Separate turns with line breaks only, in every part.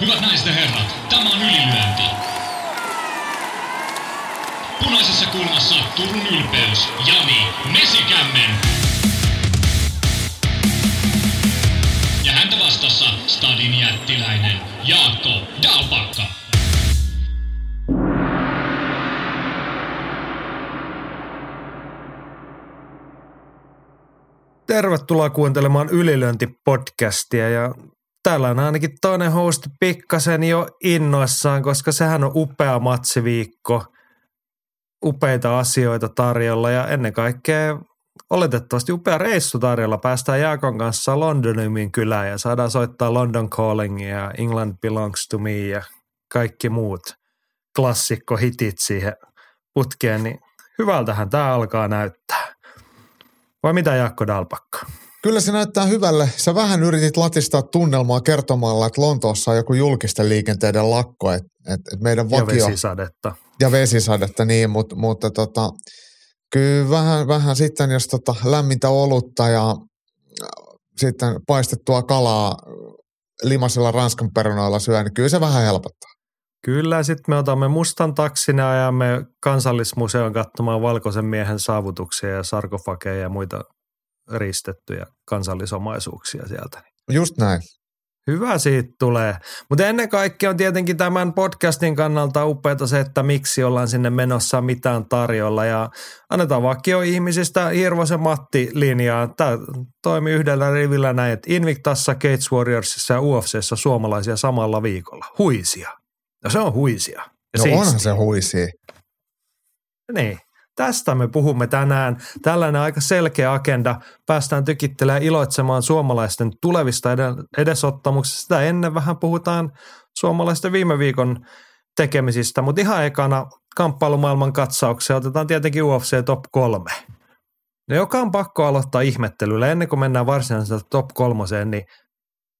Hyvät naiset ja herrat, tämä on ylilyönti. Punaisessa kulmassa Turun ylpeys, Jani Mesikämmen. Ja häntä vastassa Stadin jättiläinen Jaakko Dalpakka.
Tervetuloa kuuntelemaan Ylilöinti-podcastia ja täällä on ainakin toinen hosti pikkasen jo innoissaan, koska sehän on upea matsiviikko, upeita asioita tarjolla ja ennen kaikkea oletettavasti upea reissu tarjolla. Päästään Jaakon kanssa Londonimin kylään ja saadaan soittaa London Calling ja England Belongs to Me ja kaikki muut klassikkohitit siihen putkeen, niin hyvältähän tämä alkaa näyttää. Vai mitä Jaakko Dalpakka?
Kyllä se näyttää hyvälle. Sä vähän yritit latistaa tunnelmaa kertomalla, että Lontoossa on joku julkisten liikenteiden lakko, että et, et meidän vakio...
Ja vesisadetta.
Ja vesisadetta, niin, mutta, mutta tota, kyllä vähän, vähän sitten, jos tota lämmintä olutta ja sitten paistettua kalaa limasilla ranskan perunoilla syö, niin kyllä se vähän helpottaa.
Kyllä, sitten me otamme mustan taksin ja ajamme kansallismuseon katsomaan valkoisen miehen saavutuksia ja sarkofageja ja muita ristettyjä kansallisomaisuuksia sieltä.
Just näin.
Hyvä siitä tulee. Mutta ennen kaikkea on tietenkin tämän podcastin kannalta upeata se, että miksi ollaan sinne menossa mitään tarjolla. Ja annetaan vakio ihmisistä Hirvosen Matti-linjaa. Tämä toimii yhdellä rivillä näin, että Invictassa, Gates Warriorsissa ja UFCssä suomalaisia samalla viikolla. Huisia. No se on huisia.
Ja no siisti. onhan se huisia.
Niin. Tästä me puhumme tänään. Tällainen aika selkeä agenda. Päästään tykittelemään iloitsemaan suomalaisten tulevista edesottamuksista. Sitä ennen vähän puhutaan suomalaisten viime viikon tekemisistä, mutta ihan ekana kamppailumaailman katsauksia otetaan tietenkin UFC Top 3. No joka on pakko aloittaa ihmettelyllä ennen kuin mennään varsinaiseen top kolmoseen, niin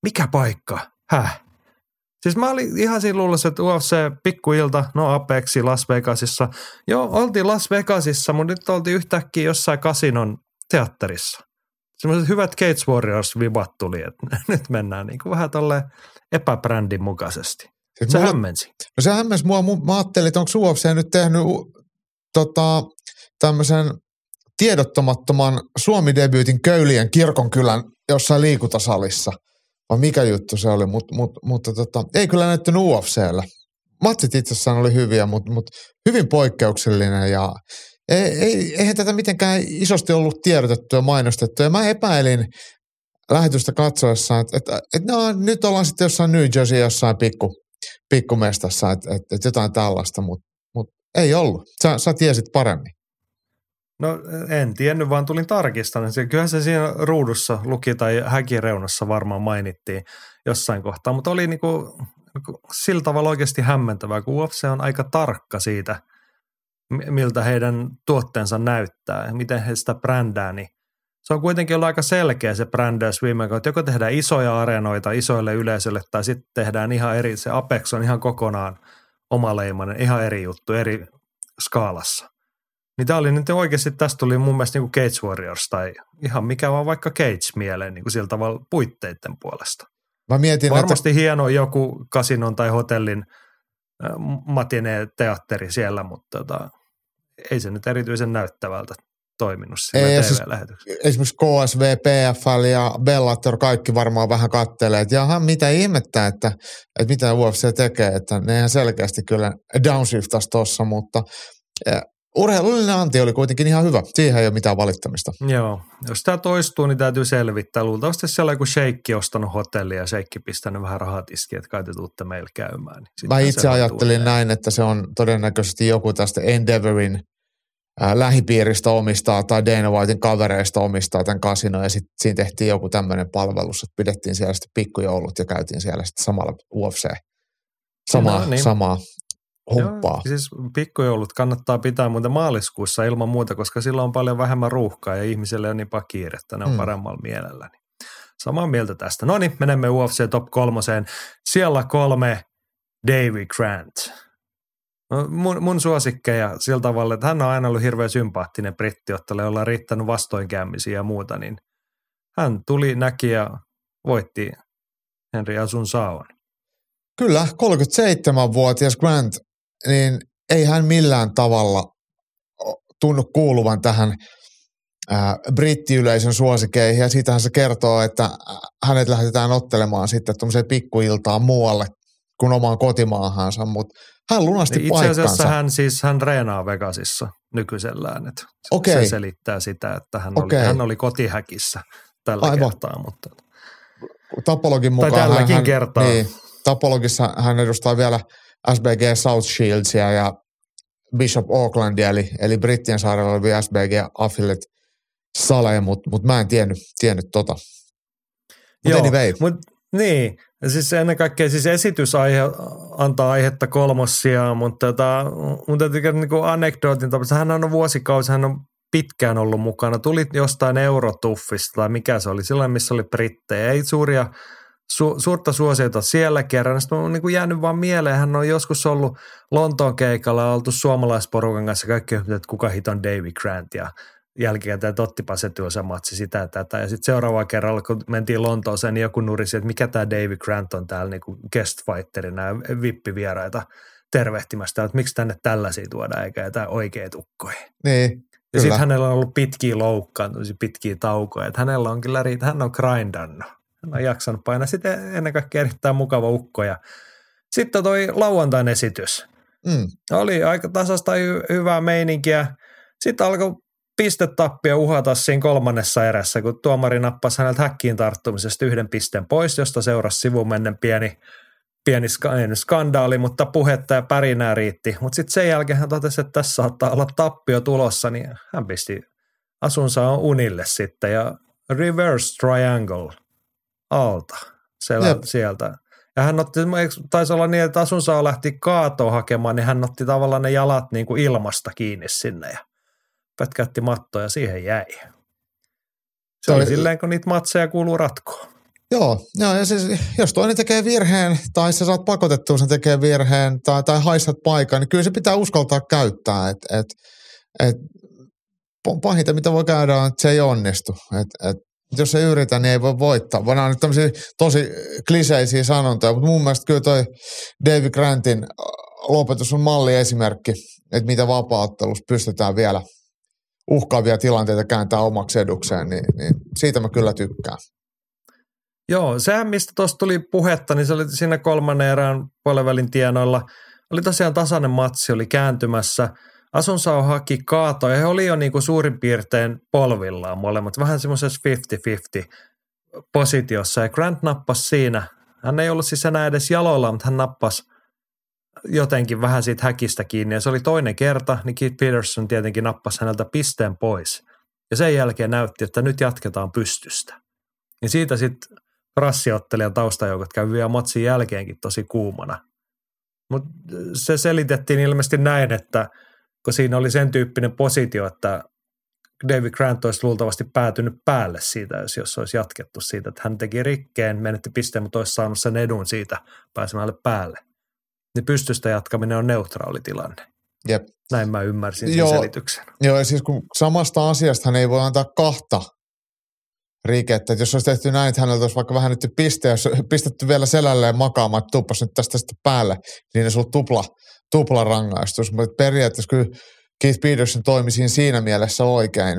mikä paikka? Häh? Siis mä olin ihan siinä luulossa, että UFC pikkuilta, no Apexi Las Vegasissa. Joo, oltiin Las Vegasissa, mutta nyt oltiin yhtäkkiä jossain kasinon teatterissa. Sellaiset hyvät Gates Warriors-vibat tuli, että nyt mennään niin kuin vähän tolle epäbrändin mukaisesti. Siis se mulla, hämmensi.
No se hämmensi mua. Mä ajattelin, että onko UFC nyt tehnyt tota, tämmöisen tiedottomattoman Suomi-debyytin Köylien kirkonkylän jossain liikuntasalissa – vai mikä juttu se oli, Mut, mut, tota, ei kyllä näyttänyt UFCllä. Matsit itsessään oli hyviä, mutta mut hyvin poikkeuksellinen ja ei, ei, eihän tätä mitenkään isosti ollut tiedotettu ja mainostettu. Ja mä epäilin lähetystä katsoessa, että, että, että no, nyt ollaan sitten jossain New Jersey jossain pikku, pikkumestassa, että, että, jotain tällaista, mutta, mutta ei ollut. Sä, sä tiesit paremmin.
No en tiennyt, vaan tulin tarkistamaan. Kyllä se siinä ruudussa luki tai häkireunassa varmaan mainittiin jossain kohtaa, mutta oli niinku, niinku sillä tavalla oikeasti hämmentävää, kun UFC on aika tarkka siitä, miltä heidän tuotteensa näyttää miten he sitä brändää, niin se on kuitenkin ollut aika selkeä se brändäys viime aikoina, että joko tehdään isoja areenoita isoille yleisölle tai sitten tehdään ihan eri, se Apex on ihan kokonaan omaleimainen, ihan eri juttu, eri skaalassa. Niin tämä oli nyt oikeasti, tästä tuli mun mielestä niin kuin Cage Warriors tai ihan mikä vaan vaikka Cage mieleen niin kuin sillä tavalla puitteiden puolesta.
Mä mietin,
Varmasti että... hieno joku kasinon tai hotellin matinee teatteri siellä, mutta tota, ei se nyt erityisen näyttävältä toiminut ei, siis,
Esimerkiksi KSV, PFL ja Bellator kaikki varmaan vähän kattelee, että jaha, mitä ihmettä, että, että mitä UFC tekee, että ne ihan selkeästi kyllä downshiftas tuossa, mutta urheilullinen anti oli kuitenkin ihan hyvä. Siihen ei ole mitään valittamista.
Joo. Jos tämä toistuu, niin täytyy selvittää. Luultavasti siellä on joku sheikki ostanut hotellia ja sheikki pistänyt vähän rahatiski, että kai te tuutte meillä käymään.
Niin Mä itse ajattelin näin, että se on todennäköisesti joku tästä Endeavorin äh, lähipiiristä omistaa tai Dana Whitein kavereista omistaa tämän kasino ja sitten siinä tehtiin joku tämmöinen palvelus, että pidettiin siellä sitten pikkujoulut ja käytiin siellä sitten samalla UFC samaa, no, niin. samaa humppaa. Joo,
siis pikkujoulut kannattaa pitää muuten maaliskuussa ilman muuta, koska silloin on paljon vähemmän ruuhkaa ja ihmiselle on niin kiirettä, ne on mm. paremmalla mielellä. Samaa mieltä tästä. No niin, menemme UFC Top kolmoseen. Siellä kolme Davy Grant. No, mun, mun suosikkeja sillä tavalla, että hän on aina ollut hirveän sympaattinen brittiottelu, jolla on riittänyt vastoinkäymisiä ja muuta, niin hän tuli, näki ja voitti Henri Asun Saon.
Kyllä, 37-vuotias Grant, niin ei hän millään tavalla tunnu kuuluvan tähän ää, brittiyleisön suosikeihin ja siitähän se kertoo, että hänet lähdetään ottelemaan sitten tuommoiseen pikkuiltaan muualle kuin omaan kotimaahansa, mutta hän lunasti
Itse
paikkansa.
asiassa hän siis hän reenaa Vegasissa nykyisellään, että
Okei.
se selittää sitä, että hän,
Okei.
oli, hän oli kotihäkissä tällä
Aivan.
kertaa, mutta
Tapologin
Tai
mukaan
tälläkin
hän,
kertaa.
Niin, Tapologissa hän edustaa vielä SBG South Shieldsia ja Bishop Aucklandia, eli, eli Brittien saarella olevia SBG Affiliate saleja, mutta mut mä en tiennyt, tiennyt tota. Mutta anyway,
mut, niin, siis ennen kaikkea siis esitys aihe, antaa aihetta kolmossia, mutta tota, mun täytyy kertoa niin anekdootin tapauksessa. Hän on vuosikausi, hän on pitkään ollut mukana. Tuli jostain eurotuffista tai mikä se oli, silloin missä oli brittejä. Ei suuria, su, suurta suosiota siellä kerran. Sitten on niin kuin jäänyt vaan mieleen, hän on joskus ollut Lontoon keikalla oltu suomalaisporukan kanssa kaikki, että kuka hit on Davy Grant ja jälkikäteen, että ottipa se työnsä matsi sitä ja tätä. Ja sitten seuraavalla kerralla, kun mentiin Lontooseen, niin joku nurisi, että mikä tämä Davy Grant on täällä niin kuin guest fighterina ja vippivieraita tervehtimästä, että miksi tänne tällaisia tuodaan eikä jotain oikeita ukkoja.
niin,
Ja sitten hänellä on ollut pitkiä loukkaantumisia, pitkiä taukoja. Että hänellä on kyllä riitä, hän on grindannut. Hän on jaksanut painaa. Sitten ennen kaikkea erittäin mukava ukko. Ja sitten toi lauantain esitys.
mm,
Oli aika tasasta hy- hyvää meininkiä. Sitten alkoi pistetappia uhata siinä kolmannessa erässä, kun tuomari nappasi häneltä häkkiin tarttumisesta yhden pisteen pois, josta seurasi sivumennen pieni, pieni nyt skandaali, mutta puhetta ja pärinää riitti. Mutta sitten sen jälkeen hän totesi, että tässä saattaa olla tappio tulossa, niin hän pisti asunsa unille sitten ja reverse triangle alta siellä,
Jep.
sieltä. Ja hän otti, taisi olla niin, että asunsa lähti kaatoa hakemaan, niin hän otti tavallaan ne jalat niin kuin ilmasta kiinni sinne ja pätkäytti mattoa ja siihen jäi. Se oli
Toi-
silleen, kun niitä matseja kuuluu ratkoa.
Joo, joo, ja siis, jos toinen tekee virheen tai sä saat pakotettua sen tekee virheen tai, tai haistat paikan, niin kyllä se pitää uskaltaa käyttää. Et, et, et, pa- pahinta, mitä voi käydä, on, että se ei onnistu. Et, et, jos ei yritä, niin ei voi voittaa. Voidaan nyt tämmöisiä tosi kliseisiä sanontoja, mutta mun mielestä kyllä toi David Grantin lopetus on malliesimerkki, että mitä vapauttelussa pystytään vielä uhkaavia tilanteita kääntää omaksi edukseen, niin, niin siitä mä kyllä tykkään.
Joo, sehän mistä tuosta tuli puhetta, niin se oli siinä kolmannen erään puolenvälin tienoilla. Oli tosiaan tasainen matsi, oli kääntymässä. Asunsao haki kaatoa ja he oli jo niinku suurin piirtein polvillaan molemmat, vähän semmoisessa 50-50 positiossa. Ja Grant nappasi siinä, hän ei ollut siis enää edes jaloilla, mutta hän nappasi jotenkin vähän siitä häkistä kiinni. Ja se oli toinen kerta, niin Keith Peterson tietenkin nappasi häneltä pisteen pois. Ja sen jälkeen näytti, että nyt jatketaan pystystä. Ja siitä sitten rassiottelija taustajoukot kävi vielä matsin jälkeenkin tosi kuumana. Mutta se selitettiin ilmeisesti näin, että kun siinä oli sen tyyppinen positio, että David Grant olisi luultavasti päätynyt päälle siitä, jos, jos olisi jatkettu siitä, että hän teki rikkeen, menetti pisteen, mutta olisi saanut sen edun siitä pääsemälle päälle. Niin pystystä jatkaminen on neutraali tilanne.
Jep.
Näin mä ymmärsin sen
Joo.
selityksen.
Joo, ja siis kun samasta asiasta ei voi antaa kahta rikettä. Että jos olisi tehty näin, että häneltä olisi vaikka vähän nyt piste, jos pistetty vielä selälleen makaamaan, että tuppas nyt tästä sitten päälle, niin ne sulla tupla, tupla rangaistus. Mutta periaatteessa kyllä Keith Peterson toimi siinä, siinä mielessä oikein.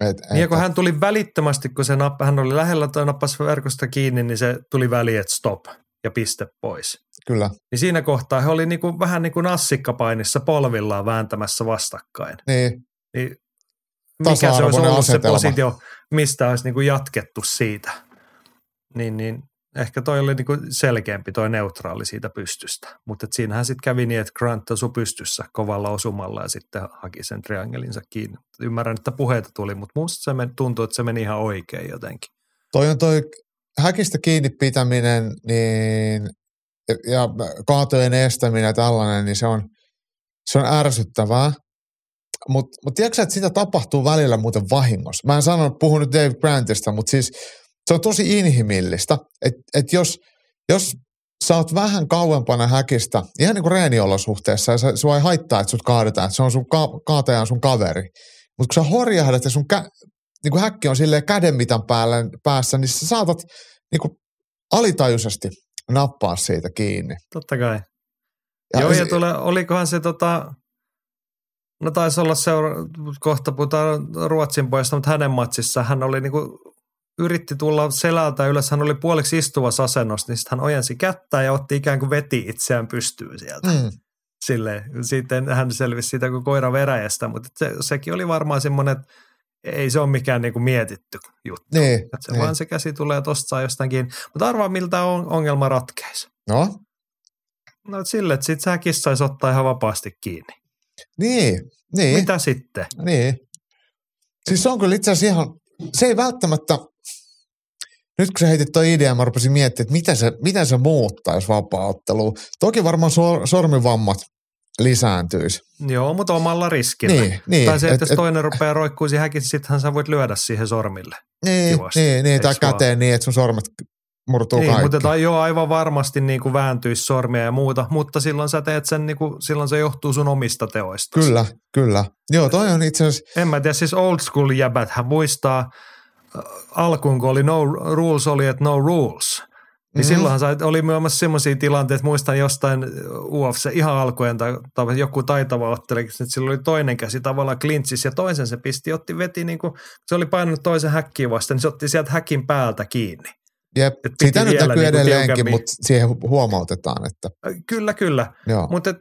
Et,
Niin ja
et,
kun hän tuli välittömästi, kun se napp, hän oli lähellä tai nappasi verkosta kiinni, niin se tuli väliin, että stop ja piste pois.
Kyllä,
Niin siinä kohtaa he oli niinku, vähän niin kuin nassikkapainissa polvillaan vääntämässä vastakkain.
niin,
Niin mikä se olisi ollut se
asetelma.
positio, mistä olisi niinku jatkettu siitä. Niin, niin ehkä toi oli niinku selkeämpi toi neutraali siitä pystystä. Mutta siinähän sitten kävi niin, että Grant osui pystyssä kovalla osumalla ja sitten haki sen triangelinsa kiinni. Ymmärrän, että puheita tuli, mutta musta se meni, tuntuu, että se meni ihan oikein jotenkin.
toi on toi häkistä kiinni pitäminen niin, ja, kaatojen estäminen ja tällainen, niin se on, se on ärsyttävää. Mutta mut tiedätkö että sitä tapahtuu välillä muuten vahingossa? Mä en sano, puhun nyt Dave Grantista, mutta siis se on tosi inhimillistä, että et jos, jos sä oot vähän kauempana häkistä, ihan niin kuin reeniolosuhteessa, ja se, sua ei haittaa, että sut kaadetaan, että se on sun ka, kaataja on sun kaveri. Mutta kun sä horjahdat ja sun kä, niin kuin häkki on silleen kädenmitan päällä, päässä, niin sä saatat niin kuin alitajuisesti nappaa siitä kiinni.
Totta kai.
Ja
Joo,
se-
ja tule, olikohan se tota, no taisi olla seura, kohta puhutaan Ruotsin puolesta, mutta hänen matsissa hän oli niinku, yritti tulla selältä ylös, hän oli puoliksi istuvassa asennossa, niin sitten hän ojensi kättä ja otti ikään kuin veti itseään pystyyn sieltä.
Mm,
Silleen, sitten hän selvisi siitä kuin koira veräjästä, mutta se, sekin oli varmaan semmoinen, että ei se ole mikään niinku mietitty juttu.
niin,
Että se
niin.
vaan se käsi tulee tosta saa jostakin. Mutta arvaa, miltä on ongelma ratkeisi.
No,
No sille, että sit sä saisi ottaa ihan vapaasti kiinni.
niin, niin.
Mitä sitten?
Niin. Siis se on kyllä itse asiassa ihan, se ei välttämättä, nyt kun sä heitit toi idea, mä rupesin miettimään, että mitä se, mitä se muuttaisi vapaa-otteluun. Toki varmaan sor, sormivammat lisääntyisi.
Joo, mutta omalla riskillä.
Niin, niin.
tai se, että
et-
jos
et-
toinen rupeaa roikkuisi häkissä, sittenhän sä voit lyödä siihen sormille.
Niin,
kivasti,
niin, niin tai
vaan?
käteen niin, että sun sormet murtuu
niin,
kaikki.
mutta tai joo, aivan varmasti niin kuin vääntyisi sormia ja muuta, mutta silloin sä teet sen, niin kuin, silloin se johtuu sun omista teoista.
Kyllä, kyllä. Joo, toi on itse asiassa,
En mä tiedä, siis old school jäbät hän muistaa alkuun, kun oli no rules, oli että no rules. Niin
Mhm.
mm. silloinhan sai, oli myös semmoisia tilanteita, muistan jostain UFC ihan alkujen tai, tai joku taitava otteli, että sillä oli toinen käsi tavallaan klintsis ja toisen se pisti, otti veti niin kuin, se oli painanut toisen häkkiin vasta, niin se otti sieltä häkin päältä kiinni.
jep, sitä nyt näkyy
niinku
edelleenkin, mutta siihen huomautetaan, että
Kyllä, kyllä. Mutta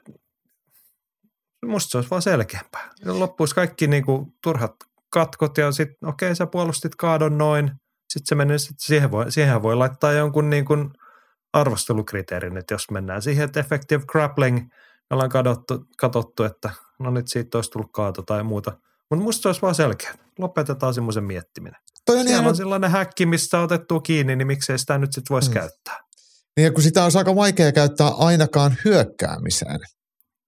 musta se olisi vaan selkeämpää. Loppuisi kaikki niinku turhat katkot ja sitten okei okay, sä puolustit kaadon noin. Sitten se menee, sit siihen, voi, siihen voi laittaa jonkun niinku arvostelukriteerin, että jos mennään siihen, että effective grappling, me ollaan katsottu, katsottu, että no nyt siitä olisi tullut kaato tai muuta. Mutta musta se olisi vaan selkeä. Lopetetaan semmoisen miettiminen.
Toi on
Siellä
ihan,
on sellainen häkki, mistä on otettu kiinni, niin miksei sitä nyt sitten voisi
Mm.
mm. käyttää.
niin kun sitä olisi aika vaikea käyttää ainakaan hyökkäämiseen.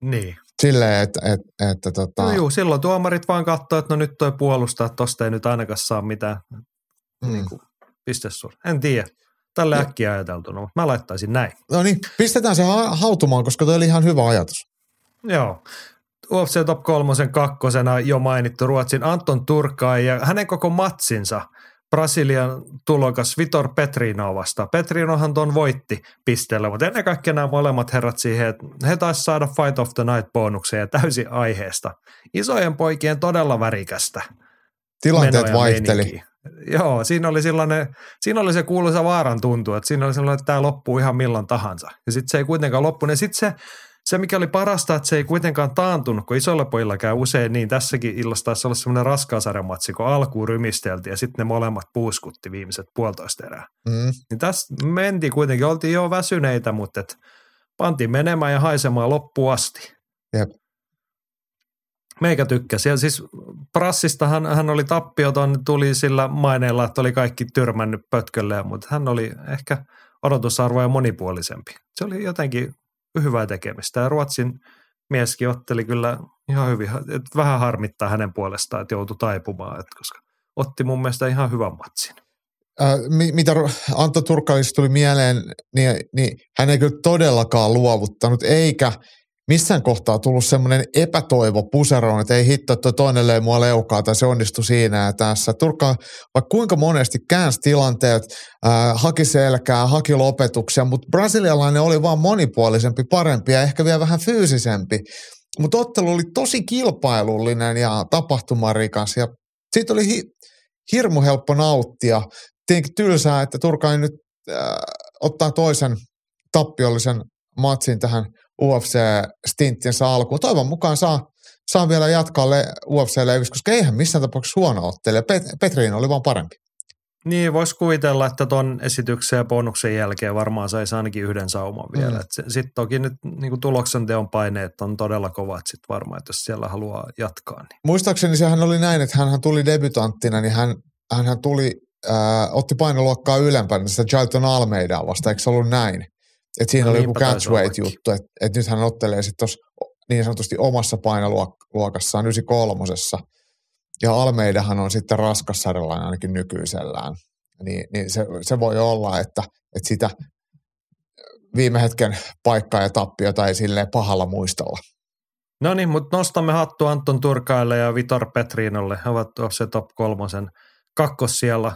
Niin.
Silleen, että, että, että tota,
No juu, silloin tuomarit vaan katsoo, että no nyt toi puolustaa, että tosta ei nyt ainakaan saa mitään
mm.
niin kuin, pistesur. En tiedä. Tällä äkkiä ajateltuna, mutta mä laittaisin näin.
No niin, pistetään se ha- hautumaan, koska toi oli ihan hyvä ajatus.
Joo. UFC Top 3 kakkosena jo mainittu Ruotsin Anton Turkai ja hänen koko matsinsa Brasilian tulokas Vitor Petrino vastaan. Petrinohan ton voitti pisteellä, mutta ennen kaikkea nämä molemmat herrat siihen, että he taisi saada Fight of the Night bonuksen ja täysin aiheesta. Isojen poikien todella värikästä.
Tilanteet vaihteli.
Joo, siinä oli, sellainen, siinä oli se kuuluisa vaaran tuntu, että siinä oli sellainen, että tämä loppuu ihan milloin tahansa. Ja sitten se ei kuitenkaan loppu. Ja sitten se, se, mikä oli parasta, että se ei kuitenkaan taantunut, kun isoilla pojilla käy usein niin. Tässäkin illassa taisi olla semmoinen raskaasarjamatsi, kun alkuun rymisteltiin ja sitten ne molemmat puuskutti viimeiset puolitoista erää.
Mm.
Niin tässä mentiin kuitenkin, oltiin jo väsyneitä, mutta et pantiin menemään ja haisemaan loppuun asti.
Jep.
Meikä tykkäsi. Ja siis Prassistahan hän oli tappioton, tuli sillä maineella, että oli kaikki tyrmännyt pötkölle, mutta hän oli ehkä odotusarvoja monipuolisempi. Se oli jotenkin hyvää tekemistä ja Ruotsin mieskin otteli kyllä ihan hyvin. Et vähän harmittaa hänen puolestaan, että joutui taipumaan, et koska otti mun mielestä ihan hyvän matsin.
Äh, mi- mitä Antto Turkkalista tuli mieleen, niin, niin hän ei kyllä todellakaan luovuttanut, eikä missään kohtaa tullut semmoinen epätoivo puseroon, että ei hitto, että toi toinen löi mua leukaa tai se onnistui siinä ja tässä. Turkka vaikka kuinka monesti käänsi tilanteet, äh, haki selkää, haki lopetuksia, mutta brasilialainen oli vaan monipuolisempi, parempi ja ehkä vielä vähän fyysisempi. Mutta ottelu oli tosi kilpailullinen ja tapahtumarikas ja siitä oli hi- hirmu helppo nauttia. Tietenkin tylsää, että Turkainen nyt äh, ottaa toisen tappiollisen matsin tähän UFC-stinttinsä alkuun. Toivon mukaan saa, saa vielä jatkaa le- UFC-leivissä, koska eihän missään tapauksessa huono ottelija. Pet- Petriin oli vaan parempi.
Niin, voisi kuvitella, että ton esityksen ja bonuksen jälkeen varmaan saisi ainakin yhden sauman vielä.
Mm.
Sitten toki nyt niin tuloksenteon paineet on todella kovat sitten varmaan, että jos siellä haluaa jatkaa. Niin.
Muistaakseni sehän oli näin, että hän tuli debutanttina, niin hän, hän tuli, äh, otti painoluokkaa ylempänä sitä Jalton Almeidaa vasta, eikö se ollut näin? Että siinä
No
oli joku
niinpä taisi
catchweight
ollakin.
juttu, että, että nyt hän ottelee sitten tuossa niin sanotusti omassa painoluokassaan 93. Ja Almeidahan on sitten raskassarjalainen ainakin nykyisellään. Niin, niin se, se, voi olla, että, että sitä viime hetken paikkaa ja tappiota ei silleen pahalla muistella.
No niin, mutta nostamme hattu Anton Turkaille ja Vitor Petrinolle. He ovat se top kolmosen kakkossijalla.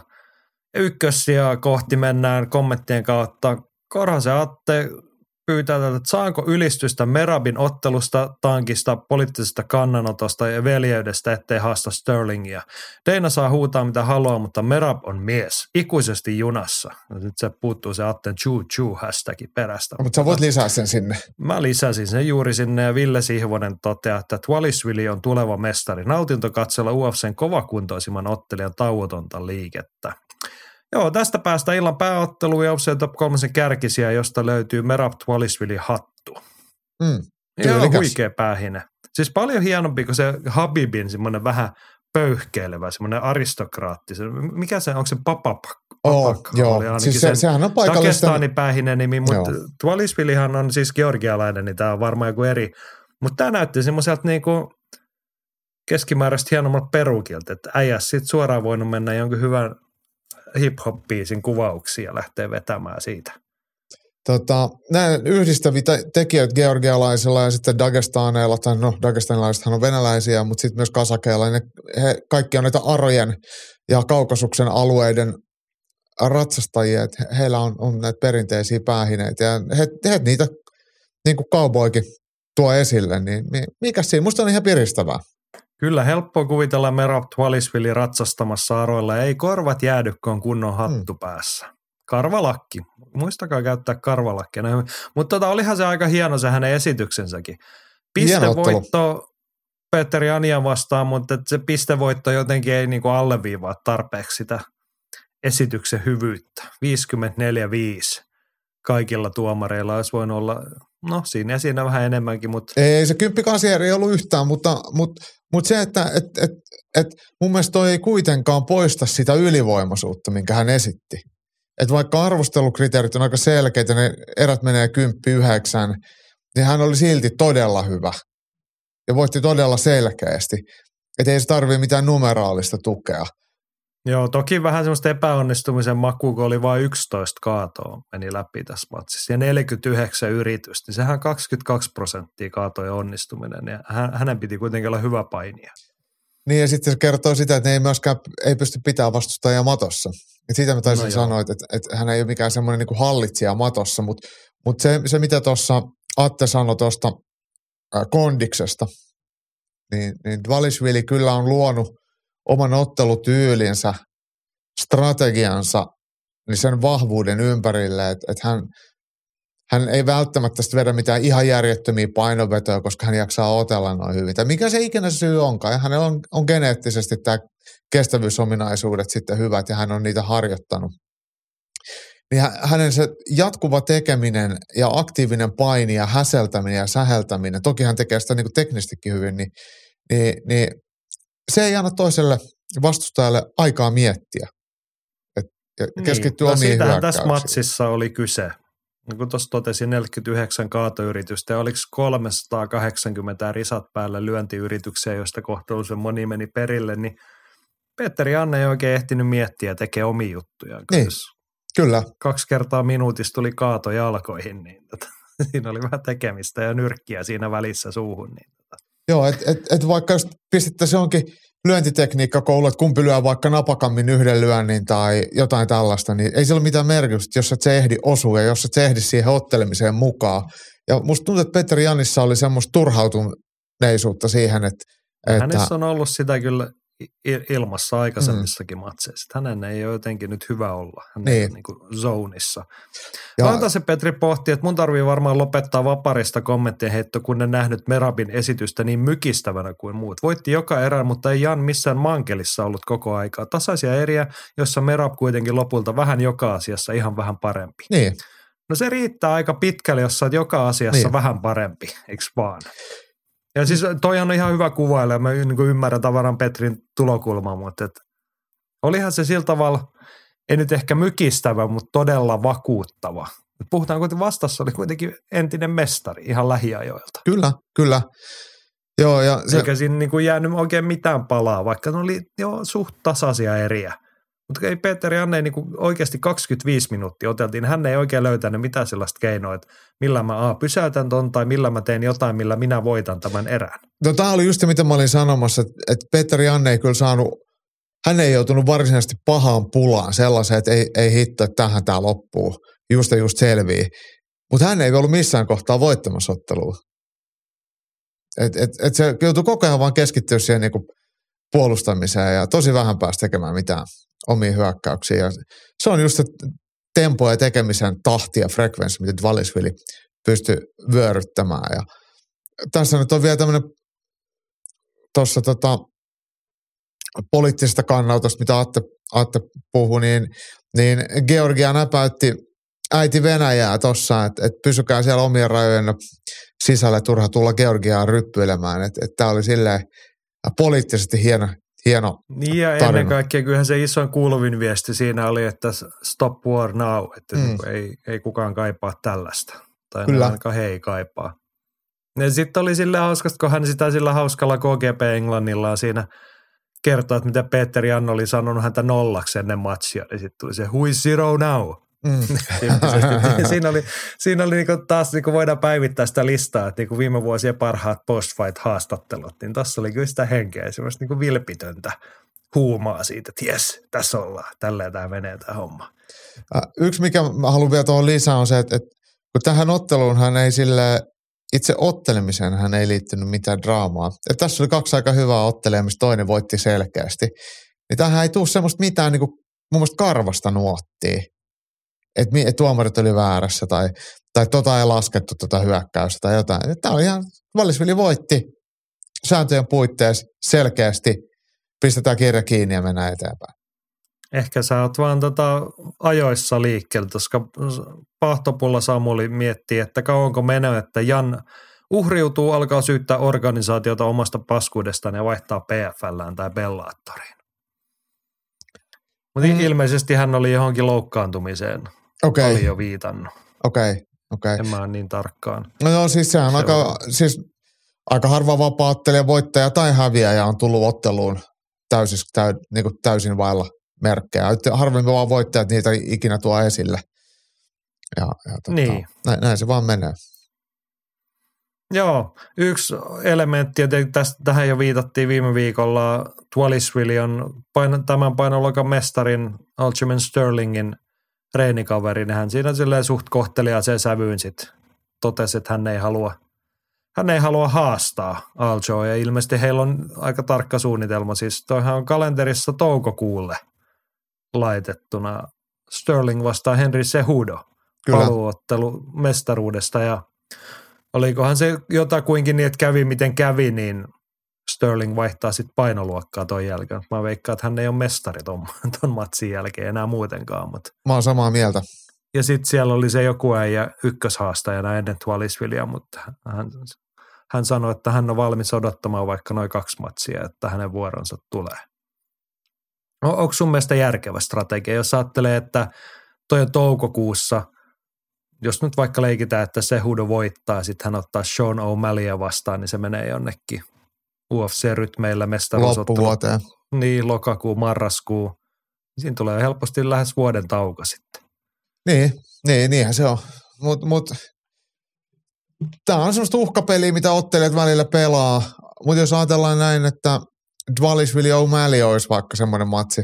Ykkössijaa kohti mennään kommenttien kautta. Korhosen Atte pyytää tätä, että saanko ylistystä Merabin ottelusta, tankista, poliittisesta kannanotosta ja veljeydestä, ettei haasta Sterlingia. Deina saa huutaa mitä haluaa, mutta Merab on mies, ikuisesti junassa. Ja nyt se puuttuu se Atten choo choo hashtagi perästä.
Mutta sä voit lisää sen sinne.
Mä lisäsin sen juuri sinne ja Ville Sihvonen toteaa, että Twalisvili on tuleva mestari. Nautinto katsella UFCn kovakuntoisimman ottelijan tauotonta liikettä. Joo, tästä päästä illan pääotteluun ja UFC Top 3 kärkisiä, josta löytyy Merab Twalisvili hattu.
Mm.
Ihan huikea päähine. Siis paljon hienompi kuin se Habibin semmoinen vähän pöyhkeilevä, semmoinen aristokraatti. Se- Mikä se, onko se papapak?
Oo,
Papak
joo. Siis se, sehän on paikallista.
Päähinen nimi, mutta
Joo.
Twalisvilihan on siis georgialainen, niin tämä on varmaan joku eri. Mutta tämä näytti semmoiselta niinku keskimääräistä hienommalta perukilta, että äijä sit suoraan voinut mennä jonkun hyvän hip-hop-biisin kuvauksia ja lähteä vetämään siitä.
Tota, näin yhdistäviä te- tekijöitä georgialaisilla ja sitten Dagestaneilla, tai no Dagestanilaisethan on venäläisiä, mutta sitten myös kasakeilla, ne, he kaikki on näitä Arojen ja Kaukasuksen alueiden ratsastajia, että he- heillä on, on näitä perinteisiä päähineitä ja he, he niitä niin kuin cowboykin tuo esille, niin mi- mikä siinä, musta on ihan piristävää.
Kyllä helppo kuvitella Merab Twalisvili ratsastamassa aroilla ei korvat jäädy, kun on kunnon hattu päässä. Karvalakki. Muistakaa käyttää karvalakkia. Mutta tota, olihan se aika hieno se hänen esityksensäkin. Pistevoitto Petteri Anian vastaan, mutta se pistevoitto jotenkin ei niinku alleviivaa tarpeeksi sitä esityksen hyvyyttä. 54-5 kaikilla tuomareilla olisi voinut olla, no siinä ja siinä vähän enemmänkin, mutta
Ei se kymppikasieri ei ollut yhtään, mutta, mutta, mutta se, että et, et, et mun mielestä toi ei kuitenkaan poista sitä ylivoimaisuutta, minkä hän esitti. Että vaikka arvostelukriteerit on aika selkeitä, ne erät menee kymppi yhdeksän, niin hän oli silti todella hyvä. Ja voitti todella selkeästi. Että ei se tarvii mitään numeraalista tukea.
Joo, toki vähän semmoista epäonnistumisen makua, kun oli vain 11 kaatoa meni läpi tässä matsissa ja 49 yritystä, niin sehän 22 prosenttia kaatoja onnistuminen ja hän, hänen piti kuitenkin olla hyvä painija.
Niin ja sitten se kertoo sitä, että ne ei myöskään ei pysty pitämään vastustajaa matossa. Et siitä mä taisin
No
no sanoa, että, että, hän ei ole mikään semmoinen niin hallitsija matossa, mutta, mutta se, se mitä tuossa Atte sanoi tuosta kondiksesta, niin, niin Dvalishvili kyllä on luonut oman ottelutyylinsä, strategiansa, niin sen vahvuuden ympärille, että, että hän, hän ei välttämättä sitten vedä mitään ihan järjettömiä painovetoja, koska hän jaksaa otella noin hyvin. Tai mikä se ikinä syy onkaan. Hänellä on, on geneettisesti tämä kestävyysominaisuudet sitten hyvät ja hän on niitä harjoittanut. Niin hä- hänen se jatkuva tekeminen ja aktiivinen paini ja häseltäminen ja säheltäminen, toki hän tekee sitä niin teknistikin hyvin, niin, niin, niin se ei anna toiselle vastustajalle aikaa miettiä. Et, ja keskittyy
no
omiin
siitähän tässä
hyökkäyksiin.
matsissa oli kyse. Niin kuin tuossa totesin, 49 kaatoyritystä ja oliko 380 risat päällä lyöntiyrityksiä, joista kohtuullisen moni meni perille, niin Petteri Anne ei oikein ehtinyt miettiä ja tekee omia juttujaan.
Niin. Kyllä,
kaksi kertaa minuutissa tuli kaato jalkoihin, niin tota, siinä oli vähän tekemistä ja nyrkkiä siinä välissä suuhun. Niin.
Joo, että et, et vaikka jos pistettäisiin johonkin lyöntitekniikkakoulu, että kumpi lyö vaikka napakammin yhden lyönnin tai jotain tällaista, niin ei sillä ole mitään merkitystä, jos et se ehdi osua ja jos et se ehdi siihen ottelemiseen mukaan. Ja musta tuntuu, että Petteri Janissa oli semmoista turhautuneisuutta siihen, että, että
Hänessä on ollut sitä kyllä ilmassa aikaisemmissakin mm. matseissa. Hänen ei ole jotenkin nyt hyvä olla. Hän
Niin.
ole niin kuin zonissa.
Ja-
se Petri pohti, että mun tarvii varmaan lopettaa vaparista kommenttien heitto, kun en nähnyt Merabin esitystä niin mykistävänä kuin muut. Voitti joka erän, mutta ei Jan missään mankelissa ollut koko aikaa. Tasaisia eriä, jossa Merab kuitenkin lopulta vähän joka asiassa ihan vähän parempi.
niin,
No se riittää aika pitkälle, jos sä joka asiassa
niin.
vähän parempi, eikö vaan? Ja siis toi on ihan hyvä kuvailla, mä niin ymmärrän tavaran Petrin tulokulmaa, mutta et, olihan se sillä tavalla, ei nyt ehkä mykistävä, mutta todella vakuuttava. Et Puhutaan kuitenkin vastassa oli kuitenkin entinen mestari ihan lähiajoilta.
kyllä, kyllä. Joo, ja se,
Eikä siinä niin kuin jäänyt oikein mitään palaa, vaikka ne oli jo suht tasaisia eriä. Mutta ei Petteri Anne niin kuin oikeasti 25 minuuttia oteltiin. Hän ei oikein löytänyt mitään sellaista keinoa, että millä mä A, pysäytän ton tai millä mä teen jotain, millä minä voitan tämän erän.
no tämä oli just se, mitä mä olin sanomassa, että, että Petteri Janne ei kyllä saanut hän ei joutunut varsinaisesti pahaan pulaan sellaiseen, että ei, ei hitto, että tähän tämä loppuu. Just ja just selvii. Mutta hän ei ollut missään kohtaa voittamassa ottelua. Et, et, et se joutui koko ajan vaan keskittyä siihen niinku puolustamiseen ja tosi vähän pääsi tekemään mitään hyökkäyksiä. Ja se on just se tempo ja tekemisen tahti ja frekvenssi, mitä Dvalisvili pystyi vyöryttämään. Ja tässä nyt on vielä tämmöinen tuossa tota, poliittisesta kannaltosta, mitä Atte, Atte puhui, niin, niin Georgia näpäytti äiti Venäjää tuossa, että et pysykää siellä omien rajojen sisällä turha tulla Georgiaan ryppyilemään. Että et tämä oli silleen poliittisesti hieno, hieno
Niin ja
tarina.
ennen kaikkea kyllähän se isoin kuuluvin viesti siinä oli, että stop war now, että
Mm.
mm. ei, ei kukaan kaipaa tällaista. Tai
Kyllä.
ainakaan he ei kaipaa. Ja sitten oli sille hauskasta, kun hän sitä sillä hauskalla KGP Englannillaan siinä kertoo, että mitä Peter Jan oli sanonut häntä nollaksi ennen matsia, niin sitten tuli se who is zero now?
Mm.
siinä oli, siinä oli niinku taas niinku voidaan päivittää sitä listaa, että niinku viime vuosien parhaat post-fight-haastattelut, niin tässä oli kyllä sitä henkeä ja semmoista niinku vilpitöntä huumaa siitä, että jes, tässä ollaan, tälleen tämä menee tämä homma.
Yksi, mikä mä haluan vielä tuohon lisää, on se, että, että kun tähän otteluun hän ei sille itse ottelemiseen hän ei liittynyt mitään draamaa. Et tässä oli kaksi aika hyvää ottelua, mistä toinen voitti selkeästi. Niin tähän ei tule semmoista mitään niin kuin, mun mielestä karvasta nuottia. Että et tuomarit oli väärässä tai, tai tota ei laskettu tota hyökkäystä tai jotain. Tämä oli ihan, Vallisvili voitti sääntöjen puitteissa selkeästi. Pistetään kirja kiinni ja mennään eteenpäin.
Ehkä sä oot vaan tota ajoissa liikkeellä, koska Pahtopulla Samuli miettii, että kauanko menee, että Jan uhriutuu, alkaa syyttää organisaatiota omasta paskuudestaan ja vaihtaa PFLään tai Bellaattoriin. Mutta
Mm.
ilmeisesti hän oli johonkin loukkaantumiseen,
okay,
jo viitannut.
okei, okei.
En mä ole niin tarkkaan.
No joo, siis sehän
Se
aika,
on-
siis aika harva vapaattelija, voittaja tai häviäjä on tullut otteluun täysin, täy, niin kuin täysin vailla merkkejä. Harvemmin vaan voittajat niitä ikinä tuo esille. Ja, ja tota,
Niin.
näin, näin, se vaan menee.
Joo, yksi elementti, ja tästä, tähän jo viitattiin viime viikolla, Twalisville on paino, tämän painoluokan mestarin Aljamain Sterlingin reenikaveri, niin hän siinä silleen suht kohteliaaseen sävyyn sit totesi, että hän ei halua, hän ei halua haastaa Aljoa, ja ilmeisesti heillä on aika tarkka suunnitelma, siis toihan on kalenterissa toukokuulle laitettuna Sterling vastaa Henry Sehudo
Kyllä.
paluuottelu mestaruudesta. Ja olikohan se jotakuinkin niin, että kävi miten kävi, niin Sterling vaihtaa sitten painoluokkaa ton jälkeen. Mä veikkaan, että hän ei ole mestari ton, ton matsin jälkeen enää muutenkaan. Mutta.
Mä oon samaa mieltä.
Ja sitten siellä oli se joku äijä ykköshaastajana ennen Twalisvillia, mutta hän, hän sanoi, että hän on valmis odottamaan vaikka noin kaksi matsia, että hänen vuoronsa tulee. No, onko sun mielestä järkevä strategia, jos ajattelee, että toi on toukokuussa, jos nyt vaikka leikitään, että se hudo voittaa, sitten hän ottaa Sean O'Malleya vastaan, niin se menee jonnekin UFC-rytmeillä mestaruusottelu.
Loppuvuoteen.
Niin, lokakuu, marraskuu. Siinä tulee helposti lähes vuoden tauko sitten.
Niin, niin, niinhän se on. Mutta mut, tämä on semmoista uhkapeliä, mitä ottelijat välillä pelaa. Mutta jos ajatellaan näin, että Dvalisvili ja O'Malley olisi vaikka semmoinen matsi.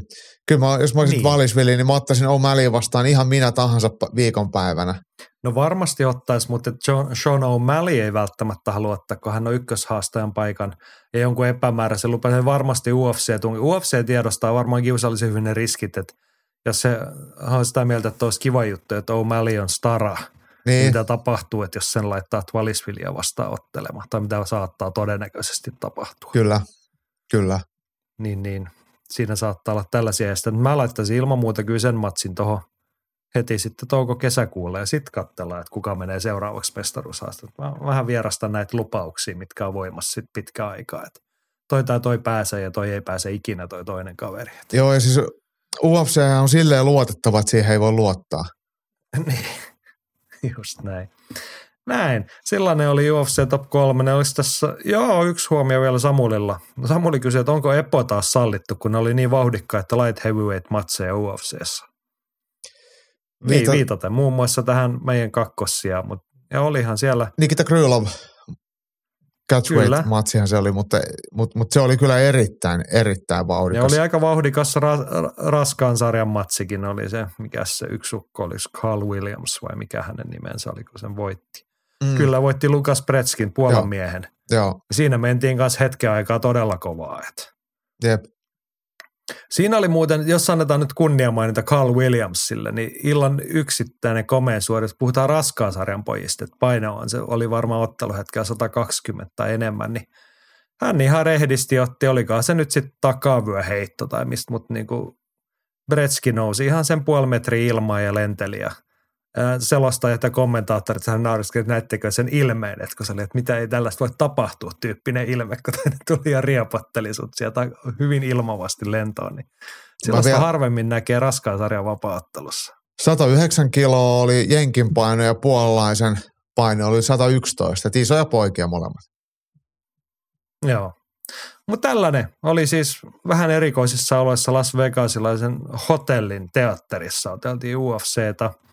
Kyllä mä, jos mä olisin
Niin.
Dvalisvili, niin mä ottaisin O'Malley vastaan ihan minä tahansa viikonpäivänä.
No varmasti ottaisi, mutta John, Sean O'Malley ei välttämättä halua ottaa, kun hän on ykköshaastajan paikan ja jonkun epämääräisen lupan. Hän varmasti UFC. UFC tiedostaa varmaan kiusallisen hyvin ne riskit, että jos se on sitä mieltä, että olisi kiva juttu, että O'Malley on stara, niin.
Niin,
mitä tapahtuu, että jos sen laittaa Twalisvillia vastaan ottelemaan, tai mitä saattaa todennäköisesti tapahtua.
kyllä, kyllä.
Niin, niin siinä saattaa olla tällaisia. Ja sitten mä laittaisin ilman muuta kyllä sen matsin tuohon heti sitten touko-kesäkuulle ja sitten katsellaan, että kuka menee seuraavaksi mestaruushaastaan. Mä vähän vierastan näitä lupauksia, mitkä on voimassa sitten pitkä aikaa. Että toi tai toi pääsee ja toi ei pääse ikinä toi toinen kaveri.
Joo, ja siis UFC on silleen luotettava, että siihen ei voi luottaa.
niin, just näin. Näin. Sellainen oli UFC Top 3. Ne olisi tässä, joo, yksi huomio vielä Samulilla. Samuli kysyi, että onko Epo taas sallittu, kun ne oli niin vauhdikkaita light heavyweight matseja UFCssä. Niin,
Viita-
viitaten muun muassa tähän meidän kakkossia, mutta ja olihan siellä,
Nikita Krylov. catchweight-matsihan se oli, mutta, mutta, mutta, se oli kyllä erittäin, erittäin vauhdikas.
Ja oli aika vauhdikas ra- raskaan sarjan matsikin oli se, mikä se yksi ukko olisi, Carl Williams vai mikä hänen nimensä oli, kun sen voitti. Mm. Kyllä voitti Lukas Pretskin, Puolan Joo. miehen.
Joo.
Siinä mentiin kanssa hetken aikaa todella kovaa. Että.
Jep.
Siinä oli muuten, jos annetaan nyt kunnia mainita Carl Williamsille, niin illan yksittäinen komea suoritus, puhutaan raskaan sarjan pojista, että paino on, se oli varmaan otteluhetkellä 120 tai enemmän, niin hän ihan rehdisti otti, olikaan se nyt sitten takavyöheitto tai mistä, mutta niin kuin Bretski nousi ihan sen puoli metri ilmaa ja lenteli ja selostajat ja kommentaattorit hän nauriskeli, että näettekö sen ilmeen, että kun se oli, että mitä ei tällaista voi tapahtua, tyyppinen ilme, kun tänne tuli ja riepotteli sut sieltä hyvin ilmavasti lentoon, niin sellaista vielä... harvemmin näkee raskaan sarjan vapaattelussa.
109 kiloa oli jenkin paino ja puolalaisen paino oli 111, että isoja poikia molemmat.
Joo. Mutta tällainen oli siis vähän erikoisissa oloissa Las Vegasilaisen hotellin teatterissa. Oteltiin UFCtä –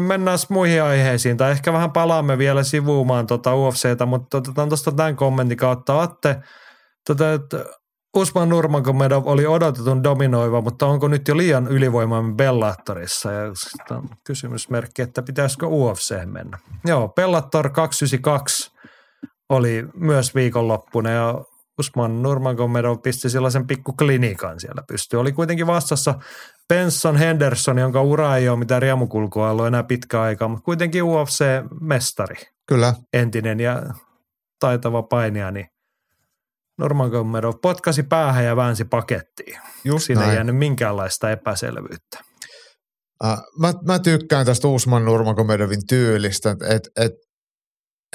Mennään muihin aiheisiin, tai ehkä vähän palaamme vielä sivuumaan tuota UFCtä, mutta otetaan tuosta tämän kommentin kautta. Atte, tuota, että Usman Nurmagomedov oli odotetun dominoiva, mutta onko nyt jo liian ylivoimainen Bellatorissa? Ja on kysymysmerkki, että pitäisikö UFC mennä. Joo, Bellator 292 oli myös viikonloppuna ja Usman Nurmagomedov pisti sellaisen pikku klinikan siellä pystyy. Oli kuitenkin vastassa Benson Henderson, jonka ura ei ole mitään riemukulkua ollut enää pitkä aika, mutta kuitenkin UFC-mestari.
Kyllä.
Entinen ja taitava painija, niin Nurmagomedov potkasi päähän ja väänsi pakettiin. Just Siinä näin. ei jäänyt minkäänlaista epäselvyyttä.
Uh, mä, mä tykkään tästä Usman Nurmagomedovin tyylistä, että et, et,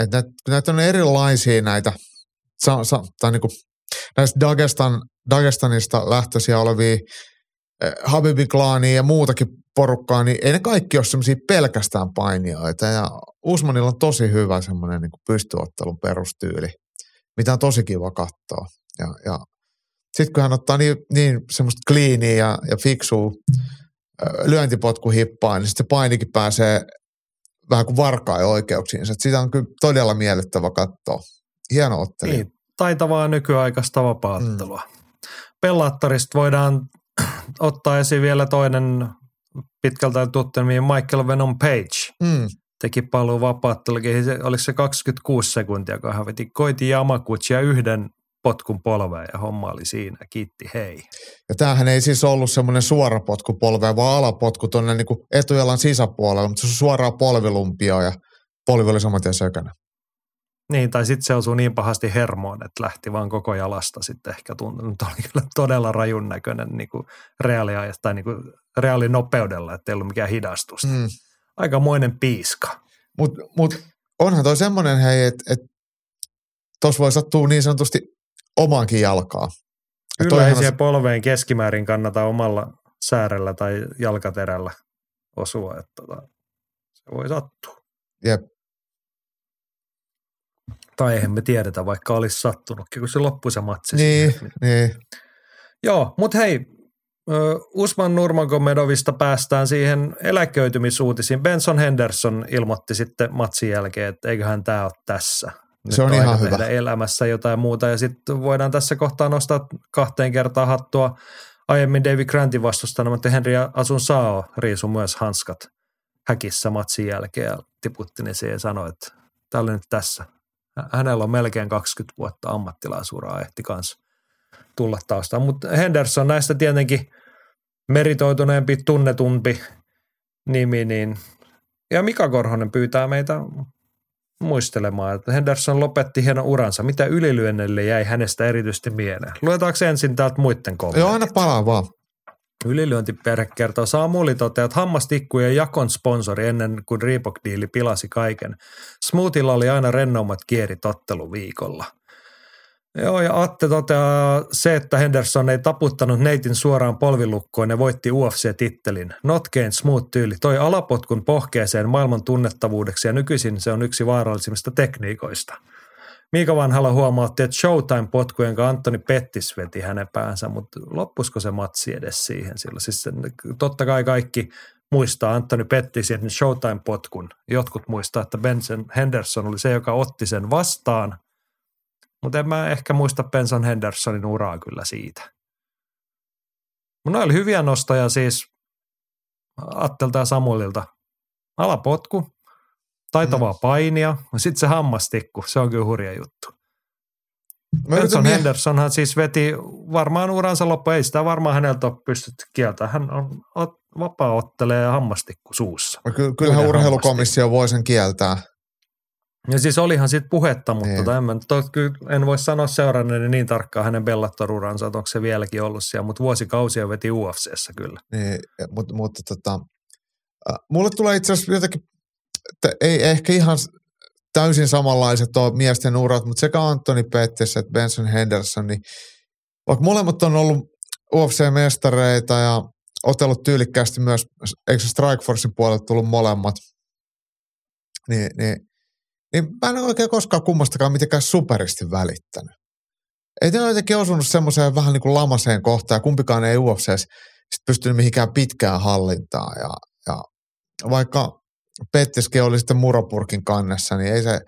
et näitä, näitä on erilaisia näitä, sa, sa, tai niinku, näistä Dagestan, Dagestanista lähtöisiä olevia Eh, Habibin klaania ja muutakin porukkaa, niin ei ne kaikki ole semmoisia pelkästään painijoita. Ja Usmanilla on tosi hyvä semmoinen niin pystyottelun perustyyli, mitä on tosi kiva katsoa. Ja, ja sitten kun hän ottaa niin, niin semmoista kliiniä ja, ja fiksua lyöntipotkuhippaa, niin sitten se painikin pääsee vähän kuin varkaa oikeuksiinsa. Sitä on kyllä todella miellyttävä katsoa. Hieno ottelu. Niin,
taitavaa nykyaikaista vapaattelua. Mm. Pellattarista voidaan ottaa esiin vielä toinen pitkältä tuttu Michael Venom Page. Mm. Teki paluu vapaattelukin. Oliko se 26 sekuntia, kun hän veti koiti Yamaguchia yhden potkun polveen ja homma oli siinä. Kiitti, hei.
Ja tämähän ei siis ollut semmoinen suora potku polveen, vaan alapotku tuonne niin etujalan sisäpuolelle, mutta se on suoraa polvilumpia ja polvi oli saman tien sökänä.
Niin, tai sitten se osui niin pahasti hermoon, että lähti vaan koko jalasta sitten ehkä tuntunut. Oli kyllä todella rajun näköinen niin kuin reaalia, tai niin kuin reaalinopeudella, että ei ollut mikään hidastus. Mm. Aikamoinen piiska.
Mutta mut onhan toi semmoinen, hei, että et, tuossa voi sattua niin sanotusti omaankin jalkaa.
Kyllä ei siihen polveen keskimäärin kannata omalla säärellä tai jalkaterällä osua, että tota, se voi sattua.
Jep.
Tai eihän me tiedetä, vaikka olisi sattunutkin, kun se loppui se matsi.
Niin, siihen. niin.
Joo, mutta hei, Usman Nurmagomedovista päästään siihen eläköitymisuutisiin. Benson Henderson ilmoitti sitten matsin jälkeen, että eiköhän tämä ole tässä.
Nyt se on, on ihan hyvä.
elämässä jotain muuta. Ja sitten voidaan tässä kohtaa nostaa kahteen kertaan hattua aiemmin David Grantin vastustana, mutta Henry Asun Sao riisu myös hanskat häkissä matsin jälkeen ja tiputti ne siihen ja sanoi, että tämä oli nyt tässä hänellä on melkein 20 vuotta ammattilaisuraa, ehti kanssa tulla taustaan. Mutta Henderson näistä tietenkin meritoituneempi, tunnetumpi nimi, niin ja Mika Korhonen pyytää meitä muistelemaan, että Henderson lopetti hienon uransa. Mitä ylilyönnelle jäi hänestä erityisesti mieleen? Luetaanko ensin täältä muiden kommentit?
Joo, aina palaa vaan.
Ylilyöntiperhe kertoo, Samuli toteaa, että hammastikkujen jakon sponsori ennen kuin Reebok-diili pilasi kaiken. Smoothilla oli aina rennommat kierit otteluviikolla. Joo, ja Atte toteaa se, että Henderson ei taputtanut neitin suoraan polvilukkoon ja voitti UFC-tittelin. Notkein smooth tyyli toi alapotkun pohkeeseen maailman tunnettavuudeksi ja nykyisin se on yksi vaarallisimmista tekniikoista – Miika Vanhala huomautti, että Showtime-potku, jonka Antoni Pettis veti hänen päänsä, mutta loppusko se matsi edes siihen silloin? Siis totta kai kaikki muistaa, Anthony petti sen Showtime-potkun. Jotkut muistaa, että Benson Henderson oli se, joka otti sen vastaan. Mutta en mä ehkä muista Benson Hendersonin uraa kyllä siitä. Mutta oli hyviä nostoja siis Attelta ja Samuelilta. Alapotku, taitavaa mm. painia, sitten se hammastikku, se on kyllä hurja juttu. Benson Hendersonhan siis veti varmaan uransa loppu, ei sitä varmaan häneltä ole pystytty kieltämään. Hän on, vapaa-ottelee ja hammastikku suussa.
No ky- kyllähän urheilukomissio voi sen kieltää.
Ja siis olihan siitä puhetta, mutta niin. en, to, en voi sanoa seuranneeni niin tarkkaan hänen Bellator-uransa, että onko se vieläkin ollut siellä, mutta vuosikausia veti UFCssä kyllä.
Niin, mutta, mutta tota, äh, mulle tulee itse asiassa jotenkin, ei ehkä ihan täysin samanlaiset ole miesten urat, mutta sekä Anthony Pettis että Benson Henderson, niin vaikka molemmat on ollut UFC-mestareita ja otellut tyylikkäästi myös, eikö Strikeforcein puolelle tullut molemmat, niin, niin, niin mä en ole oikein koskaan kummastakaan mitenkään superisti välittänyt. Ei ne ole jotenkin osunut semmoiseen vähän niin kuin lamaseen kohtaan, ja kumpikaan ei UFCs pystynyt mihinkään pitkään hallintaan. Ja, ja vaikka Pettiskin oli sitten muropurkin kannessa, niin ei se,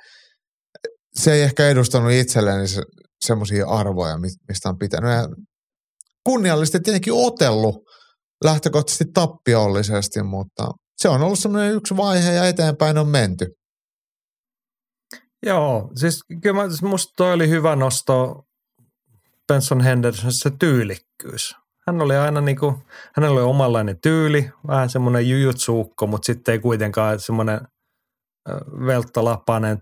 se ei ehkä edustanut itselleen se, semmoisia arvoja, mistä on pitänyt. Ja kunniallisesti tietenkin otellut lähtökohtaisesti tappiollisesti, mutta se on ollut semmoinen yksi vaihe ja eteenpäin on menty.
Joo, siis kyllä musta toi oli hyvä nosto Benson Henderson se tyylikkyys. Hän oli aina niin kuin, hänellä oli omanlainen tyyli, vähän semmoinen jujutsuukko, mutta sitten ei kuitenkaan semmoinen velttalapainen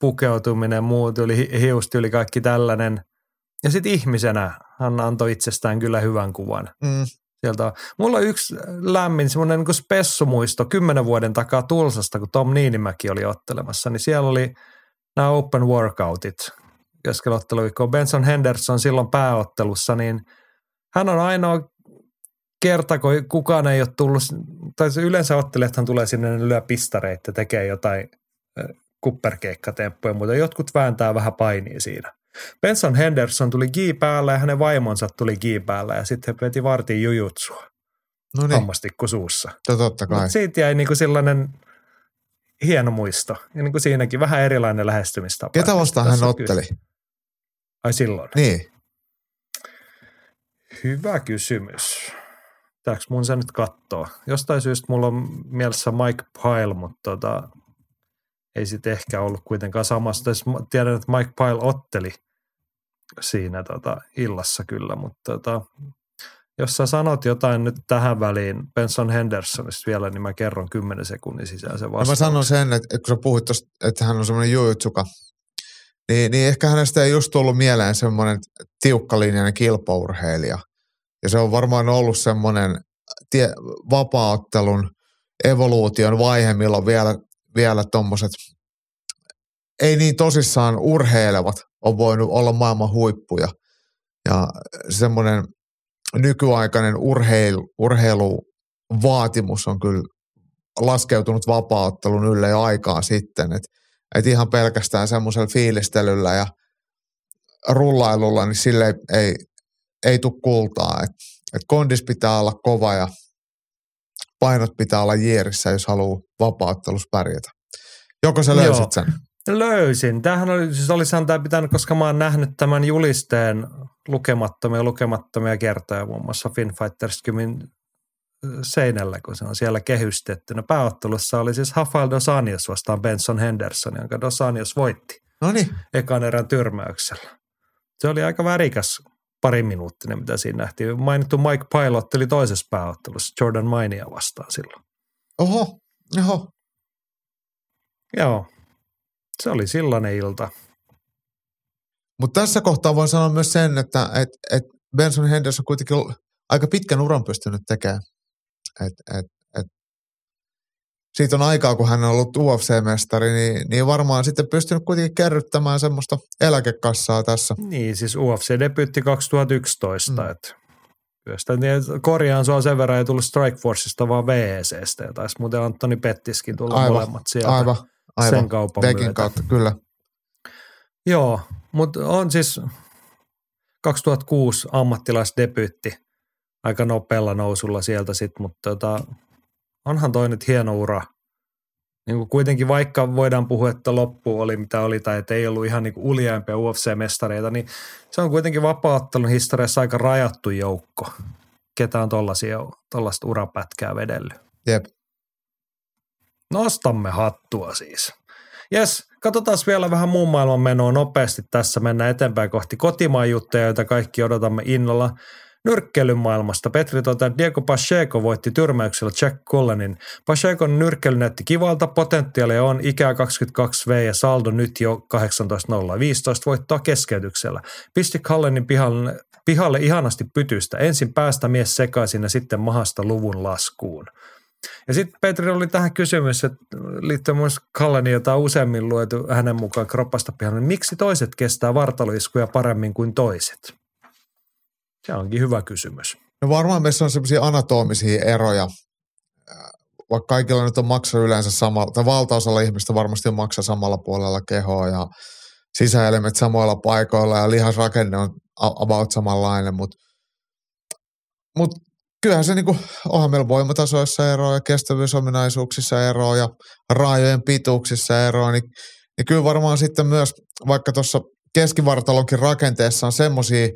pukeutuminen, muut yli hiustyyli, kaikki tällainen. Ja sitten ihmisenä hän antoi itsestään kyllä hyvän kuvan. Mm. Sieltä. Mulla on yksi lämmin semmoinen niin spessumuisto kymmenen vuoden takaa Tulsasta, kun Tom Niinimäki oli ottelemassa, niin siellä oli nämä open workoutit keskellä otteluviikkoa. Benson Henderson silloin pääottelussa, niin hän on ainoa kerta, kun kukaan ei ole tullut, tai se yleensä ottelijathan tulee sinne, ne lyö pistareita, tekee jotain kupperkeikkatemppuja, mutta jotkut vääntää vähän painia siinä. Benson Henderson tuli gi päällä ja hänen vaimonsa tuli gi päällä ja sitten he veti vartin jujutsua. No niin. Hammastikku suussa.
Totta kai. Mut
siitä jäi niinku sellainen hieno muisto. Ja niin kuin siinäkin vähän erilainen lähestymistapa.
Ketä vastaan hän otteli? Kyllä.
Ai silloin?
Niin.
Hyvä kysymys. Pitääkö mun sen nyt katsoa? Jostain syystä mulla on mielessä Mike Pyle, mutta tota, ei sitten ehkä ollut kuitenkaan samasta. Tiedän, että Mike Pyle otteli siinä tota, illassa kyllä, mutta tota, jos sä sanot jotain nyt tähän väliin Benson Hendersonista vielä, niin mä kerron 10 sekunnin sisään sen vastauksen.
Mä sanon sen, että, että kun sä puhuit tosta, että hän on semmoinen jujutsuka, niin, niin ehkä hänestä ei just tullut mieleen semmoinen tiukkalinjainen kilpaurheilija. Ja se on varmaan ollut semmoinen tie, vapaattelun evoluution vaihe, milloin vielä, vielä tuommoiset ei niin tosissaan urheilevat on voinut olla maailman huippuja. Ja semmoinen nykyaikainen urheilu, urheiluvaatimus on kyllä laskeutunut vapaattelun ylle jo aikaa sitten. Että et ihan pelkästään semmoisella fiilistelyllä ja rullailulla, niin sille ei, ei, ei tule kultaa. Et, et kondis pitää olla kova ja painot pitää olla jierissä, jos haluaa vapaattelussa pärjätä. Joko sä löysit Joo. sen?
Löysin. Tämähän oli, siis olisi tämä pitänyt, koska mä oon nähnyt tämän julisteen lukemattomia lukemattomia kertoja, muun muassa Finfighters Gymin seinällä, kun se on siellä kehystettynä. Pääottelussa oli siis Rafael Dos Anjos vastaan Benson Henderson, jonka Dos Anjos voitti.
No niin.
Ekan erän tyrmäyksellä. Se oli aika värikäs pari minuuttinen, mitä siinä nähtiin. Mainittu Mike Pilot oli toisessa pääottelussa Jordan Mainia vastaan silloin.
Oho, oho.
Joo, se oli sellainen ilta.
Mutta tässä kohtaa voin sanoa myös sen, että et, et Benson Henderson kuitenkin aika pitkän uran pystynyt tekemään. Et, et, et, siitä on aikaa, kun hän on ollut UFC-mestari, niin, niin varmaan sitten pystynyt kuitenkin kerryttämään semmoista eläkekassaa tässä.
Niin, siis UFC-debyytti 2011, mm. että Kyllä niin korjaan sua sen verran ei tullut Strikeforceista, vaan VECstä. Ja taisi muuten Antoni Pettiskin tulla aivan, molemmat sieltä.
Aivan, aivan.
Sen kaupan Vekin
kautta, kyllä.
Joo, mutta on siis 2006 ammattilaisdebyytti aika nopealla nousulla sieltä sitten, mutta tota, onhan toi nyt hieno ura. Niin kuin kuitenkin vaikka voidaan puhua, että loppu oli mitä oli tai että ei ollut ihan niin uljaimpia UFC-mestareita, niin se on kuitenkin vapaattelun historiassa aika rajattu joukko, ketä on tollaista urapätkää vedellyt.
Jep.
Nostamme hattua siis. Jes, katsotaan vielä vähän muun maailman menoa nopeasti tässä. Mennään eteenpäin kohti kotimaan juttuja, joita kaikki odotamme innolla. Nyrkkeilyn maailmasta Petri tuota, Diego Pacheco voitti tyrmäyksellä Jack Cullenin. Pachecon nyrkkeily näytti kivalta, potentiaalia on ikää 22V ja saldo nyt jo 18.0. 15 voittoa keskeytyksellä. Pisti Cullenin pihalle, pihalle ihanasti pytystä. Ensin päästä mies sekaisin ja sitten mahasta luvun laskuun. Ja sitten Petri oli tähän kysymys, että liittyy myös Kalleni, jota on useammin luetu hänen mukaan kroppasta pihalle. Niin miksi toiset kestää vartaloiskuja paremmin kuin toiset? Se onkin hyvä kysymys.
No varmaan meissä on sellaisia anatomisia eroja. Vaikka kaikilla nyt on maksa yleensä samalla, tai valtaosalla ihmistä varmasti on maksa samalla puolella kehoa ja sisäelimet samoilla paikoilla ja lihasrakenne on about samanlainen, mutta mut kyllähän se niinku, onhan meillä voimatasoissa eroa ja kestävyysominaisuuksissa eroa ja raajojen pituuksissa eroa, niin, niin kyllä varmaan sitten myös vaikka tuossa keskivartalonkin rakenteessa on semmoisia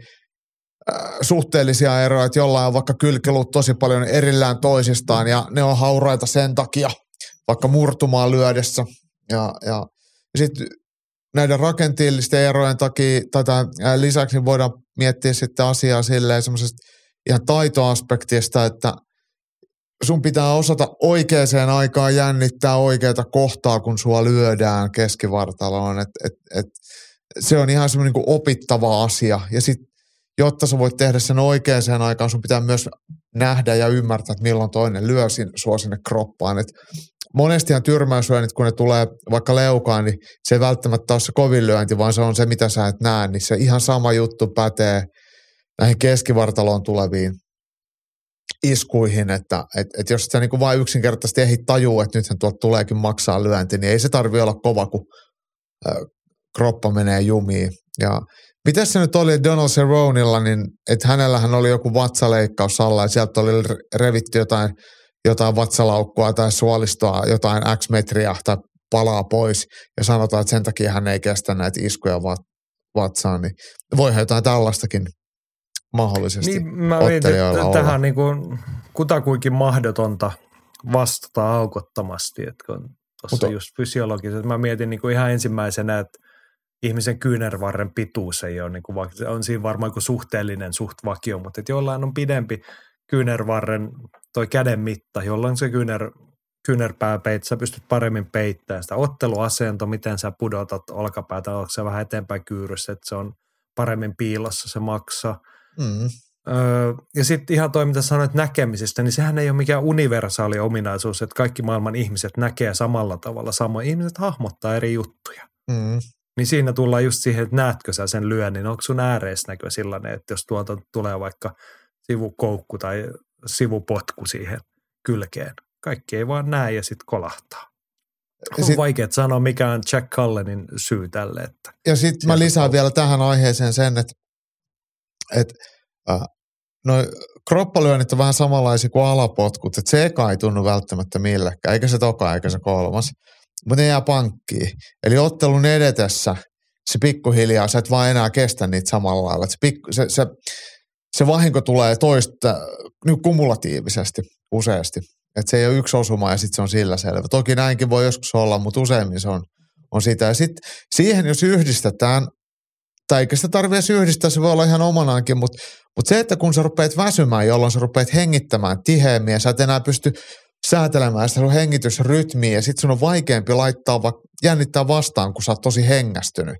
suhteellisia eroja, että jollain on vaikka kylkilut tosi paljon erillään toisistaan ja ne on hauraita sen takia, vaikka murtumaan lyödessä. Ja, ja, sitten näiden rakenteellisten erojen takia, tai tämän lisäksi voidaan miettiä sitten asiaa silleen semmoisesta ihan taitoaspektista, että sun pitää osata oikeaan aikaan jännittää oikeata kohtaa, kun sua lyödään keskivartaloon. Et, et, et, se on ihan semmoinen niin opittava asia. Ja sitten, jotta sä voit tehdä sen oikeaan aikaan, sun pitää myös nähdä ja ymmärtää, että milloin toinen lyö sin, sua sinne kroppaan. Et monestihan tyrmäyslyönnit, kun ne tulee vaikka leukaan, niin se ei välttämättä ole se kovin lyönti, vaan se on se, mitä sä et näe. Niin se ihan sama juttu pätee – näihin keskivartaloon tuleviin iskuihin, että et, et jos sä niin vain yksinkertaisesti ehit tajuu, että nythän tuolta tuleekin maksaa lyönti, niin ei se tarvi olla kova, kun ö, kroppa menee jumiin. Ja miten se nyt oli Donald Cerronilla, niin että hänellähän oli joku vatsaleikkaus alla ja sieltä oli revitty jotain, jotain vatsalaukkua tai suolistoa, jotain X metriä tai palaa pois. Ja sanotaan, että sen takia hän ei kestä näitä iskuja vatsaan, niin voihan jotain tällaistakin mahdollisesti
niin, mä mietin, että tähän niin kuin kutakuinkin mahdotonta vastata aukottomasti, että kun tuossa just fysiologisesti, mä mietin niin kuin ihan ensimmäisenä, että ihmisen kyynärvarren pituus ei ole, niin kuin, on siinä varmaan kuin suhteellinen suht vakio, mutta että jollain on pidempi kyynärvarren toi käden mitta, jolloin se kyynär, kyynärpää peit, sä pystyt paremmin peittämään sitä otteluasento, miten sä pudotat olkapäätä, onko se vähän eteenpäin kyyryssä, että se on paremmin piilossa se maksaa – Mm. Öö, ja sitten ihan toi, mitä sanoit näkemisestä, niin sehän ei ole mikään universaali ominaisuus, että kaikki maailman ihmiset näkee samalla tavalla. Samoin ihmiset hahmottaa eri juttuja. Mm. Niin siinä tullaan just siihen, että näetkö sä sen lyönnin, onko sun ääreisnäkö sellainen, että jos tuolta tulee vaikka sivukoukku tai sivupotku siihen kylkeen. Kaikki ei vaan näe ja sitten kolahtaa. On sit, vaikea sanoa, mikä on Jack Cullenin syy tälle. Että
ja sitten mä lisään vielä tähän aiheeseen sen, että et, äh, no, kroppalyönnit on vähän samanlaisia kuin alapotkut, että se eka ei tunnu välttämättä millekään, eikä se toka eikä se kolmas, mutta ne jää pankkiin. Eli ottelun edetessä se pikkuhiljaa, sä et vaan enää kestä niitä samalla lailla. Se, pikku, se, se, se vahinko tulee toista niin kumulatiivisesti useasti. Että se ei ole yksi osuma ja sitten se on sillä selvä. Toki näinkin voi joskus olla, mutta useimmin se on, on sitä. Ja sitten siihen, jos yhdistetään tai eikä sitä tarvitse yhdistää, se voi olla ihan omanaankin, mutta, mutta se, että kun sä rupeat väsymään, jolloin sä rupeat hengittämään tiheämmin ja sä et enää pysty säätelemään sitä sun hengitysrytmiä ja sitten sun on vaikeampi laittaa, va- jännittää vastaan, kun sä oot tosi hengästynyt.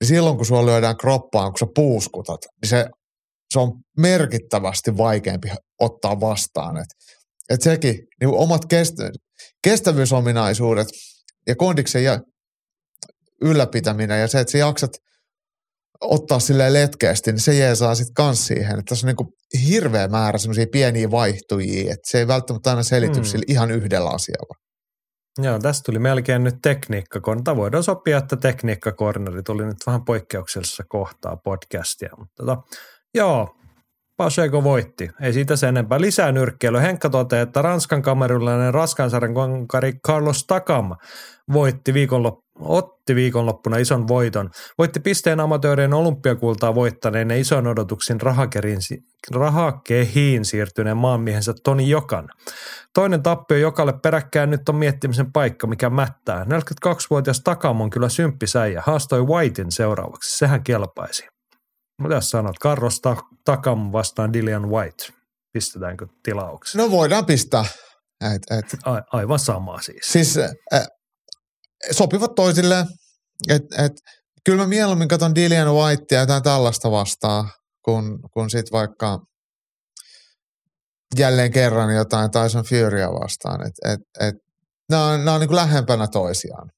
Niin silloin, kun sua lyödään kroppaan, kun sä puuskutat, niin se, se on merkittävästi vaikeampi ottaa vastaan. Et, et sekin, niin omat kestä, kestävyysominaisuudet ja kondiksen ja ylläpitäminen ja se, että sä jaksat – ottaa sille letkeästi, niin se jeesaa sitten kans siihen. Että tässä on niin hirveä määrä semmoisia pieniä vaihtujia, että se ei välttämättä aina selity mm. sillä ihan yhdellä asialla.
Joo, tästä tuli melkein nyt tekniikkakorneri. Voidaan sopia, että tekniikkakorneri tuli nyt vähän poikkeuksellisessa kohtaa podcastia. Mutta tota, joo, Pacheco voitti. Ei siitä sen enempää. Lisää nyrkkeilyä. Henkka toteaa, että Ranskan kamerulainen raskansarjan konkari Carlos Takam voitti viikonlop- otti viikonloppuna ison voiton. Voitti pisteen amatöörien olympiakultaa voittaneen ja ison odotuksin rahakehiin siirtyneen maanmiehensä Toni Jokan. Toinen tappio Jokalle peräkkään nyt on miettimisen paikka, mikä mättää. 42-vuotias Takam on kyllä symppisäijä. Haastoi Whitein seuraavaksi. Sehän kelpaisi. Mitä sanot? Carlos Takam vastaan Dillian White. Pistetäänkö tilaukseen?
No voidaan pistää. Et, et.
A- aivan sama siis.
Siis äh, sopivat toisilleen. Et, et, kyllä mä mieluummin katson Dillian Whitea ja jotain tällaista vastaan, kun, kun sit vaikka jälleen kerran jotain Tyson Furya vastaan. Et, et, et, nämä on, nämä on niin lähempänä toisiaan.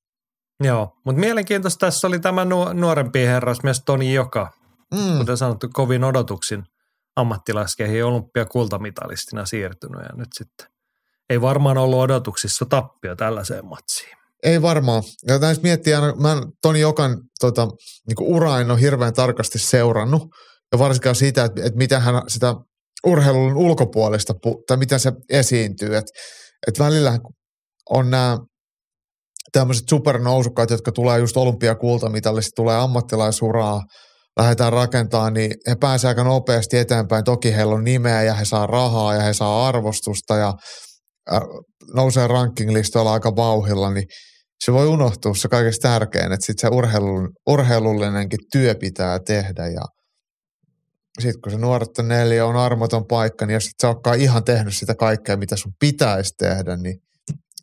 Joo, mutta mielenkiintoista tässä oli tämä nuorempi herrasmies Toni Joka, mm. kuten sanottu, kovin odotuksin ammattilaiskeihin olympiakultamitalistina siirtynyt ja nyt sitten ei varmaan ollut odotuksissa tappio tällaiseen matsiin.
Ei varmaan. Ja näistä miettiä, mä Toni Jokan tota, niin ura en ole hirveän tarkasti seurannut, ja varsinkaan siitä, että, että miten hän sitä urheilun ulkopuolesta, tai miten se esiintyy. Että, että välillä on nämä tämmöiset supernousukkaat, jotka tulee just olympiakultamitalista, tulee ammattilaisuraa, lähdetään rakentamaan, niin he pääsevät aika nopeasti eteenpäin. Toki heillä on nimeä ja he saa rahaa ja he saa arvostusta ja nousee ranking-listoilla aika vauhilla, niin se voi unohtua se kaikista tärkein, että sitten se urheilun, urheilullinenkin työ pitää tehdä ja sitten kun se nuoretta neljä on armoton paikka, niin jos et sä olekaan ihan tehnyt sitä kaikkea, mitä sun pitäisi tehdä, niin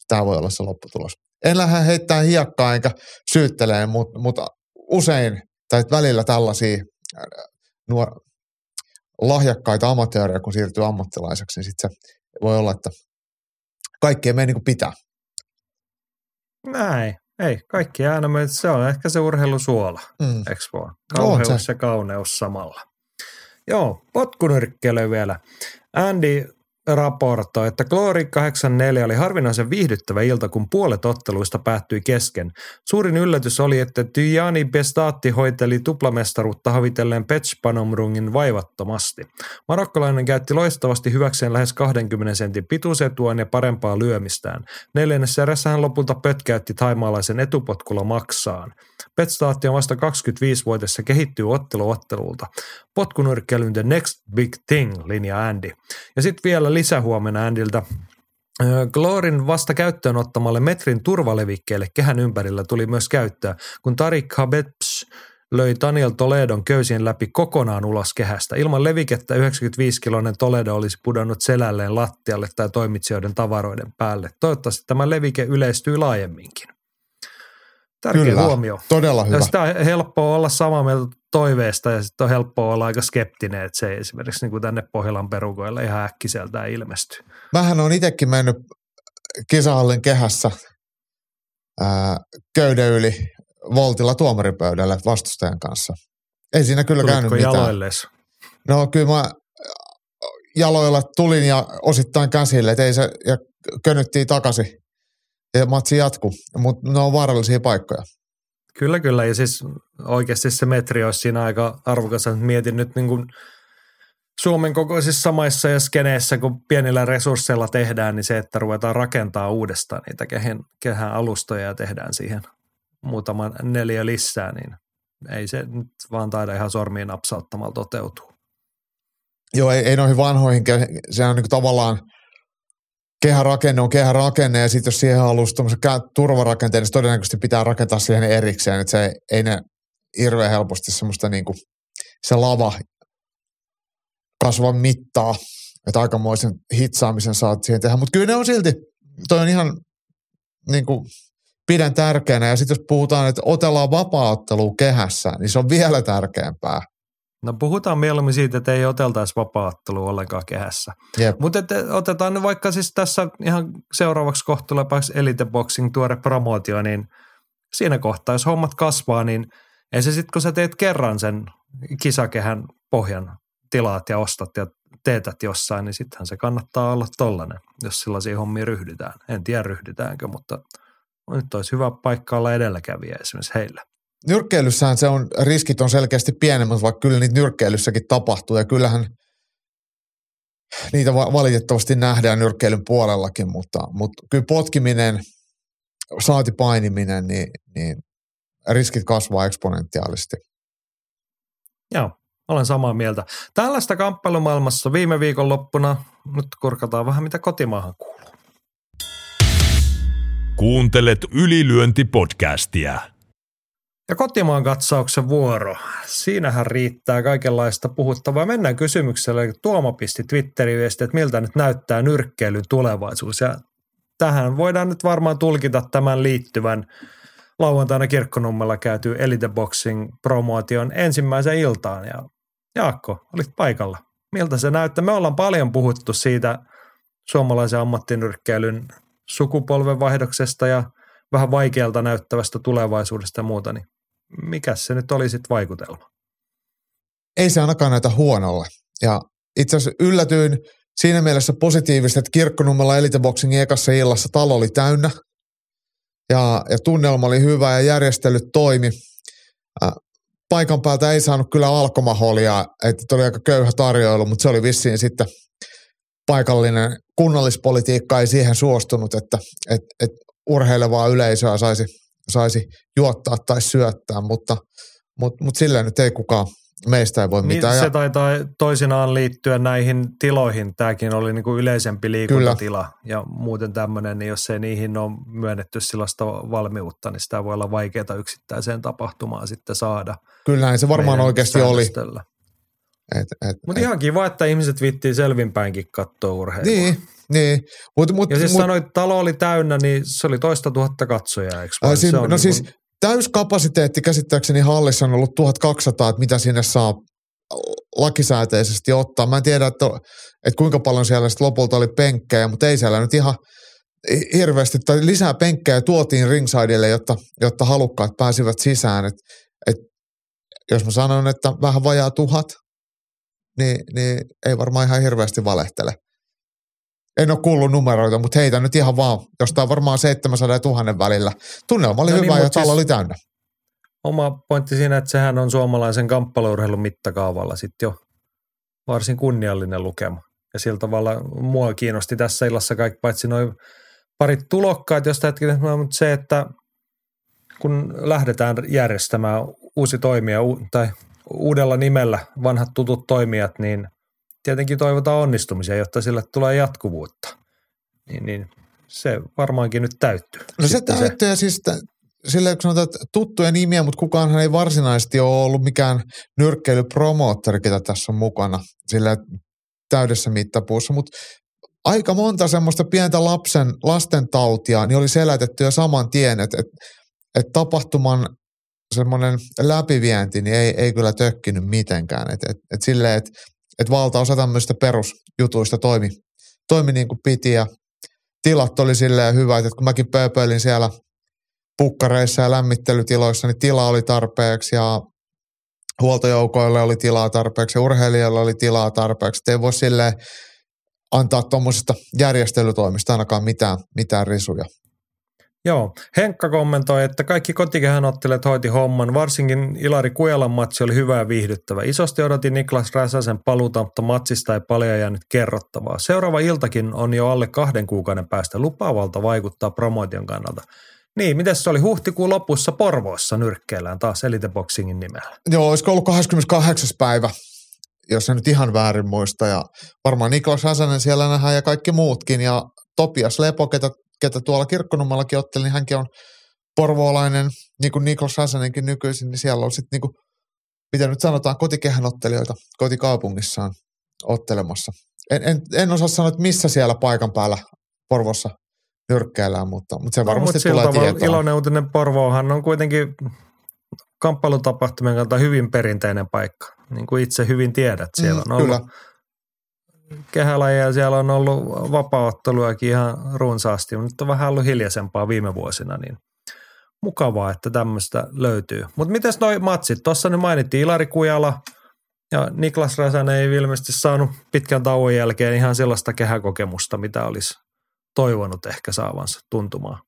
tämä voi olla se lopputulos. En lähde heittämään hiekkaa enkä syytteleen, mutta, mutta usein tai välillä tällaisia nuor, lahjakkaita amatöörejä, kun siirtyy ammattilaiseksi, niin sitten se voi olla, että kaikki ei mene niin kuin pitää.
Näin. Ei, kaikki aina, se on ehkä se urheilusuola, mm. eikö vaan? Kauheus ja kauneus samalla. Joo, potkunyrkkely vielä. Andy raportoi, että Glory 84 oli harvinaisen viihdyttävä ilta, kun puolet otteluista päättyi kesken. Suurin yllätys oli, että Tyjani Bestatti hoiteli tuplamestaruutta havitelleen Petspanomrungin vaivattomasti. Marokkalainen käytti loistavasti hyväkseen lähes 20 sentin pituusetuaan ja parempaa lyömistään. Neljännessä erässä hän lopulta pötkäytti taimaalaisen etupotkulla maksaan. Petstaatti on vasta 25-vuotias ja kehittyy ottelu ottelulta. The next big thing, linja Andy. Ja sitten vielä lisähuomenna Andiltä. Glorin vasta käyttöön ottamalle metrin turvalevikkeelle kehän ympärillä tuli myös käyttöä, kun Tarik Habebs löi Daniel Toledon köysien läpi kokonaan ulos kehästä. Ilman levikettä 95-kiloinen Toledo olisi pudonnut selälleen lattialle tai toimitsijoiden tavaroiden päälle. Toivottavasti tämä levike yleistyy laajemminkin. Tärkeä Kyllä, huomio.
todella hyvä. Ja
sitä on helppoa olla samaa mieltä toiveesta ja sitten on helppoa olla aika skeptinen, että se ei esimerkiksi niin kuin tänne Pohjolan perukoille ihan äkkiseltään ilmesty.
Mähän on itsekin mennyt kisahallin kehässä ää, köyden yli voltilla tuomaripöydälle vastustajan kanssa. Ei siinä kyllä Tulitko käynyt mitään.
jaloilles?
No kyllä mä jaloilla tulin ja osittain käsille, että ei se, ja könyttiin takaisin ja matsi jatkuu, mutta ne on vaarallisia paikkoja.
Kyllä, kyllä. Ja siis oikeasti se metri olisi siinä aika arvokas. Mietin nyt niin kuin Suomen kokoisissa maissa ja skeneessä, kun pienillä resursseilla tehdään, niin se, että ruvetaan rakentaa uudestaan niitä kehän, kehän alustoja ja tehdään siihen muutaman neljä lisää, niin ei se nyt vaan taida ihan sormiin napsauttamalla toteutua.
Joo, ei, ei noihin vanhoihin, se on niin tavallaan – kehärakenne on kehärakenne ja sitten jos siihen haluaisi turvarakenteen, niin todennäköisesti pitää rakentaa siihen erikseen, että se ei, ne hirveän helposti semmoista niin kuin, se lava kasva mittaa, että aikamoisen hitsaamisen saat siihen tehdä, mutta kyllä ne on silti, toi on ihan niin kuin, pidän tärkeänä. Ja sitten jos puhutaan, että otellaan vapaaottelua kehässä, niin se on vielä tärkeämpää.
No puhutaan mieluummin siitä, että ei oteltaisi vapaattelua ollenkaan kehässä.
Yep.
Mutta otetaan vaikka siis tässä ihan seuraavaksi kohtuulepaksi Elite Boxing tuore promootio, niin siinä kohtaa, jos hommat kasvaa, niin ei se sitten, kun sä teet kerran sen kisakehän pohjan, tilaat ja ostat ja teetät jossain, niin sittenhän se kannattaa olla tollainen, jos sellaisia hommia ryhdytään. En tiedä ryhdytäänkö, mutta nyt olisi hyvä paikka olla edelläkävijä esimerkiksi heillä
nyrkkeilyssähän se on, riskit on selkeästi pienemmät, vaikka kyllä niitä nyrkkeilyssäkin tapahtuu. Ja kyllähän niitä valitettavasti nähdään nyrkkeilyn puolellakin, mutta, mutta kyllä potkiminen, saati painiminen, niin, niin riskit kasvaa eksponentiaalisesti.
Joo, olen samaa mieltä. Tällaista kamppailumaailmassa viime viikon loppuna, nyt kurkataan vähän mitä kotimaahan kuuluu.
Kuuntelet ylilyöntipodcastia.
Ja kotimaan katsauksen vuoro. Siinähän riittää kaikenlaista puhuttavaa. Mennään kysymykselle. Tuomo pisti Twitterin viesti, että miltä nyt näyttää nyrkkeilyn tulevaisuus. Ja tähän voidaan nyt varmaan tulkita tämän liittyvän lauantaina Kirkkonummella käyty Elite Boxing promotion ensimmäisen iltaan. Ja Jaakko, olit paikalla. Miltä se näyttää? Me ollaan paljon puhuttu siitä suomalaisen ammattinyrkkeilyn sukupolvenvaihdoksesta ja vähän vaikealta näyttävästä tulevaisuudesta ja muuta, niin mikä se nyt oli sitten vaikutelma?
Ei se ainakaan näitä huonolle. Ja itse asiassa yllätyin siinä mielessä positiivisesti, että Kirkkonummella Elite Boxingin ekassa illassa talo oli täynnä. Ja, ja tunnelma oli hyvä ja järjestelyt toimi. Paikan päältä ei saanut kyllä alkomaholia, että oli aika köyhä tarjoilu, mutta se oli vissiin sitten paikallinen kunnallispolitiikka ei siihen suostunut, että, että, että urheilevaa yleisöä saisi, saisi juottaa tai syöttää, mutta, mutta, mutta sillä nyt ei kukaan meistä ei voi niin, mitään.
Se taitaa toisinaan liittyä näihin tiloihin. Tämäkin oli niin kuin yleisempi liikuntatila Kyllä. ja muuten tämmöinen, niin jos ei niihin ole myönnetty sellaista valmiutta, niin sitä voi olla vaikeaa yksittäiseen tapahtumaan sitten saada.
Kyllä näin se varmaan oikeasti oli.
Mutta ihan kiva, että ihmiset viittiin selvinpäinkin katsoa urheilua.
Niin, niin.
Mut, mut, ja siis mut, sanoit, että talo oli täynnä, niin se oli toista tuhatta katsojaa, eikö
Ää, siinä, no niin siis kun... täyskapasiteetti käsittääkseni hallissa on ollut 1200, että mitä sinne saa lakisääteisesti ottaa. Mä en tiedä, että, että kuinka paljon siellä sitten lopulta oli penkkejä, mutta ei siellä nyt ihan hirveästi, tai lisää penkkejä tuotiin ringsidelle, jotta, jotta halukkaat pääsivät sisään. Et, et, jos mä sanon, että vähän vajaa tuhat, niin, niin ei varmaan ihan hirveästi valehtele. En ole kuullut numeroita, mutta heitä nyt ihan vaan, jostain varmaan 700 ja 1000 välillä. Tunnelma oli no hyvä niin, ja talo siis oli täynnä.
Oma pointti siinä, että sehän on suomalaisen kamppailurheilun mittakaavalla sitten jo varsin kunniallinen lukema. Ja sillä tavalla mua kiinnosti tässä illassa kaikki paitsi noin parit tulokkaat, josta hetken, mutta se, että kun lähdetään järjestämään uusi toimija tai uudella nimellä vanhat tutut toimijat, niin tietenkin toivotaan onnistumisia, jotta sille tulee jatkuvuutta. Niin, niin se varmaankin nyt täyttyy.
No se täyttyy ja siis silleen, kun sanotaan, että tuttuja nimiä, mutta kukaan ei varsinaisesti ole ollut mikään nyrkkeilypromoottori, ketä tässä on mukana sillä täydessä mittapuussa, mutta aika monta semmoista pientä lapsen, lasten tautia, niin oli selätetty jo saman tien, että, että, että tapahtuman semmoinen läpivienti niin ei, ei kyllä tökkinyt mitenkään. Et, et, et silleen, että et valtaosa tämmöistä perusjutuista toimi, toimi niin kuin piti ja tilat oli silleen hyvä, että kun mäkin pööpöilin siellä pukkareissa ja lämmittelytiloissa, niin tila oli tarpeeksi ja huoltojoukoille oli tilaa tarpeeksi ja urheilijoille oli tilaa tarpeeksi. Et ei voi silleen antaa tuommoisesta järjestelytoimista ainakaan mitään, mitään risuja.
Joo, Henkka kommentoi, että kaikki kotikehän ottelet hoiti homman, varsinkin Ilari Kujalan matsi oli hyvä ja viihdyttävä. Isosti odotin Niklas Räsäsen paluuta, mutta matsista ei paljon jäänyt kerrottavaa. Seuraava iltakin on jo alle kahden kuukauden päästä lupaavalta vaikuttaa promotion kannalta. Niin, miten se oli huhtikuun lopussa Porvoossa nyrkkeellään taas Elite Boxingin nimellä?
Joo, olisiko ollut 28. päivä, jos en nyt ihan väärin muista. Ja varmaan Niklas Räsänen siellä nähdään ja kaikki muutkin. Ja Topias Lepo, ketä ketä tuolla Kirkkonummellakin otteli, niin hänkin on porvoolainen, niin kuin Niklas Räsänenkin nykyisin, niin siellä on sitten niin kuin, mitä nyt sanotaan, kotikehän ottelijoita kotikaupungissaan ottelemassa. En, en, en osaa sanoa, että missä siellä paikan päällä Porvossa nyrkkeillään, mutta, mutta se no, varmasti mutta tulee tietoon.
Iloinen uutinen Porvohan on kuitenkin kamppailutapahtumien kannalta hyvin perinteinen paikka. Niin kuin itse hyvin tiedät, siellä mm, on ollut kyllä kehälajeja siellä on ollut vapaaotteluakin ihan runsaasti, mutta nyt on vähän ollut hiljaisempaa viime vuosina, niin mukavaa, että tämmöistä löytyy. Mutta miten noi matsit? Tuossa nyt mainittiin Ilari Kujala ja Niklas Räsänen ei ilmeisesti saanut pitkän tauon jälkeen ihan sellaista kehäkokemusta, mitä olisi toivonut ehkä saavansa tuntumaan.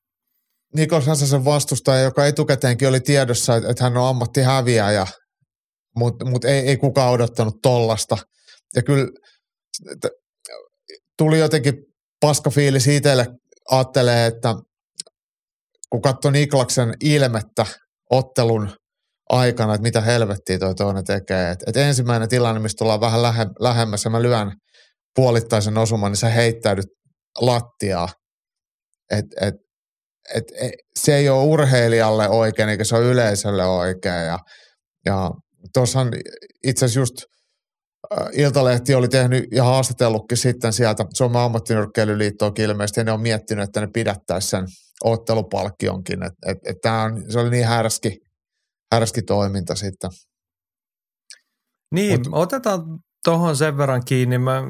Niklas Räsäsen vastustaja, joka etukäteenkin oli tiedossa, että hän on ammattihäviäjä, mutta mut ei, ei kukaan odottanut tollasta. Ja kyllä tuli jotenkin paska fiilis itselle. Ajattelee, että kun katsoi Niklaksen ilmettä ottelun aikana, että mitä helvettiä toi toinen tekee. Et, et ensimmäinen tilanne, mistä ollaan vähän lähe, lähemmässä, mä lyön puolittaisen osuman, niin sä heittäydyt lattiaa. Et, et, et, et, se ei ole urheilijalle oikein, eikä se ole yleisölle oikein. Ja, ja itse asiassa just Iltalehti oli tehnyt ja haastatellutkin sitten sieltä Suomen ammattinyrkkeilyliittoakin ilmeisesti, ja ne on miettinyt, että ne pidättäisi sen ottelupalkkionkin. Et, et, et tää on, se oli niin härski, härski toiminta sitten.
Niin, Mut, otetaan tuohon sen verran kiinni. Mä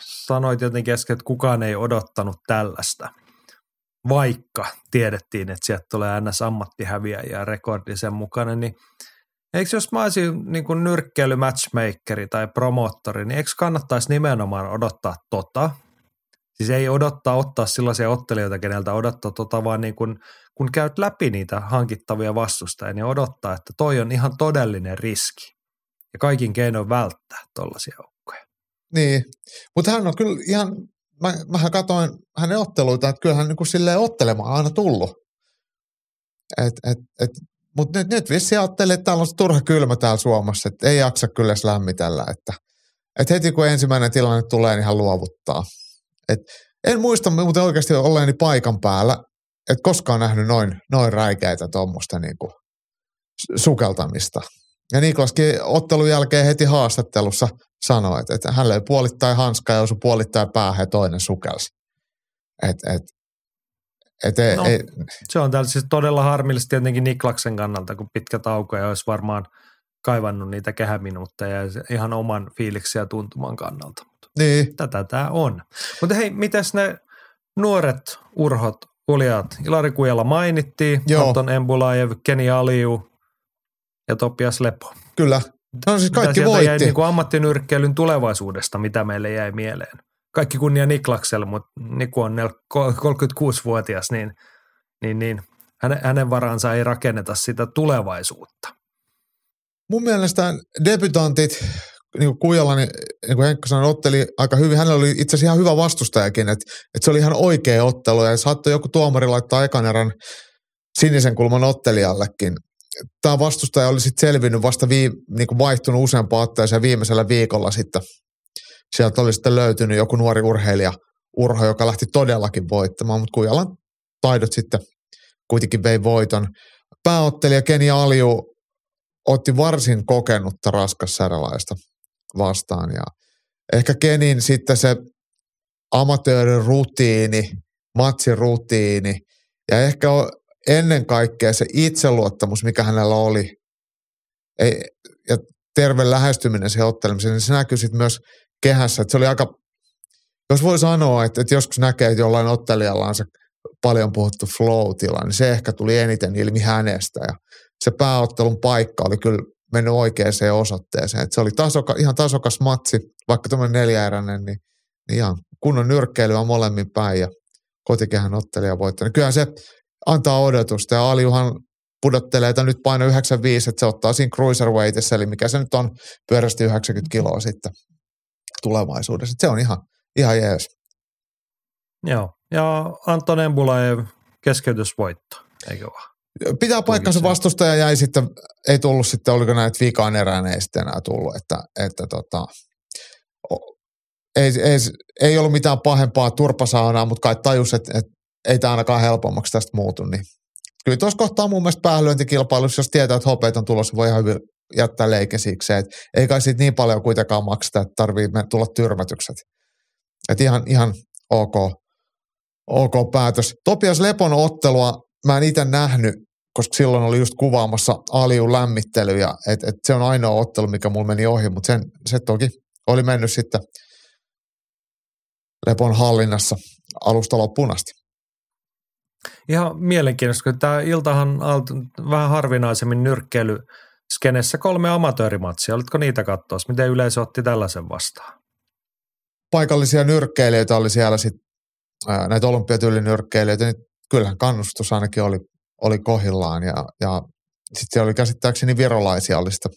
sanoit jotenkin äsken, että kukaan ei odottanut tällaista. Vaikka tiedettiin, että sieltä tulee ns. ammattihäviäjä rekordi sen mukana, niin eikö jos mä olisin niin kuin nyrkkeily matchmakeri tai promoottori, niin eikö kannattaisi nimenomaan odottaa tota? Siis ei odottaa ottaa sellaisia ottelijoita, keneltä odottaa tota, vaan niin kun, kun käyt läpi niitä hankittavia vastustajia, niin odottaa, että toi on ihan todellinen riski. Ja kaikin keinoin välttää tollaisia joukkoja.
Niin, mutta hän on kyllä ihan, mä, mähän katsoin hänen otteluita, että kyllä hän niin kuin silleen ottelemaan aina tullut. Et, et, et, mutta nyt, nyt vissiin ajattelee, että täällä on turha kylmä täällä Suomessa, että ei jaksa kyllä edes lämmitellä. Että, että heti kun ensimmäinen tilanne tulee, niin hän luovuttaa. Et en muista muuten oikeasti olleeni paikan päällä, että koskaan nähnyt noin, noin räikeitä tuommoista niinku sukeltamista. Ja Niklaskin ottelun jälkeen heti haastattelussa sanoi, että, että hän löi puolittain hanskaa ja osui puolittain päähän ja toinen sukelsi. Et, et, et,
no,
ei,
se on tällä siis todella harmillista tietenkin Niklaksen kannalta, kun pitkä tauko ja olisi varmaan kaivannut niitä kehäminuutteja ihan oman fiiliksi ja tuntuman kannalta.
Niin.
Tätä tämä on. Mutta hei, mitäs ne nuoret urhot, uljat? Ilari Kujala mainittiin, Joo. Anton Embulaev, Keni Aliu ja Topias Lepo.
Kyllä. No siis kaikki mitä voitti.
jäi niin kuin ammattinyrkkeilyn tulevaisuudesta, mitä meille jäi mieleen? Kaikki kunnia Niklakselle, mutta Niku on 36-vuotias, niin, niin, niin hänen, hänen varansa ei rakenneta sitä tulevaisuutta.
Mun mielestä debutantit, niin kuin Kujala, niin, niin kuin Henkka sanoi, otteli aika hyvin. Hänellä oli itse asiassa ihan hyvä vastustajakin, että, että se oli ihan oikea ottelu ja saattoi joku tuomari laittaa ekan erän sinisen kulman ottelijallekin. Tämä vastustaja oli sitten selvinnyt vasta vii, niin kuin vaihtunut useampaan otteeseen viimeisellä viikolla sitten. Sieltä oli sitten löytynyt joku nuori urheilija, Urho, joka lähti todellakin voittamaan, mutta Kujalan taidot sitten kuitenkin vei voiton. Pääottelija Keni Alju otti varsin kokenutta raskassärjalaista vastaan. Ja ehkä Kenin sitten se amatöörin rutiini, matsin rutiini ja ehkä ennen kaikkea se itseluottamus, mikä hänellä oli ei, ja terve lähestyminen siihen ottelemiseen, niin se näkyy sitten myös kehässä. Että se oli aika, jos voi sanoa, että, että joskus näkee, että jollain ottelijalla on se paljon puhuttu flow-tila, niin se ehkä tuli eniten ilmi hänestä. Ja se pääottelun paikka oli kyllä mennyt oikeaan osoitteeseen. Et se oli tasoka, ihan tasokas matsi, vaikka tämmöinen neljäeräinen, niin, niin ihan kunnon nyrkkeilyä molemmin päin ja kotikehän ottelija voittanut. Kyllähän se antaa odotusta ja Aliuhan pudottelee, että nyt paino 95, että se ottaa siinä cruiserweightissa, eli mikä se nyt on, pyörästi 90 kiloa sitten tulevaisuudessa. se on ihan, ihan jees.
Joo, ja Anton Embulaev keskeytysvoitto, eikö vaan?
Pitää paikkansa vastustaja jäi sitten, ei tullut sitten, oliko näitä vikaan erään, ei sitten enää tullut, että, että tota, ei, ei, ei, ollut mitään pahempaa turpasaunaa, mutta kai tajus, että, että ei tämä ainakaan helpommaksi tästä muutu, niin kyllä tuossa kohtaa mun mielestä päälyöntikilpailussa, jos tietää, että hopeet on tulossa, voi ihan hyvin jättää. Et ei kai siitä niin paljon kuitenkaan makseta, että tarvii tulla tyrmätykset. Et ihan, ihan ok, ok päätös. Topias Lepon ottelua mä en itse nähnyt, koska silloin oli just kuvaamassa Aliun lämmittely ja et, et se on ainoa ottelu, mikä mulla meni ohi, mutta sen, se toki oli mennyt sitten Lepon hallinnassa alusta loppuun asti.
Ihan mielenkiintoista, kun tämä iltahan vähän harvinaisemmin nyrkkeily skenessä kolme amatöörimatsia. Olitko niitä katsoa? Miten yleisö otti tällaisen vastaan?
Paikallisia nyrkkeilijöitä oli siellä sitten, näitä olympiatyylinyrkkeilijöitä, niin kyllähän kannustus ainakin oli, oli kohillaan ja, ja sitten oli käsittääkseni virolaisia oli sitä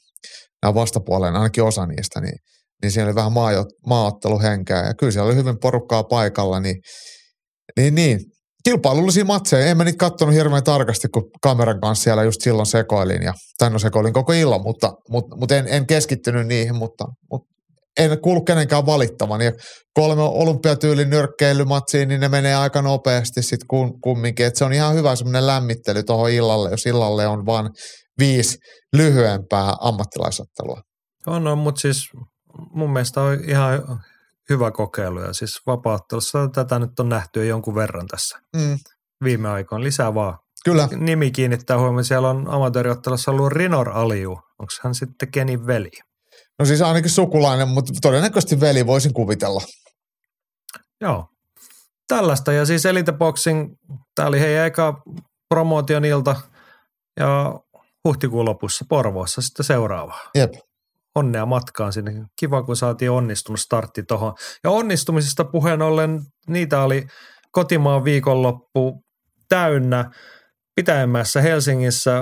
nämä vastapuoleen, ainakin osa niistä, niin, niin siellä oli vähän maa, maaotteluhenkeä ja kyllä siellä oli hyvin porukkaa paikalla, niin, niin, niin. Kilpailullisia matseja, en mä niitä katsonut hirveän tarkasti, kun kameran kanssa siellä just silloin sekoilin ja, tai no sekoilin koko illan, mutta, mutta, mutta en, en, keskittynyt niihin, mutta, mutta en kuulu kenenkään valittavan. Ja kolme olympiatyylin nyrkkeilymatsiin, niin ne menee aika nopeasti sitten kumminkin. Et se on ihan hyvä semmoinen lämmittely tuohon illalle, jos illalle on vain viisi lyhyempää ammattilaisottelua.
On, on mutta siis mun mielestä on ihan hyvä kokeilu. Ja siis vapaattelussa tätä nyt on nähty jo jonkun verran tässä mm. viime aikoina. Lisää vaan.
Kyllä.
Nimi kiinnittää huomioon. Siellä on amatööriottelussa ollut Rinor Aliu. Onko hän sitten Kenin veli?
No siis ainakin sukulainen, mutta todennäköisesti veli voisin kuvitella.
Joo. Tällaista. Ja siis Elite Boxing, tämä oli heidän eka promootion ilta. Ja huhtikuun lopussa Porvoossa sitten seuraava.
Jep.
Onnea matkaan sinne. Kiva, kun saatiin onnistunut startti tuohon. Ja onnistumisesta puheen ollen, niitä oli kotimaan viikonloppu täynnä. Pitäjämässä Helsingissä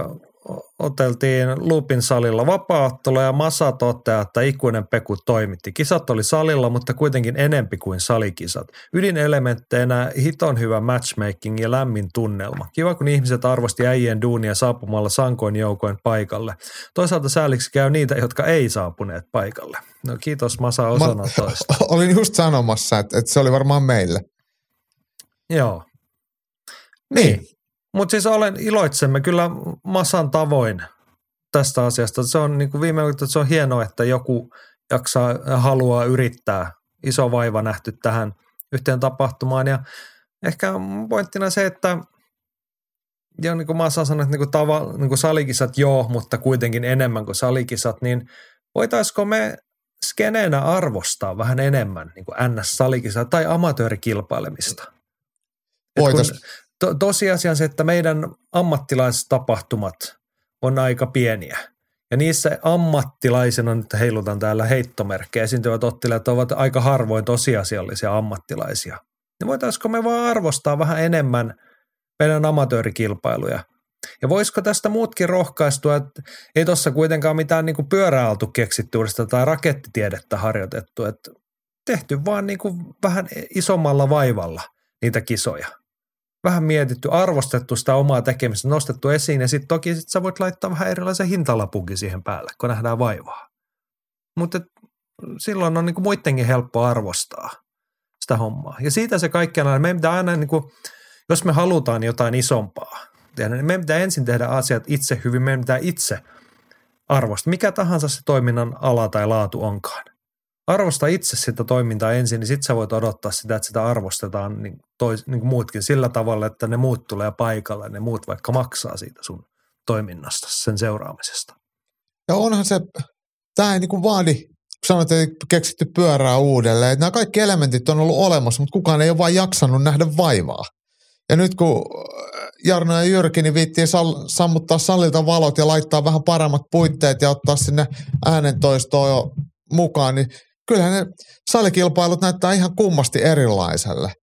oteltiin Lupin salilla vapaattelu ja Masa toteaa, että ikuinen Peku toimitti. Kisat oli salilla, mutta kuitenkin enempi kuin salikisat. Ydinelementteinä hiton hyvä matchmaking ja lämmin tunnelma. Kiva, kun ihmiset arvosti äijien duunia saapumalla sankoin joukoin paikalle. Toisaalta sääliksi käy niitä, jotka ei saapuneet paikalle. No kiitos Masa osanotoista.
Olin just sanomassa, että, että se oli varmaan meille.
Joo. Niin. Mutta siis olen iloitsemme kyllä massan tavoin tästä asiasta. Se on niin kuin viime että se on hienoa, että joku jaksaa haluaa yrittää. Iso vaiva nähty tähän yhteen tapahtumaan. Ja ehkä pointtina se, että ja niin kuin Massa sanoi, että niin kuin tava, niin kuin salikisat joo, mutta kuitenkin enemmän kuin salikisat, niin voitaisiko me skeneenä arvostaa vähän enemmän niin kuin NS-salikisat tai amatöörikilpailemista?
Voitaisiin
to, tosiasia se, että meidän ammattilaistapahtumat on aika pieniä. Ja niissä ammattilaisena, nyt heilutan täällä heittomerkkejä, esiintyvät ottelijat ovat aika harvoin tosiasiallisia ammattilaisia. Niin voitaisiko me vaan arvostaa vähän enemmän meidän amatöörikilpailuja? Ja voisiko tästä muutkin rohkaistua, että ei tuossa kuitenkaan mitään niin pyörää oltu keksitty tai rakettitiedettä harjoitettu, että tehty vaan niin kuin vähän isommalla vaivalla niitä kisoja – vähän mietitty, arvostettu sitä omaa tekemistä, nostettu esiin ja sitten toki sit sä voit laittaa vähän erilaisen hintalapukin siihen päälle, kun nähdään vaivaa. Mutta silloin on niinku muidenkin helppo arvostaa sitä hommaa. Ja siitä se kaikki on, meidän pitää aina, niinku, jos me halutaan jotain isompaa niin meidän pitää ensin tehdä asiat itse hyvin, meidän pitää itse arvostaa, mikä tahansa se toiminnan ala tai laatu onkaan arvosta itse sitä toimintaa ensin, niin sitten sä voit odottaa sitä, että sitä arvostetaan niin, tois, niin kuin muutkin sillä tavalla, että ne muut tulee paikalle, ne muut vaikka maksaa siitä sun toiminnasta, sen seuraamisesta.
Ja onhan se, tämä ei niin kuin vaadi, sanoit, että keksitty pyörää uudelleen, nämä kaikki elementit on ollut olemassa, mutta kukaan ei ole vain jaksanut nähdä vaivaa. Ja nyt kun Jarno ja Jyrki niin viittiin sal- sammuttaa sallilta valot ja laittaa vähän paremmat puitteet ja ottaa sinne äänentoistoa jo mukaan, niin kyllähän ne salikilpailut näyttää ihan kummasti erilaiselle.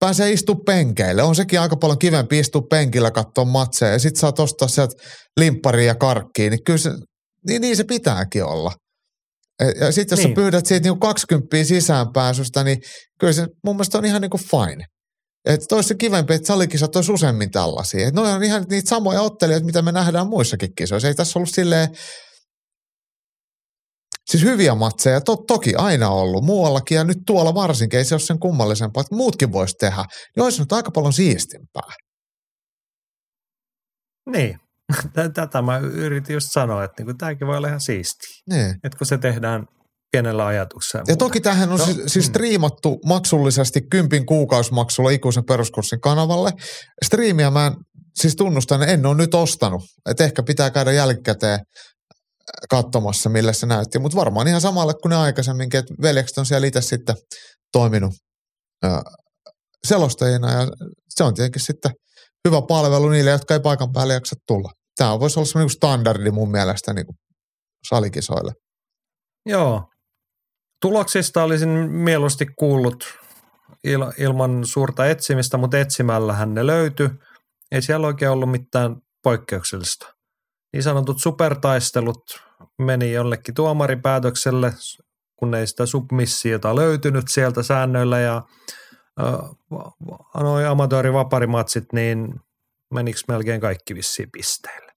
Pääsee istu penkeille. On sekin aika paljon kivempi istua penkillä katsoa matseja ja sit saa ostaa sieltä limpparia ja karkkiin. Niin kyllä se, niin, niin se pitääkin olla. Ja sitten jos niin. sä pyydät siitä niinku 20 sisäänpääsystä, niin kyllä se mun mielestä on ihan niinku fine. Että toisi kivempi, että salikisat olisi useammin tällaisia. Että ne on ihan niitä samoja ottelijoita, mitä me nähdään muissakin kisoissa. Ei tässä ollut silleen Siis hyviä matseja, to, toki aina ollut muuallakin ja nyt tuolla varsinkin, ei se ole sen kummallisempaa, että muutkin voisi tehdä, niin olisi nyt aika paljon siistimpää.
Niin, tätä mä yritin just sanoa, että niinku, tämäkin voi olla ihan siistiä.
Niin.
Että kun se tehdään pienellä ajatuksella.
Ja toki tähän on no, siis, siis mm. striimattu maksullisesti kympin kuukausimaksulla ikuisen peruskurssin kanavalle. Striimiä mä en, siis tunnustan, en ole nyt ostanut. Että ehkä pitää käydä jälkikäteen katsomassa, millä se näytti. Mutta varmaan ihan samalle kuin ne aikaisemminkin, että veljekset on siellä itse sitten toiminut selostajina ja se on tietenkin sitten hyvä palvelu niille, jotka ei paikan päälle jaksa tulla. Tämä voisi olla semmoinen standardi mun mielestä niin kuin salikisoille.
Joo. Tuloksista olisin mieluusti kuullut il, ilman suurta etsimistä, mutta etsimällähän ne löytyi. Ei siellä oikein ollut mitään poikkeuksellista niin sanotut supertaistelut meni jollekin tuomaripäätökselle, kun ei sitä submissiota löytynyt sieltä säännöillä ja noin amatöörivaparimatsit, niin menikö melkein kaikki vissiin pisteille?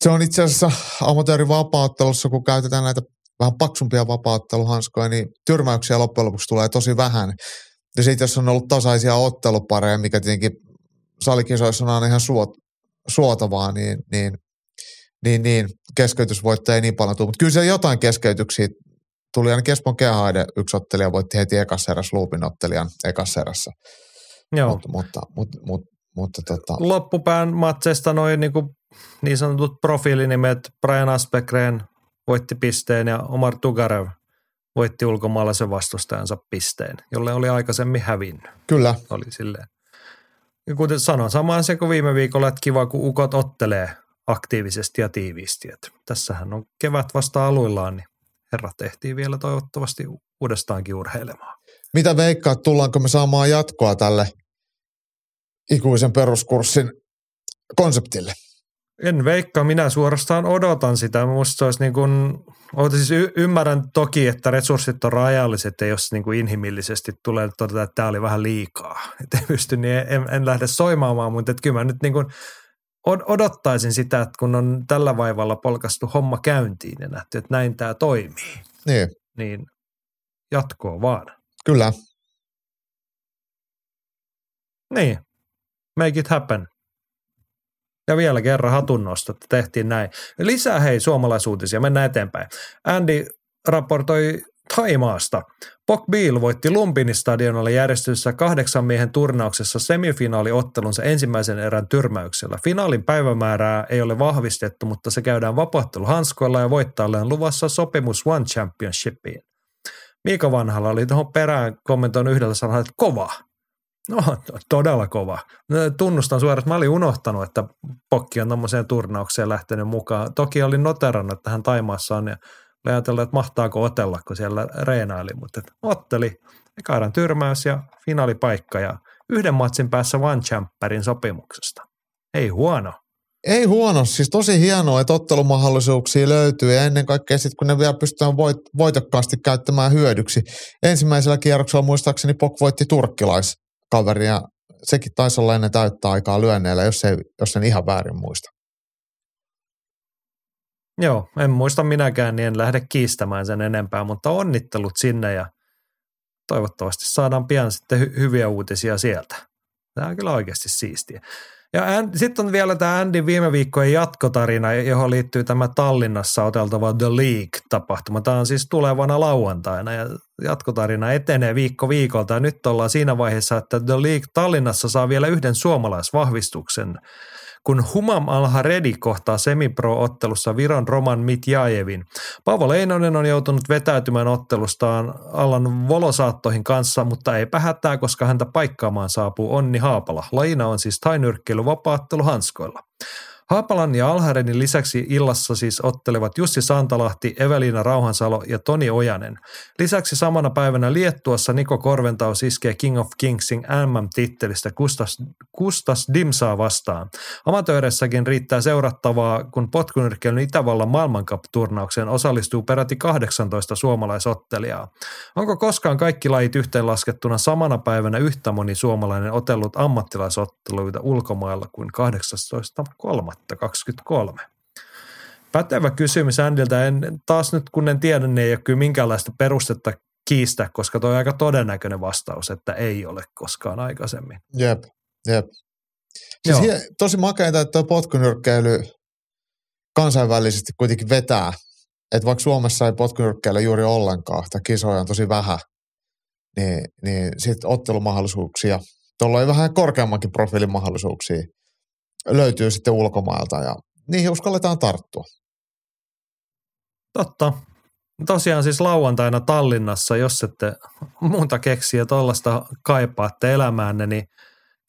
Se on itse asiassa amatöörivapauttelussa, kun käytetään näitä vähän paksumpia vapautteluhanskoja, niin tyrmäyksiä loppujen lopuksi tulee tosi vähän. Ja sitten jos on ollut tasaisia ottelupareja, mikä tietenkin salikisoissa on ihan suot, suotavaa, niin, niin, niin, niin keskeytysvoittoja ei niin paljon tule. Mutta kyllä siellä jotain keskeytyksiä tuli aina Kespon Kehaide yksi ottelija voitti heti ekassa erässä Luupin ottelijan ekassa erässä.
Joo.
Mutta, mutta, mutta, mutta, mutta tota.
Loppupään matseista noin niin, niin sanotut profiilinimet Brian Aspegren voitti pisteen ja Omar Tugarev voitti ulkomaalaisen vastustajansa pisteen, jolle oli aikaisemmin hävinnyt.
Kyllä.
Oli silleen. Ja kuten sanoin, sama se kuin viime viikolla, että kiva kun ukot ottelee aktiivisesti ja tiiviisti. Että tässähän on kevät vasta aluillaan, niin herrat ehtii vielä toivottavasti uudestaankin urheilemaan.
Mitä veikkaat, tullaanko me saamaan jatkoa tälle ikuisen peruskurssin konseptille?
En veikkaa, minä suorastaan odotan sitä. Minusta olisi niin kuin, siis y- ymmärrän toki, että resurssit on rajalliset ja jos niin kuin inhimillisesti tulee todeta, että tämä oli vähän liikaa, että pysty, niin en, en lähde soimaamaan, mutta että kyllä mä nyt niin kuin odottaisin sitä, että kun on tällä vaivalla polkastu homma käyntiin ja nähty, että näin tämä toimii,
Niin,
niin jatkoa vaan.
kyllä.
Niin, make it happen. Ja vielä kerran hatunnosto, että tehtiin näin. Lisää hei suomalaisuutisia, mennään eteenpäin. Andy raportoi Taimaasta. Pok Biel voitti Lumpini stadionalla järjestyssä kahdeksan miehen turnauksessa semifinaaliottelunsa ensimmäisen erän tyrmäyksellä. Finaalin päivämäärää ei ole vahvistettu, mutta se käydään vapaatteluhanskoilla ja voittajalle on luvassa sopimus One Championshipiin. Miika Vanhalla oli tuohon perään kommentoinut yhdellä sanalla, että kova. No, todella kova. Tunnustan suoraan, että mä olin unohtanut, että Pokki on tuommoiseen turnaukseen lähtenyt mukaan. Toki olin noterannut, että hän Taimaassa on ja ajatellut, että mahtaako otella, kun siellä reenaili, mutta otteli. Ekairan tyrmäys ja finaalipaikka ja yhden matsin päässä One Champerin sopimuksesta. Ei huono.
Ei huono, siis tosi hienoa, että ottelumahdollisuuksia löytyy ja ennen kaikkea sitten kun ne vielä pystytään voit, voitokkaasti käyttämään hyödyksi. Ensimmäisellä kierroksella muistaakseni Pok voitti turkkilaiskaveri ja sekin taisi olla ennen täyttää aikaa lyönneillä, jos, ei, jos en ihan väärin muista.
Joo, en muista minäkään, niin en lähde kiistämään sen enempää, mutta onnittelut sinne ja toivottavasti saadaan pian sitten hy- hyviä uutisia sieltä. Tämä on kyllä oikeasti siistiä. Ja sitten on vielä tämä Andin viime viikkojen jatkotarina, johon liittyy tämä Tallinnassa oteltava The League-tapahtuma. Tämä on siis tulevana lauantaina ja jatkotarina etenee viikko viikolta. Ja nyt ollaan siinä vaiheessa, että The League Tallinnassa saa vielä yhden suomalaisvahvistuksen – kun Humam Al-Haredi kohtaa semipro-ottelussa Viron Roman Mitjajevin. Paavo Leinonen on joutunut vetäytymään ottelustaan Allan Volosaattoihin kanssa, mutta ei hätää, koska häntä paikkaamaan saapuu Onni Haapala. Lajina on siis tainyrkkeily vapaattelu hanskoilla. Haapalan ja Alharenin lisäksi illassa siis ottelevat Jussi Santalahti, Evelina Rauhansalo ja Toni Ojanen. Lisäksi samana päivänä Liettuassa Niko Korventaus iskee King of Kingsin MM-tittelistä Kustas, Kustas Dimsaa vastaan. Amatööreissäkin riittää seurattavaa, kun potkunyrkkeilyn Itävallan maailmankap-turnaukseen osallistuu peräti 18 suomalaisottelijaa. Onko koskaan kaikki lajit yhteenlaskettuna samana päivänä yhtä moni suomalainen otellut ammattilaisotteluita ulkomailla kuin 18.3. 2023. Pätevä kysymys Andiltä. En, taas nyt kun en tiedä, niin ei ole kyllä minkäänlaista perustetta kiistä, koska tuo on aika todennäköinen vastaus, että ei ole koskaan aikaisemmin.
Jep, jep. Siis hie, tosi makeita, että tuo potkunyrkkeily kansainvälisesti kuitenkin vetää. Että vaikka Suomessa ei potkunyrkkeillä juuri ollenkaan, tai kisoja on tosi vähän, niin, niin sitten ottelumahdollisuuksia, tuolla ei vähän korkeammankin profiilin mahdollisuuksia löytyy sitten ulkomailta ja niihin uskalletaan tarttua.
Totta. Tosiaan siis lauantaina Tallinnassa, jos ette muuta keksiä tuollaista kaipaatte elämäänne, niin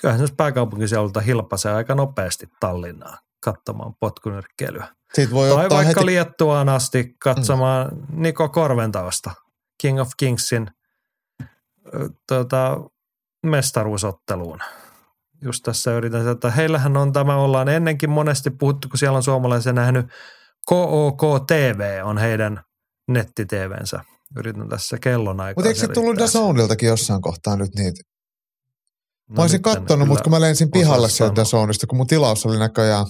kyllähän se pääkaupunkiseudulta hilpasee aika nopeasti Tallinnaan katsomaan potkunyrkkeilyä.
Siitä voi
tai
ottaa
vaikka
heti...
Liettuaan asti katsomaan mm. Niko Korventausta, King of Kingsin tuota, mestaruusotteluun just tässä yritän, että heillähän on tämä, ollaan ennenkin monesti puhuttu, kun siellä on suomalaisia nähnyt, KOK TV on heidän netti-TVnsä. Yritän tässä kellon aikaa.
Mutta eikö se tullut Dazoniltakin jossain kohtaa nyt niitä?
No
Mä olisin kattonut, mutta kun mä lensin pihalle sieltä. Dazonista, kun mun tilaus oli näköjään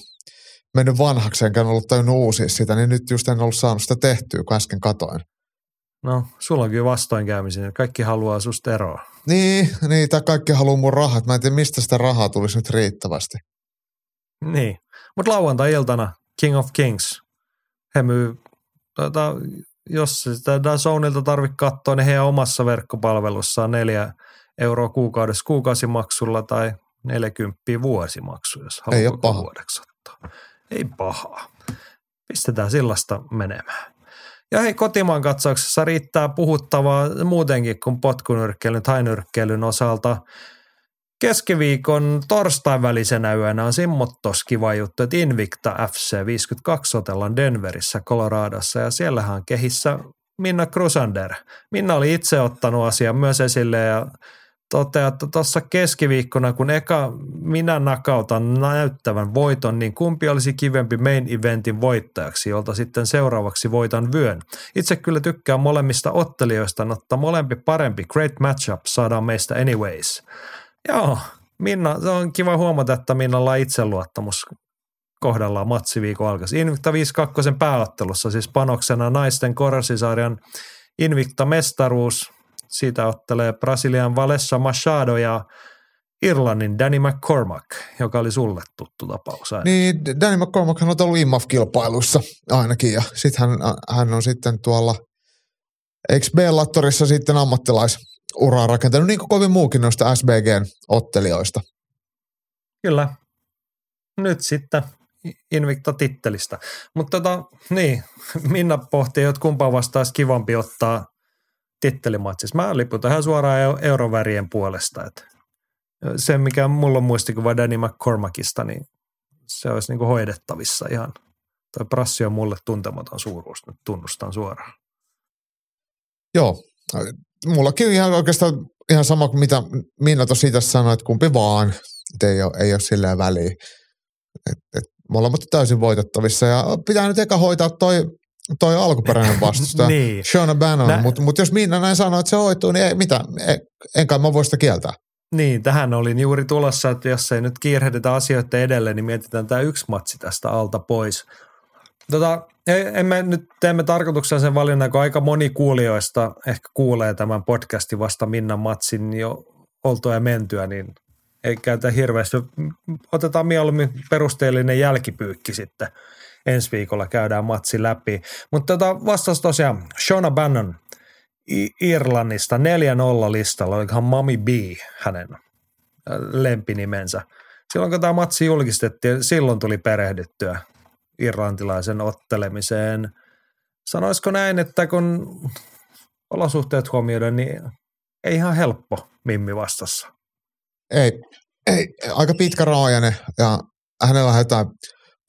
mennyt vanhaksi, enkä ollut tajunnut uusia sitä, niin nyt just en ollut saanut sitä tehtyä, kun äsken katoin.
No, sulla on kyllä vastoinkäymisiä. Kaikki haluaa susta eroa.
Niin, niin, tää kaikki haluaa mun rahat. Mä en tiedä, mistä sitä rahaa tulisi nyt riittävästi.
Niin. Mutta lauantai-iltana King of Kings. He myy, tuota, jos sitä Dazonilta tarvitse katsoa, niin heidän omassa verkkopalvelussaan neljä euroa kuukaudessa kuukausimaksulla tai 40 vuosimaksu, jos haluaa
Ei
koko
paha.
vuodeksi ottaa. Ei pahaa. Pistetään sillasta menemään. Ja hei, kotimaan katsauksessa riittää puhuttavaa muutenkin kuin potkunyrkkeilyn tai nyrkkeilyn osalta. Keskiviikon torstain välisenä yönä on simmottos kiva juttu, että Invicta FC 52 otellaan Denverissä, Coloradossa ja siellähän on kehissä Minna Crusander. Minna oli itse ottanut asian myös esille ja toteaa, että tuossa keskiviikkona, kun eka minä nakautan näyttävän voiton, niin kumpi olisi kivempi main eventin voittajaksi, jolta sitten seuraavaksi voitan vyön. Itse kyllä tykkään molemmista ottelijoista, mutta molempi parempi. Great matchup saadaan meistä anyways. Joo, Minna, se on kiva huomata, että Minnalla on itseluottamus kohdallaan matsiviikon alkaisi. Invicta 52 pääottelussa, siis panoksena naisten korsisarjan Invicta mestaruus. Siitä ottelee Brasilian Valessa Machado ja Irlannin Danny McCormack, joka oli sulle tuttu tapaus. aina.
Niin, Danny McCormack on ollut IMAF-kilpailuissa ainakin, ja sitten hän, hän on sitten tuolla, eikö Bellattorissa sitten ammattilaisuraa rakentanut, niin kuin kovin muukin noista SBGn ottelijoista.
Kyllä. Nyt sitten Invicta-tittelistä. Mutta tota, niin, Minna pohtii, että kumpaa vastaan olisi kivampi ottaa tittelimatsissa. Mä liputan ihan suoraan eu- eurovärien puolesta. Että se, mikä mulla on muistikuva Danny McCormackista, niin se olisi niin kuin hoidettavissa ihan. Toi prassi on mulle tuntematon suuruus, nyt tunnustan suoraan.
Joo, mullakin ihan oikeastaan ihan sama kuin mitä Minna tuossa itse sanoi, että kumpi vaan, että ei ole, ei ole silleen väliä. Et, et, molemmat täysin voitettavissa ja pitää nyt eka hoitaa toi, toi alkuperäinen vastustaja,
Niin.
Shona Bannon, mutta mut jos Minna näin sanoo, että se hoituu, niin ei, mitä, ei, enkä mä voi sitä kieltää.
Niin, tähän olin juuri tulossa, että jos ei nyt kiirehditä asioita edelleen, niin mietitään tämä yksi matsi tästä alta pois. Tota, emme nyt teemme tarkoituksella sen valinnan, kun aika moni kuulijoista ehkä kuulee tämän podcastin vasta Minnan matsin jo oltua ja mentyä, niin ei käytä hirveästi. Otetaan mieluummin perusteellinen jälkipyykki sitten. Ensi viikolla käydään matsi läpi. Mutta tota, vastaus tosiaan Shona Bannon Irlannista 4-0 listalla, olikohan Mami B hänen lempinimensä. Silloin kun tämä matsi julkistettiin, silloin tuli perehdyttyä irlantilaisen ottelemiseen. Sanoisiko näin, että kun olosuhteet huomioidaan, niin ei ihan helppo Mimmi vastassa.
Ei, ei, aika pitkä raajainen ja hänellä on jotain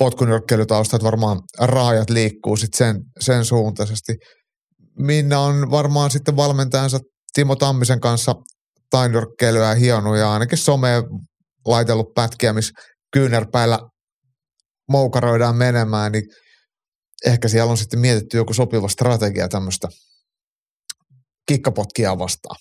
potkunyrkkeilytausta, että varmaan raajat liikkuu sit sen, sen suuntaisesti. Minna on varmaan sitten valmentajansa Timo Tammisen kanssa tainyrkkeilyä hionut ja ainakin someen laitellut pätkiä, missä kyynärpäillä moukaroidaan menemään, niin ehkä siellä on sitten mietitty joku sopiva strategia tämmöistä kikkapotkia vastaan.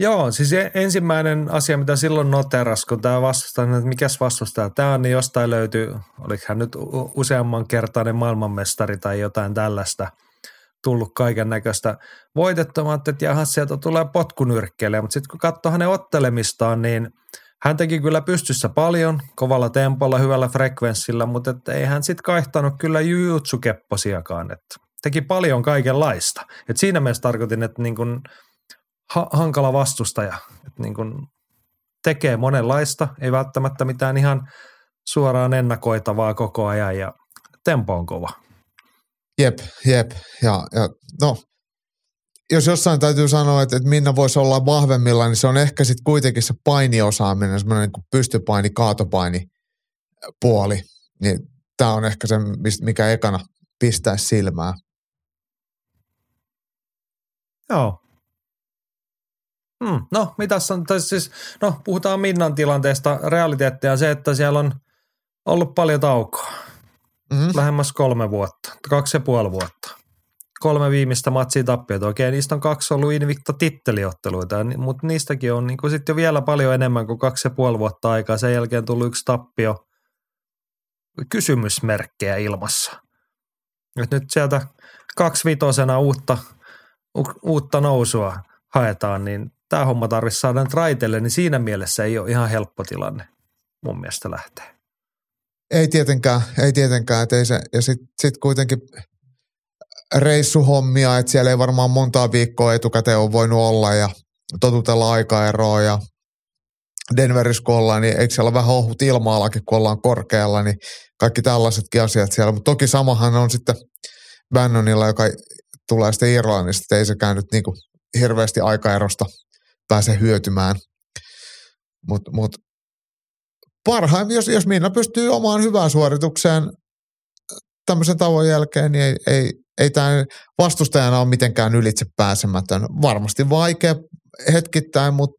Joo, siis e- ensimmäinen asia, mitä silloin noteras, kun tämä vastustaja, että mikäs vastustaja tämä on, niin jostain löytyy, oliko hän nyt useamman kertainen maailmanmestari tai jotain tällaista, tullut kaiken näköistä voitettomat, että jaha, sieltä tulee potkunyrkkeilijä, mutta sitten kun katsoo hänen ottelemistaan, niin hän teki kyllä pystyssä paljon, kovalla tempolla, hyvällä frekvenssillä, mutta et ei hän sitten kaihtanut kyllä jujutsu-kepposiakaan, että teki paljon kaikenlaista. Et siinä mielessä tarkoitin, että niin kun ha- hankala vastustaja, että niin kun tekee monenlaista, ei välttämättä mitään ihan suoraan ennakoitavaa koko ajan ja tempo on kova.
Jep, jep. Ja, ja no, jos jossain täytyy sanoa, että, että Minna voisi olla vahvemmilla, niin se on ehkä sitten kuitenkin se painiosaaminen, semmoinen niin kuin pystypaini, kaatopaini puoli. Niin tämä on ehkä se, mikä ekana pistää silmää.
Mm, no, mitäs on, tai siis, no puhutaan Minnan tilanteesta. Realiteettia on se, että siellä on ollut paljon taukoa.
Mm.
Lähemmäs kolme vuotta, kaksi ja puoli vuotta. Kolme viimeistä matsia tappiota. Okei, niistä on kaksi ollut Invicta titteliotteluita, mutta niistäkin on niin sitten jo vielä paljon enemmän kuin kaksi ja puoli vuotta aikaa. Sen jälkeen tullut yksi tappio kysymysmerkkejä ilmassa. Et nyt sieltä kaksivitosena uutta, uutta nousua haetaan, niin tämä homma tarvitsisi saada nyt raiteille, niin siinä mielessä ei ole ihan helppo tilanne mun mielestä lähteä.
Ei tietenkään, ei tietenkään. Et ei se, ja sitten sit kuitenkin reissuhommia, että siellä ei varmaan montaa viikkoa etukäteen ole voinut olla ja totutella aikaeroa ja Denverissä kun ollaan, niin eikö siellä ole vähän ohut ilma-alakin, kun ollaan korkealla, niin kaikki tällaisetkin asiat siellä. Mutta toki samahan on sitten Bannonilla, joka tulee sitten Irlannista, että ei sekään nyt niinku hirveästi aikaerosta pääse hyötymään. Mutta mut, parhaim, jos, jos Minna pystyy omaan hyvään suoritukseen tämmöisen tavoin jälkeen, niin ei, ei, ei tämä vastustajana ole mitenkään ylitse pääsemätön. Varmasti vaikea hetkittäin, mutta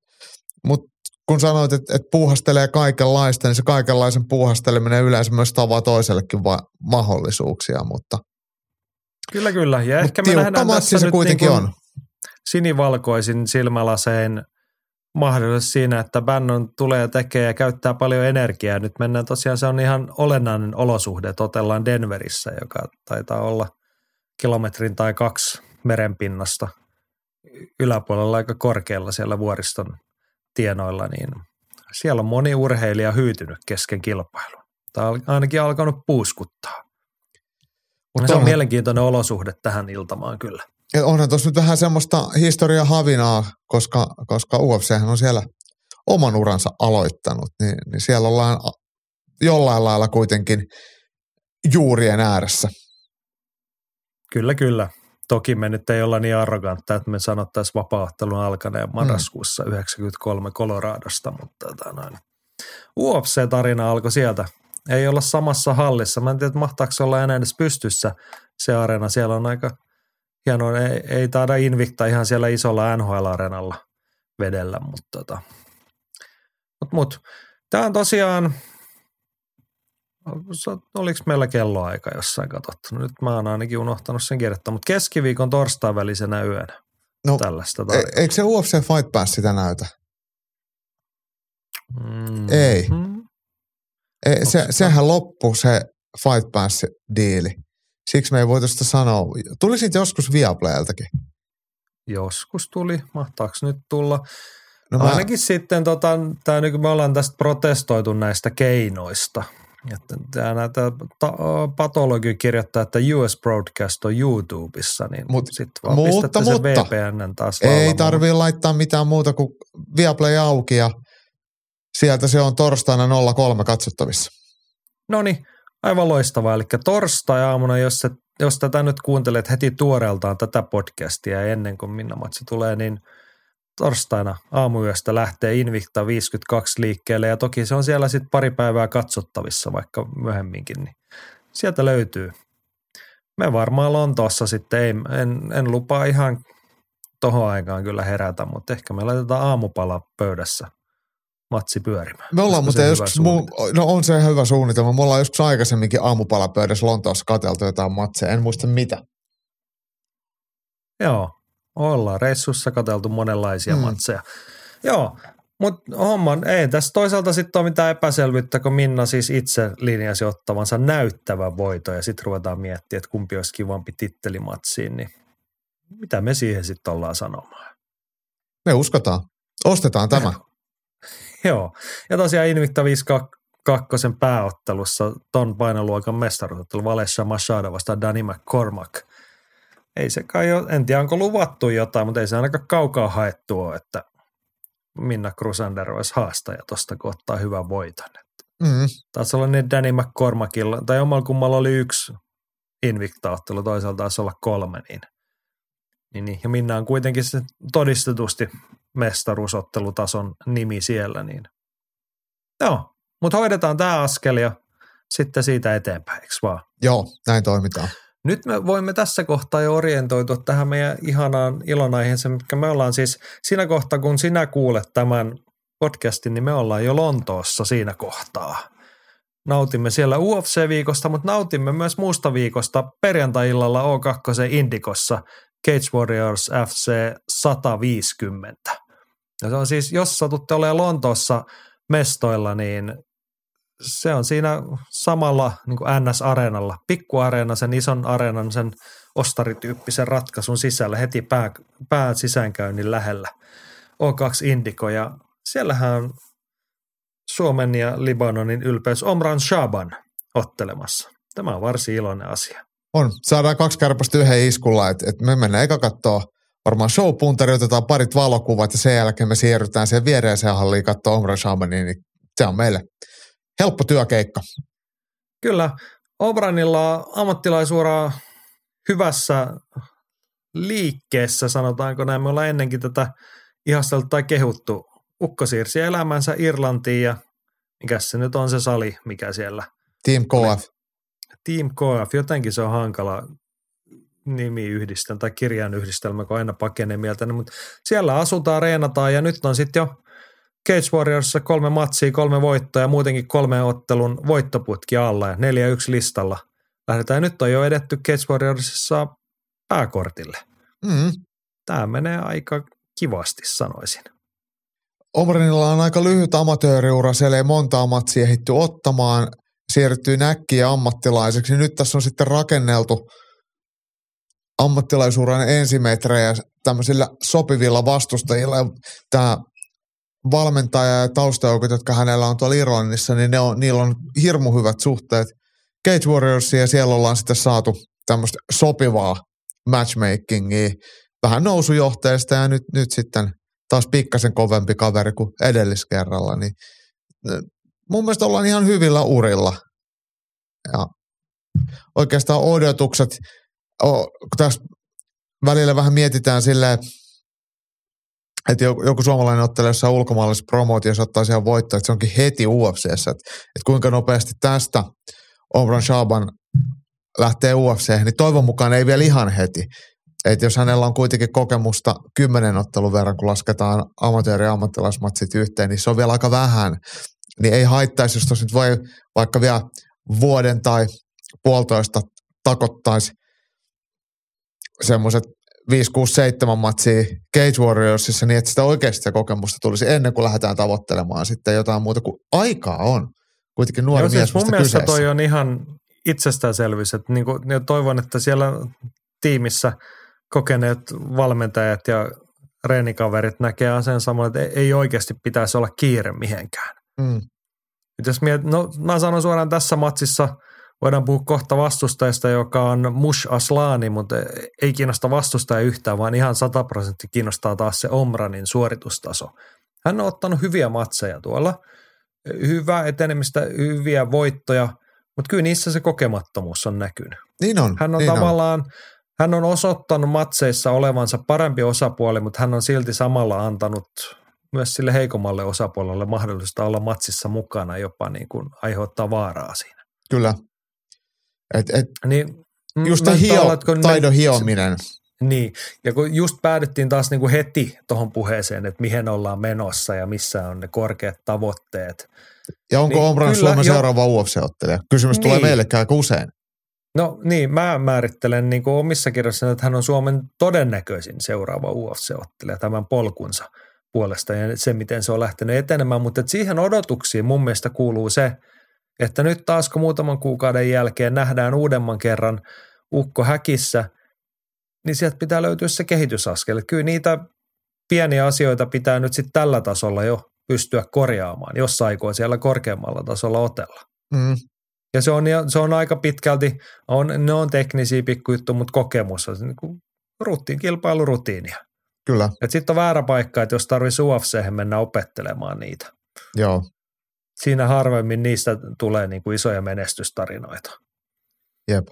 mut kun sanoit, että, että puuhastelee kaikenlaista, niin se kaikenlaisen puuhasteleminen yleensä myös tavaa toisellekin va- mahdollisuuksia, mutta
Kyllä, kyllä. Ja
ehkä me nähdään tässä se nyt kuitenkin niin on.
Sinivalkoisin silmälasein mahdollisuus siinä, että Bannon tulee ja tekee ja käyttää paljon energiaa. Nyt mennään tosiaan, se on ihan olennainen olosuhde, että otellaan Denverissä, joka taitaa olla kilometrin tai kaksi merenpinnasta yläpuolella aika korkealla siellä vuoriston tienoilla, niin siellä on moni urheilija hyytynyt kesken kilpailun. Tämä on ainakin alkanut puuskuttaa. Mutta se on mielenkiintoinen olosuhde tähän iltamaan kyllä.
Onhan tuossa nyt vähän semmoista historia havinaa, koska, koska UFC on siellä oman uransa aloittanut, niin, niin siellä ollaan jollain lailla kuitenkin juurien ääressä.
Kyllä, kyllä. Toki me nyt ei olla niin arrogantteja, että me sanottaisiin vapaattelun alkaneen marraskuussa mm. 93 Coloradosta, mutta tota noin. UFC-tarina alkoi sieltä. Ei olla samassa hallissa. Mä en tiedä, mahtaako olla enää edes pystyssä se areena. Siellä on aika hieno, ei, ei taida Invicta ihan siellä isolla NHL-areenalla vedellä, mutta tota. Mut, mut. Tämä on tosiaan oliko meillä kelloaika jossain katsottu? No nyt mä oon ainakin unohtanut sen kirjoittaa, mutta keskiviikon torstain välisenä yönä no, tällaista
tarjoaa. E- eikö se UFC Fight Pass sitä näytä? Mm-hmm. Ei. ei se, sehän loppui se Fight Pass-diili. Siksi me ei voitu sitä sanoa. Tuli siitä joskus Viaplayltakin?
Joskus tuli. Mahtaako nyt tulla? No Ainakin mä... sitten, tota, tää, niin me ollaan tästä protestoitu näistä keinoista – Tämä näitä patologi kirjoittaa, että US Broadcast on YouTubessa, niin Mut, sitten vaan mutta, mutta, VPN taas
Ei tarvii laittaa mitään muuta kuin Viaplay auki ja sieltä se on torstaina 03 katsottavissa.
No niin, aivan loistavaa. Eli torstai-aamuna, jos, se, jos tätä nyt kuuntelet heti tuoreeltaan tätä podcastia ennen kuin Minna Matsi tulee, niin – torstaina aamuyöstä lähtee Invicta 52 liikkeelle ja toki se on siellä sitten pari päivää katsottavissa vaikka myöhemminkin, niin sieltä löytyy. Me varmaan Lontoossa sitten, ei, en, en lupaa ihan tohon aikaan kyllä herätä, mutta ehkä me laitetaan aamupala pöydässä matsi pyörimään.
Me ollaan mutta joskus, mu- no on se hyvä suunnitelma. Me ollaan joskus aikaisemminkin aamupalapöydässä Lontoossa katseltu jotain matseja, en muista mitä.
Joo, Ollaan reissussa katseltu monenlaisia mm. matseja. Joo, mutta homman ei tässä toisaalta sitten ole mitään epäselvyyttä, kun Minna siis itse linjasi ottavansa näyttävän voito ja sitten ruvetaan miettimään, että kumpi olisi kivampi tittelimatsiin, niin mitä me siihen sitten ollaan sanomaan?
Me uskotaan. Ostetaan tämä.
Joo, ja tosiaan Invicta 52 pääottelussa ton painoluokan mestaruusottelu Valesha Machado vastaan Danny McCormack – ei se kai ole, en tiedä onko luvattu jotain, mutta ei se ainakaan kaukaa haettu ole, että Minna Crusander olisi haastaja tuosta, kun ottaa hyvän voiton. Mm. Taisi olla niin Danny McCormackilla, tai omalla kummalla oli yksi Invicta-ottelu, toisaalta taisi olla kolme, niin, niin, niin. ja Minna on kuitenkin se todistetusti mestaruusottelutason nimi siellä, niin joo, mutta hoidetaan tämä askel ja sitten siitä eteenpäin, eikö vaan?
Joo, näin toimitaan.
Nyt me voimme tässä kohtaa jo orientoitua tähän meidän ihanaan ilonaiheeseen, mikä me ollaan siis siinä kohtaa, kun sinä kuulet tämän podcastin, niin me ollaan jo Lontoossa siinä kohtaa. Nautimme siellä UFC-viikosta, mutta nautimme myös muusta viikosta perjantai-illalla O2 Indikossa Cage Warriors FC 150. Ja se on siis, jos satutte olemaan Lontoossa mestoilla, niin se on siinä samalla niin kuin NS-areenalla, pikkuareena, sen ison areenan, sen ostarityyppisen ratkaisun sisällä heti pää, pää sisäänkäynnin lähellä. O2 Indico ja siellähän on Suomen ja Libanonin ylpeys Omran Shaban ottelemassa. Tämä on varsin iloinen asia.
On. Saadaan kaksi kärpästä yhden iskulla, että et me mennään eka katsoa varmaan showpunteri, otetaan parit valokuvat ja sen jälkeen me siirrytään siihen viereiseen halliin katsoa Omran Shabanin, niin se on meille helppo työkeikka.
Kyllä. Obranilla on ammattilaisuura hyvässä liikkeessä, sanotaanko näin. Me ollaan ennenkin tätä ihasteltu tai kehuttu. Ukko siirsi elämänsä Irlantiin ja mikä se nyt on se sali, mikä siellä.
Team KF.
Team KF, jotenkin se on hankala nimi-yhdistelmä tai kirjan yhdistelmä, kun aina pakenee mieltä, mutta siellä asutaan, reenataan ja nyt on sitten jo Cage Warriorssa kolme matsia, kolme voittoa ja muutenkin kolme ottelun voittoputki alla ja neljä yksi listalla. Lähdetään nyt on jo edetty Cage Warriorsissa pääkortille.
Mm.
Tämä menee aika kivasti, sanoisin.
Omrenilla on aika lyhyt amatööriura, siellä ei monta matsia ehditty ottamaan, siirtyy näkkiä ammattilaiseksi. Nyt tässä on sitten rakenneltu ammattilaisuuran ensimetrejä tämmöisillä sopivilla vastustajilla. Tämä valmentaja ja taustajoukot, jotka hänellä on tuolla Irlannissa, niin ne on, niillä on hirmu hyvät suhteet Cage Warriorsia ja siellä ollaan sitten saatu tämmöistä sopivaa matchmakingia vähän nousujohteesta ja nyt, nyt sitten taas pikkasen kovempi kaveri kuin edelliskerralla, niin mun mielestä ollaan ihan hyvillä urilla. Ja oikeastaan odotukset, kun tässä välillä vähän mietitään silleen, että joku suomalainen ottelee jossain ulkomaalaisessa promootiossa ottaa siellä voittoa, että se onkin heti UFCssä, että, että kuinka nopeasti tästä Omran Shaban lähtee UFC, niin toivon mukaan ei vielä ihan heti. Että jos hänellä on kuitenkin kokemusta kymmenen ottelun verran, kun lasketaan amatööri- ja ammattilaismatsit yhteen, niin se on vielä aika vähän. Niin ei haittaisi, jos nyt voi vaikka vielä vuoden tai puolitoista takottaisi semmoiset 5, 6, 7 matsia Cage Warriorsissa niin, että sitä oikeasti sitä kokemusta tulisi ennen kuin lähdetään tavoittelemaan sitten jotain muuta kuin aikaa on. Kuitenkin nuori Joo, siis mies
siis mun mielestä kyseessä. toi on ihan itsestäänselvyys, että niin kuin, niin toivon, että siellä tiimissä kokeneet valmentajat ja reenikaverit näkee asian samalla, että ei oikeasti pitäisi olla kiire mihinkään.
Mm.
Jos miet, no, mä sanon suoraan tässä matsissa – voidaan puhua kohta vastustajasta, joka on Mush Aslani, mutta ei kiinnosta vastustaja yhtään, vaan ihan 100 prosenttia kiinnostaa taas se Omranin suoritustaso. Hän on ottanut hyviä matseja tuolla, hyvää etenemistä, hyviä voittoja, mutta kyllä niissä se kokemattomuus on näkynyt.
Niin on.
Hän on
niin
tavallaan, on. hän on osoittanut matseissa olevansa parempi osapuoli, mutta hän on silti samalla antanut myös sille heikommalle osapuolelle mahdollista olla matsissa mukana, jopa niin kuin aiheuttaa vaaraa siinä.
Kyllä, et, et,
niin,
just se hio, taidon hiominen.
Niin, ja kun just päädyttiin taas niin kuin heti tuohon puheeseen, että mihin ollaan menossa ja missä on ne korkeat tavoitteet.
Ja onko niin, Omran Suomen jo, seuraava UFC-ottelija? Kysymys niin. tulee meillekään aika usein.
No niin, mä määrittelen niin kuin omissa kirjoissa, että hän on Suomen todennäköisin seuraava UFC-ottelija tämän polkunsa puolesta ja se, miten se on lähtenyt etenemään. Mutta siihen odotuksiin mun mielestä kuuluu se, että nyt taas kun muutaman kuukauden jälkeen nähdään uudemman kerran ukko häkissä, niin sieltä pitää löytyä se kehitysaskel. Kyllä niitä pieniä asioita pitää nyt sitten tällä tasolla jo pystyä korjaamaan, jos aikoo siellä korkeammalla tasolla otella.
Mm.
Ja se on, se on aika pitkälti, on, ne on teknisiä pikkujuttuja, mutta kokemus on niin kuin rutiin, kilpailurutiinia.
Kyllä.
Sitten on väärä paikka, että jos tarvitsisi UFC mennä opettelemaan niitä.
Joo
siinä harvemmin niistä tulee niin kuin isoja menestystarinoita.
Jep.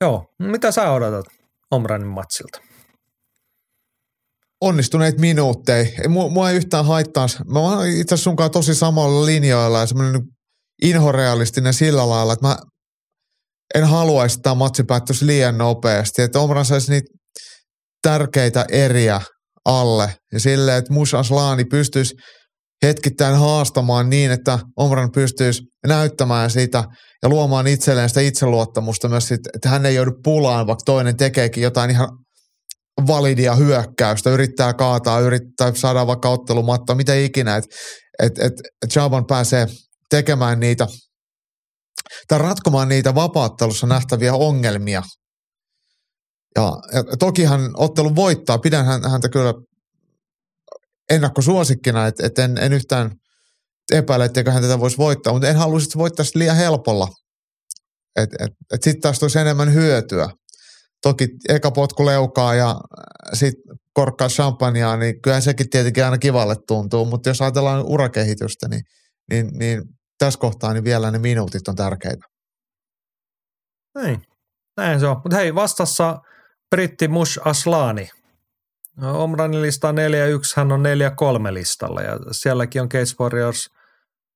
Joo, mitä sä odotat Omranin matsilta?
Onnistuneet minuutteja. Ei, mua, mua ei yhtään haittaa. Mä oon itse asiassa sunkaan tosi samalla linjoilla ja semmoinen inhorealistinen sillä lailla, että mä en haluaisi, että tämä matsi päättyisi liian nopeasti. Että Omran saisi niitä tärkeitä eriä alle ja silleen, että Musa Aslani pystyisi hetkittäin haastamaan niin, että Omran pystyisi näyttämään sitä ja luomaan itselleen sitä itseluottamusta myös, että hän ei joudu pulaan, vaikka toinen tekeekin jotain ihan validia hyökkäystä, yrittää kaataa, yrittää saada vaikka ottelumattoa, mitä ikinä, että et, et, et pääsee tekemään niitä tai ratkomaan niitä vapaattelussa nähtäviä ongelmia. Ja, ja tokihan ottelu voittaa, pidän häntä kyllä ennakkosuosikkina, että et en, en yhtään epäile, etteikö hän tätä voisi voittaa, mutta en haluaisi, että voittaisi liian helpolla. Että et, et sitten taas tulisi enemmän hyötyä. Toki eka potku leukaa ja sitten korkkaa champagnea, niin kyllähän sekin tietenkin aina kivalle tuntuu, mutta jos ajatellaan urakehitystä, niin, niin, niin tässä kohtaa niin vielä ne minuutit on tärkeitä.
Näin, näin se on. Mutta hei, vastassa britti Mush Aslani. No, Omranin lista on 4-1, hän on 4-3 listalla ja sielläkin on Case Warriors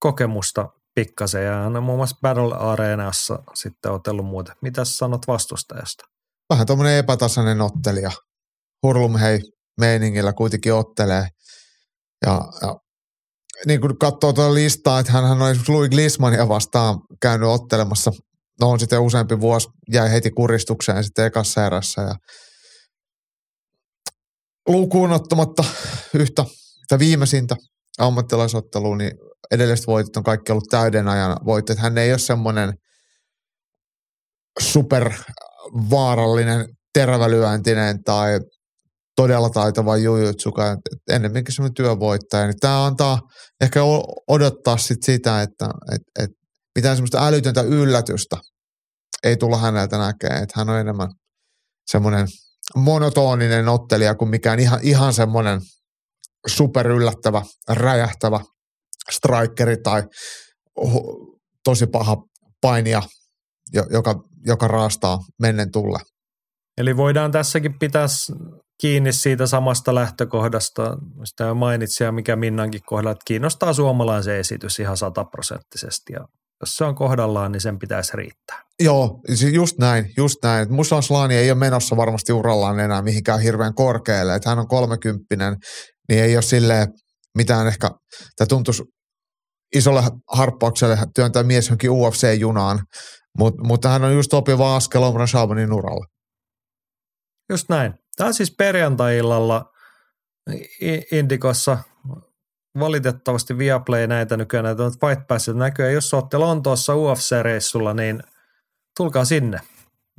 kokemusta pikkasen ja hän on muun muassa Battle Arenassa sitten otellut muuten. Mitä sanot vastustajasta?
Vähän tuommoinen epätasainen ottelija. Hurlum hei meiningillä kuitenkin ottelee. Ja, ja niin kun katsoo tuota listaa, että hän on esimerkiksi Louis Glismania vastaan käynyt ottelemassa. No on sitten useampi vuosi, jäi heti kuristukseen sitten ekassa erässä. Ja lukuun ottamatta yhtä tai viimeisintä ammattilaisottelua, niin edelliset voitot on kaikki ollut täyden ajan voitot. Hän ei ole semmoinen supervaarallinen terävälyöntinen tai todella taitava jujutsuka, ennemminkin semmoinen työvoittaja. Niin tämä antaa ehkä odottaa sit sitä, että et, et mitään semmoista älytöntä yllätystä ei tulla häneltä näkemään. Hän on enemmän semmoinen monotoninen ottelija kuin mikään ihan, ihan semmoinen superyllättävä, räjähtävä strikeri tai tosi paha painija, joka, joka raastaa mennen tulle.
Eli voidaan tässäkin pitää kiinni siitä samasta lähtökohdasta, sitä mainitsin ja mikä Minnankin kohdalla, että kiinnostaa suomalaisen esitys ihan sataprosenttisesti ja jos se on kohdallaan, niin sen pitäisi riittää.
Joo, just näin, just näin. Musan Slani ei ole menossa varmasti urallaan enää mihinkään hirveän korkealle, että hän on kolmekymppinen, niin ei ole silleen mitään ehkä, tämä tuntuisi isolle harppaukselle työntää mies johonkin UFC-junaan, mutta, mutta hän on just sopiva askel Omran Shabanin uralla.
Just näin. Tämä on siis perjantai-illalla Indikossa. Valitettavasti Viaplay näitä nykyään näitä on Fight Passit näkyy. Jos olette Lontoossa UFC-reissulla, niin tulkaa sinne.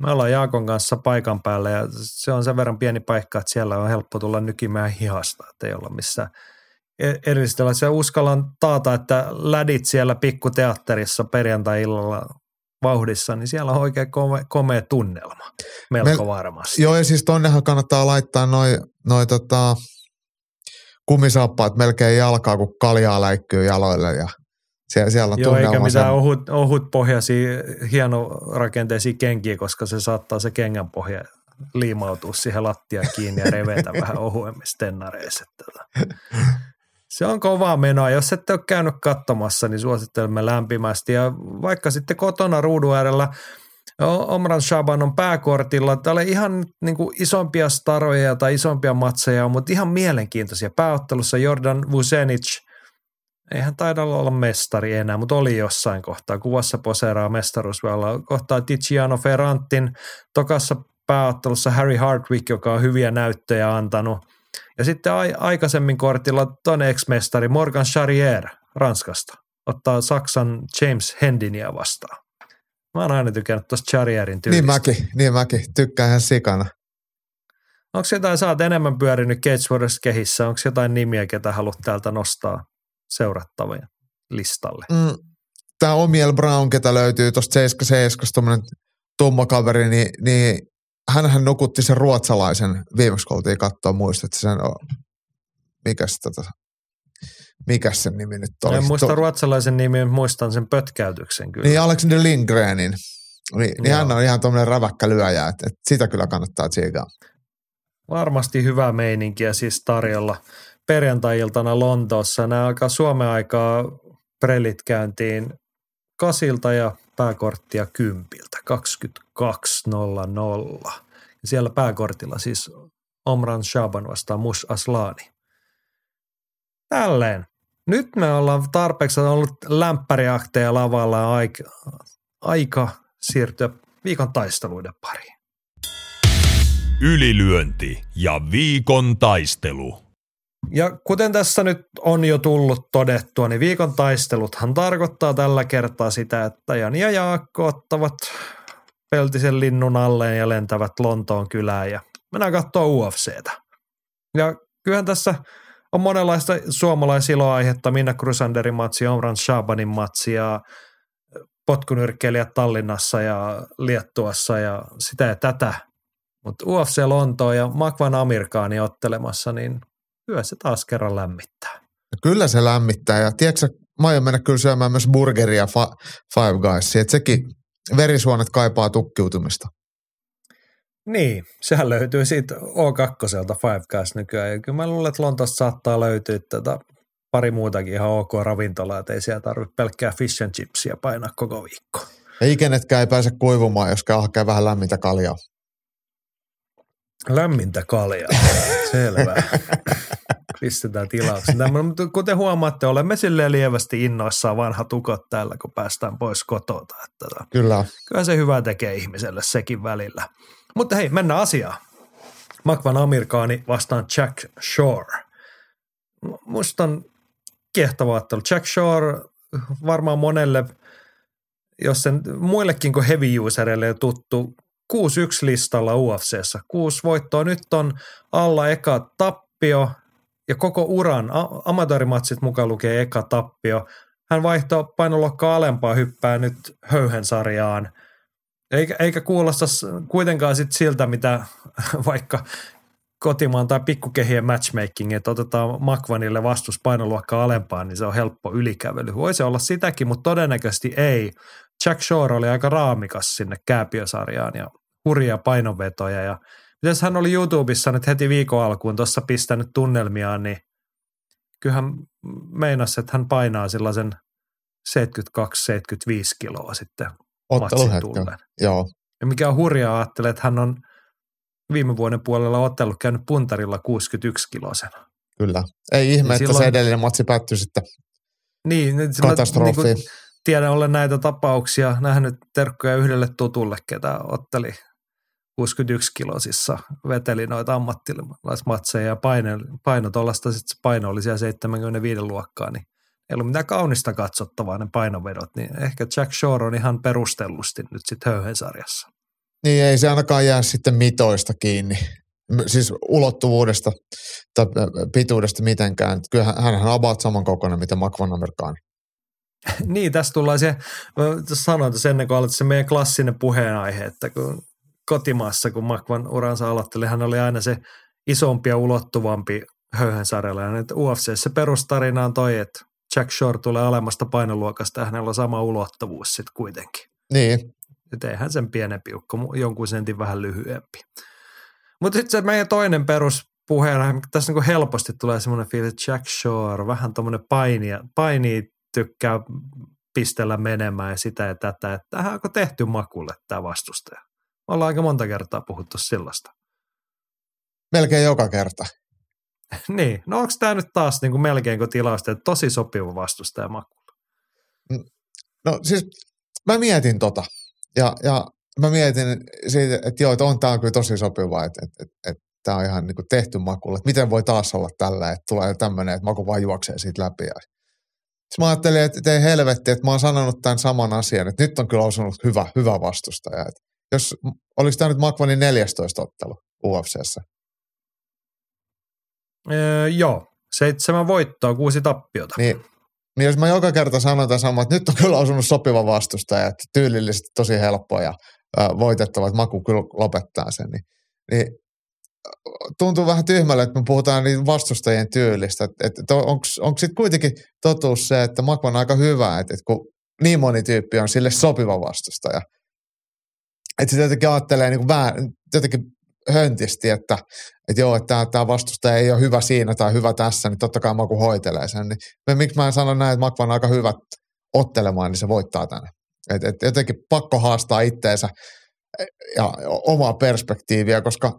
Me ollaan Jaakon kanssa paikan päällä ja se on sen verran pieni paikka, että siellä on helppo tulla nykimään hihasta, että ei olla missään e- erillistä. Se uskallan taata, että lädit siellä pikkuteatterissa perjantai-illalla vauhdissa, niin siellä on oikein kome, komea tunnelma, melko Me, varmasti.
Joo, ja siis tonnehan kannattaa laittaa noin noi tota, kumisaappaat melkein jalkaa, kun kaljaa läikkyy jaloille ja siellä, siellä on
Joo, eikä mitään ohut, ohut pohjaisia, hienorakenteisia kenkiä, koska se saattaa se kengän pohja liimautua siihen lattiaan kiinni ja revetä vähän ohuemmissa tennareissa. Se on kovaa menoa. Jos ette ole käynyt katsomassa, niin suosittelemme lämpimästi. Ja vaikka sitten kotona ruudun äärellä Omran Shaban on pääkortilla. Täällä ihan niin kuin isompia staroja tai isompia matseja, mutta ihan mielenkiintoisia. Pääottelussa Jordan Vucenic, eihän taida olla mestari enää, mutta oli jossain kohtaa. Kuvassa poseeraa mestaruusvella. Kohtaa Tiziano Ferrantin. Tokassa pääottelussa Harry Hardwick, joka on hyviä näyttöjä antanut – ja sitten aikaisemmin kortilla ton ex-mestari Morgan Charrier Ranskasta ottaa Saksan James Hendinia vastaan. Mä oon aina tykännyt tuosta Charrierin tyylistä.
Niin mäkin, niin mäkin. Tykkään ihan sikana.
Onko jotain, sä oot enemmän pyörinyt Warriors kehissä, onko jotain nimiä, ketä haluat täältä nostaa seurattavia listalle? Mm,
Tämä Omiel Brown, ketä löytyy tuosta 77, tuommoinen tumma kaveri, niin, niin hänhän nukutti sen ruotsalaisen, viimeksi kun oltiin katsoa, muistat sen, mikäs tota, mikäs sen nimi nyt oli?
En muista to- ruotsalaisen nimi, muistan sen pötkäytyksen kyllä.
Niin Alexander Lindgrenin. Niin, niin hän on ihan tuommoinen räväkkä lyöjä, että, että sitä kyllä kannattaa tsiikaa.
Varmasti hyvä meininkiä siis tarjolla perjantai-iltana Lontoossa. Nämä alkaa Suomen aikaa prelit käyntiin kasilta ja pääkorttia kympiltä, 22.00. Ja siellä pääkortilla siis Omran Shaban vastaan Mush Aslani. Tälleen. Nyt me ollaan tarpeeksi ollut lämpäriakteja lavalla ja aika, aika siirtyä viikon taisteluiden pariin.
Ylilyönti ja viikon taistelu.
Ja kuten tässä nyt on jo tullut todettua, niin viikon taisteluthan tarkoittaa tällä kertaa sitä, että Jani ja Jaakko ottavat peltisen linnun alleen ja lentävät Lontoon kylään ja mennään katsoa UFCtä. Ja kyllähän tässä on monenlaista suomalaisiloaihetta, Minna Crusanderin matsi, Omran Shabanin matsi ja potkunyrkkeilijät Tallinnassa ja Liettuassa ja sitä ja tätä. Mutta UFC Lontoon ja Makvan Amirkaani ottelemassa, niin kyllä se taas kerran lämmittää.
Kyllä se lämmittää ja tiedätkö, mä aion mennä kyllä syömään myös burgeria fa- Five Guys, että sekin verisuonet kaipaa tukkiutumista.
Niin, sehän löytyy siitä O2 Five Guys nykyään. Ja kyllä mä luulen, että Lontosta saattaa löytyä tätä pari muutakin ihan ok ravintolaa, että ei siellä tarvitse pelkkää fish and chipsia painaa koko viikko.
Ja ikinetkään ei pääse kuivumaan, jos käy vähän lämmintä kaljaa.
Lämmintä kaljaa, selvä. Pistetään tilauksen. Mutta kuten huomaatte, olemme silleen lievästi innoissaan vanha tukot täällä, kun päästään pois kotota. Että tota,
Kyllä.
Kyllä se hyvä tekee ihmiselle sekin välillä. Mutta hei, mennään asiaan. Makvan Amerikaani vastaan Jack Shore. Musta on kiehtova ottelu. Jack Shore varmaan monelle, jos sen muillekin kuin heavy userille tuttu, 6-1 listalla UFCssä. Kuusi voittoa. Nyt on alla eka tappio ja koko uran, amatöörimatsit mukaan lukee eka tappio. Hän vaihtoi painoluokkaa alempaa hyppää nyt höyhensarjaan. Eikä, eikä kuulosta kuitenkaan sit siltä, mitä vaikka kotimaan tai pikkukehien matchmaking, että otetaan Makvanille vastus painoluokkaa alempaan, niin se on helppo ylikävely. Voisi olla sitäkin, mutta todennäköisesti ei. Jack Shore oli aika raamikas sinne kääpiösarjaan ja hurjia painonvetoja ja Mitäs hän oli YouTubessa nyt heti viikon alkuun tuossa pistänyt tunnelmiaan, niin kyllähän meinasi, että hän painaa sellaisen 72-75 kiloa sitten
Otteluhetken, joo.
Ja mikä on hurjaa, ajattelee, että hän on viime vuoden puolella ottellut käynyt puntarilla 61 kilosena.
Kyllä. Ei ihme, niin että silloin... se edellinen matsi päättyi sitten
niin, katastrofiin. Niin tiedän, olen näitä tapauksia nähnyt terkkoja yhdelle tutulle, ketä otteli 61 kilosissa veteli noita ammattilaismatseja ja paino, paino tuollaista, sitten se paino oli siellä 75 luokkaa, niin ei ollut mitään kaunista katsottavaa ne painovedot, niin ehkä Jack Shore on ihan perustellusti nyt sitten höyhensarjassa.
Niin ei se ainakaan jää sitten mitoista kiinni, siis ulottuvuudesta tai pituudesta mitenkään. Kyllähän hän on about samankokoinen, mitä Makvan Amerikaani.
niin, tässä tullaan se, sanoin tässä ennen kuin aloitin se meidän klassinen puheenaihe, että kun kotimaassa, kun Makvan uransa aloitteli, hän oli aina se isompi ja ulottuvampi höyhensarjalla. Ja nyt UFCssä perustarina on toi, että Jack Shore tulee alemmasta painoluokasta ja hänellä on sama ulottuvuus sitten kuitenkin.
Niin.
Nyt eihän sen pienempi ukko, jonkun sentin vähän lyhyempi. Mutta sitten se meidän toinen peruspuheen, tässä niin helposti tulee semmoinen fiilis, että Jack Shore, vähän tuommoinen painia, paini tykkää pistellä menemään ja sitä ja tätä, että tähän onko tehty makulle tämä vastustaja. Ollaan aika monta kertaa puhuttu sellaista.
Melkein joka kerta.
niin, no onko tämä nyt taas niin kuin melkein kuin tilausta, että tosi sopiva vastustaja makulla?
Mm, no siis mä mietin tota ja, ja mä mietin siitä, että joo, että on tämä kyllä tosi sopiva, että, että, että, että tämä on ihan niin kuin tehty makulla. Että miten voi taas olla tällä, että tulee tämmöinen, että maku vaan juoksee siitä läpi. Ja sitten mä ajattelin, että ei helvetti, että mä oon sanonut tämän saman asian, että nyt on kyllä osunut hyvä, hyvä vastustaja. Että jos, oliko tämä nyt Makvanin 14 ottelu UFCssä?
Öö, joo, seitsemän voittoa, kuusi tappiota.
Niin, niin jos mä joka kerta sanon tämän saman, että nyt on kyllä osunut sopiva vastustaja, että tyylillisesti tosi helppoa ja äh, voitettava, että Maku kyllä lopettaa sen, niin, niin tuntuu vähän tyhmälle, että me puhutaan niin vastustajien tyylistä. Onko sitten kuitenkin totuus se, että Makva on aika hyvä, että, että kun niin moni tyyppi on sille sopiva vastustaja – että se jotenkin ajattelee niin kuin vähän, jotenkin höntisti, että, että joo, että tämä vastustaja ei ole hyvä siinä tai hyvä tässä, niin totta kai Maku hoitelee sen. Niin, miksi mä en sano näin, että Makva on aika hyvä ottelemaan, niin se voittaa tänne. Et, et jotenkin pakko haastaa itteensä ja omaa perspektiiviä, koska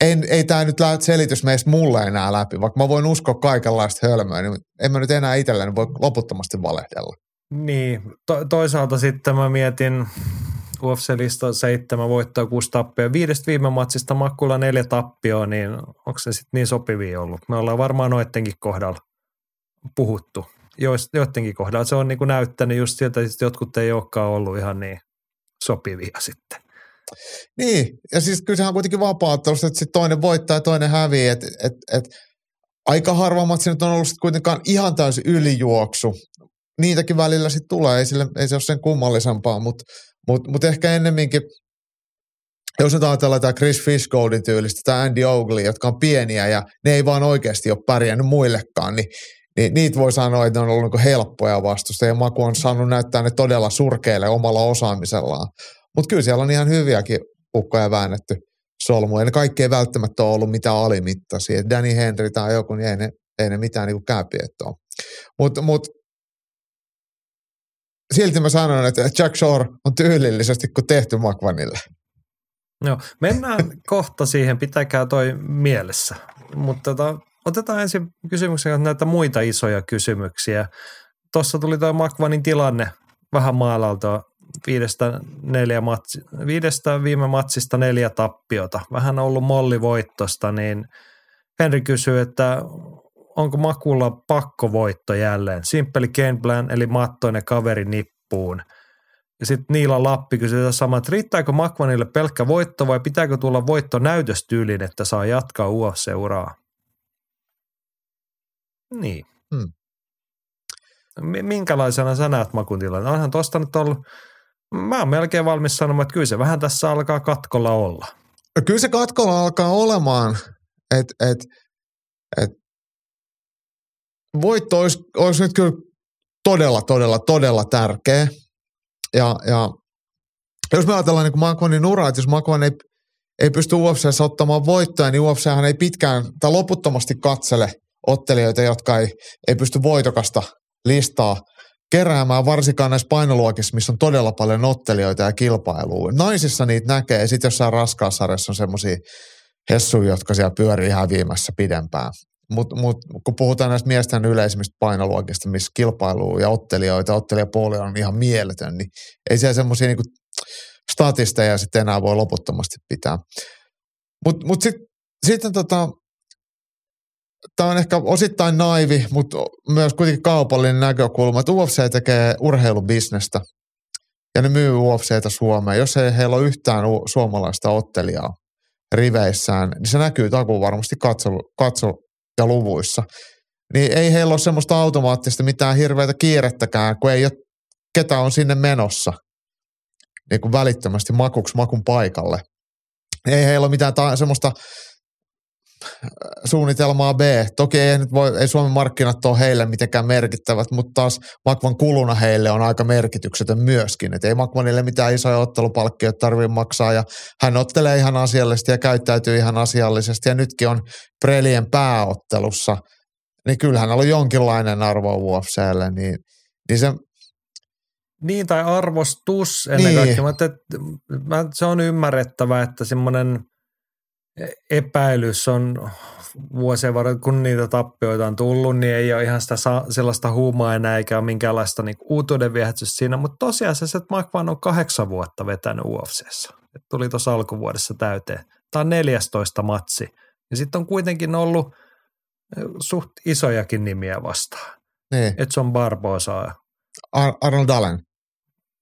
en, ei tämä nyt lähde selitys meistä mulle enää läpi, vaikka mä voin uskoa kaikenlaista hölmöä, niin en mä nyt enää itselleni voi loputtomasti valehdella.
Niin, to- toisaalta sitten mä mietin UFC-lista seitsemän voittoa, kuusi tappia. Viidestä viime matsista Makkula neljä tappioa, niin onko se sitten niin sopivia ollut? Me ollaan varmaan noittenkin kohdalla puhuttu. Joidenkin kohdalla se on niin kuin näyttänyt just siltä, että jotkut ei olekaan ollut ihan niin sopivia sitten.
Niin, ja siis kyllä sehän on kuitenkin vapauttelusta, että sit toinen voittaa ja toinen hävii, että et, et, aika harva matsi nyt on ollut kuitenkaan ihan täysin ylijuoksu. Niitäkin välillä sitten tulee, ei, sille, ei se ole sen kummallisempaa, mutta mut, mut ehkä ennemminkin, jos nyt ajatellaan tämä Chris Fishgoldin tyylistä, tämä Andy Oakley, jotka on pieniä ja ne ei vaan oikeasti ole pärjännyt muillekaan, niin niin niitä voi sanoa, että ne on ollut niin helppoja vastusta ja Maku on saanut näyttää ne todella surkeille omalla osaamisellaan. Mutta kyllä siellä on ihan hyviäkin ukkoja väännetty solmuja. Ne kaikki ei välttämättä ole ollut mitään alimittaisia. Danny Henry tai joku, niin ei ne, ei ne mitään niin ole. Mutta mut, silti mä sanon, että Jack Shore on tyylillisesti kuin tehty Makvanille.
No, mennään kohta siihen, pitäkää toi mielessä. Mutta tota, otetaan ensin kysymyksen näitä muita isoja kysymyksiä. Tuossa tuli tuo Makvanin tilanne vähän maalalta viidestä, neljä matsi, viidestä viime matsista neljä tappiota. Vähän on ollut mollivoittosta, niin Henri kysyy, että onko Makulla pakkovoitto jälleen? Simppeli Kenplan eli mattoinen kaveri nippuun. Ja sitten Niila Lappi kysyy sama, että riittääkö Makvanille pelkkä voitto vai pitääkö tulla voitto näytöstyyliin, että saa jatkaa UFC-uraa? Niin. Hmm. Minkälaisena sä näet Makun tilanne? Onhan tuosta nyt ollut mä oon melkein valmis sanomaan, että kyllä se vähän tässä alkaa katkolla olla.
No kyllä se katkolla alkaa olemaan, että et, et, voitto olisi, olisi nyt kyllä todella, todella, todella tärkeä. Ja, ja jos me ajatellaan niin Makvanin uraa, että jos Makvan ei, ei pysty UFCssä ottamaan voittoja, niin UFChän ei pitkään tai loputtomasti katsele ottelijoita, jotka ei, ei pysty voitokasta listaa keräämään varsinkaan näissä painoluokissa, missä on todella paljon ottelijoita ja kilpailua. Naisissa niitä näkee, ja sitten jossain raskaassarjassa on semmoisia hessuja, jotka siellä pyörii häviämässä pidempään. Mutta mut, kun puhutaan näistä miesten yleisimmistä painoluokista, missä kilpailuu ja ottelijoita, ottelijapuoli on ihan mieletön, niin ei siellä semmoisia niinku statisteja sitten enää voi loputtomasti pitää. Mutta mut sitten sit tota, tämä on ehkä osittain naivi, mutta myös kuitenkin kaupallinen näkökulma, että UFC tekee urheilubisnestä ja ne myy UFCtä Suomeen. Jos ei heillä ole yhtään suomalaista ottelijaa riveissään, niin se näkyy takuun varmasti katso, katso ja luvuissa. Niin ei heillä ole semmoista automaattista mitään hirveätä kiirettäkään, kun ei ole ketä on sinne menossa niin kuin välittömästi makuksi makun paikalle. Ei heillä ole mitään ta- semmoista suunnitelmaa B. Toki ei, nyt voi, ei Suomen markkinat ole heille mitenkään merkittävät, mutta taas Makvan kuluna heille on aika merkityksetön myöskin. Et ei Makvanille mitään isoja ottelupalkkioita tarvitse maksaa ja hän ottelee ihan asiallisesti ja käyttäytyy ihan asiallisesti ja nytkin on Prelien pääottelussa. Niin kyllähän on jonkinlainen arvo UFClle, niin, niin se
niin, tai arvostus ennen niin. kaikkea. Mä, että, se on ymmärrettävä, että semmoinen epäilys on vuosien varrella, kun niitä tappioita on tullut, niin ei ole ihan sitä sellaista huumaa enää eikä ole minkäänlaista niin uutuuden viehätystä siinä, mutta tosiasiassa, että McVan on kahdeksan vuotta vetänyt UFCssä. Et tuli tuossa alkuvuodessa täyteen. Tämä on 14 matsi. Ja sitten on kuitenkin ollut eh, suht isojakin nimiä vastaan. Niin. Edson Barbosa.
Ar- Arnold Allen.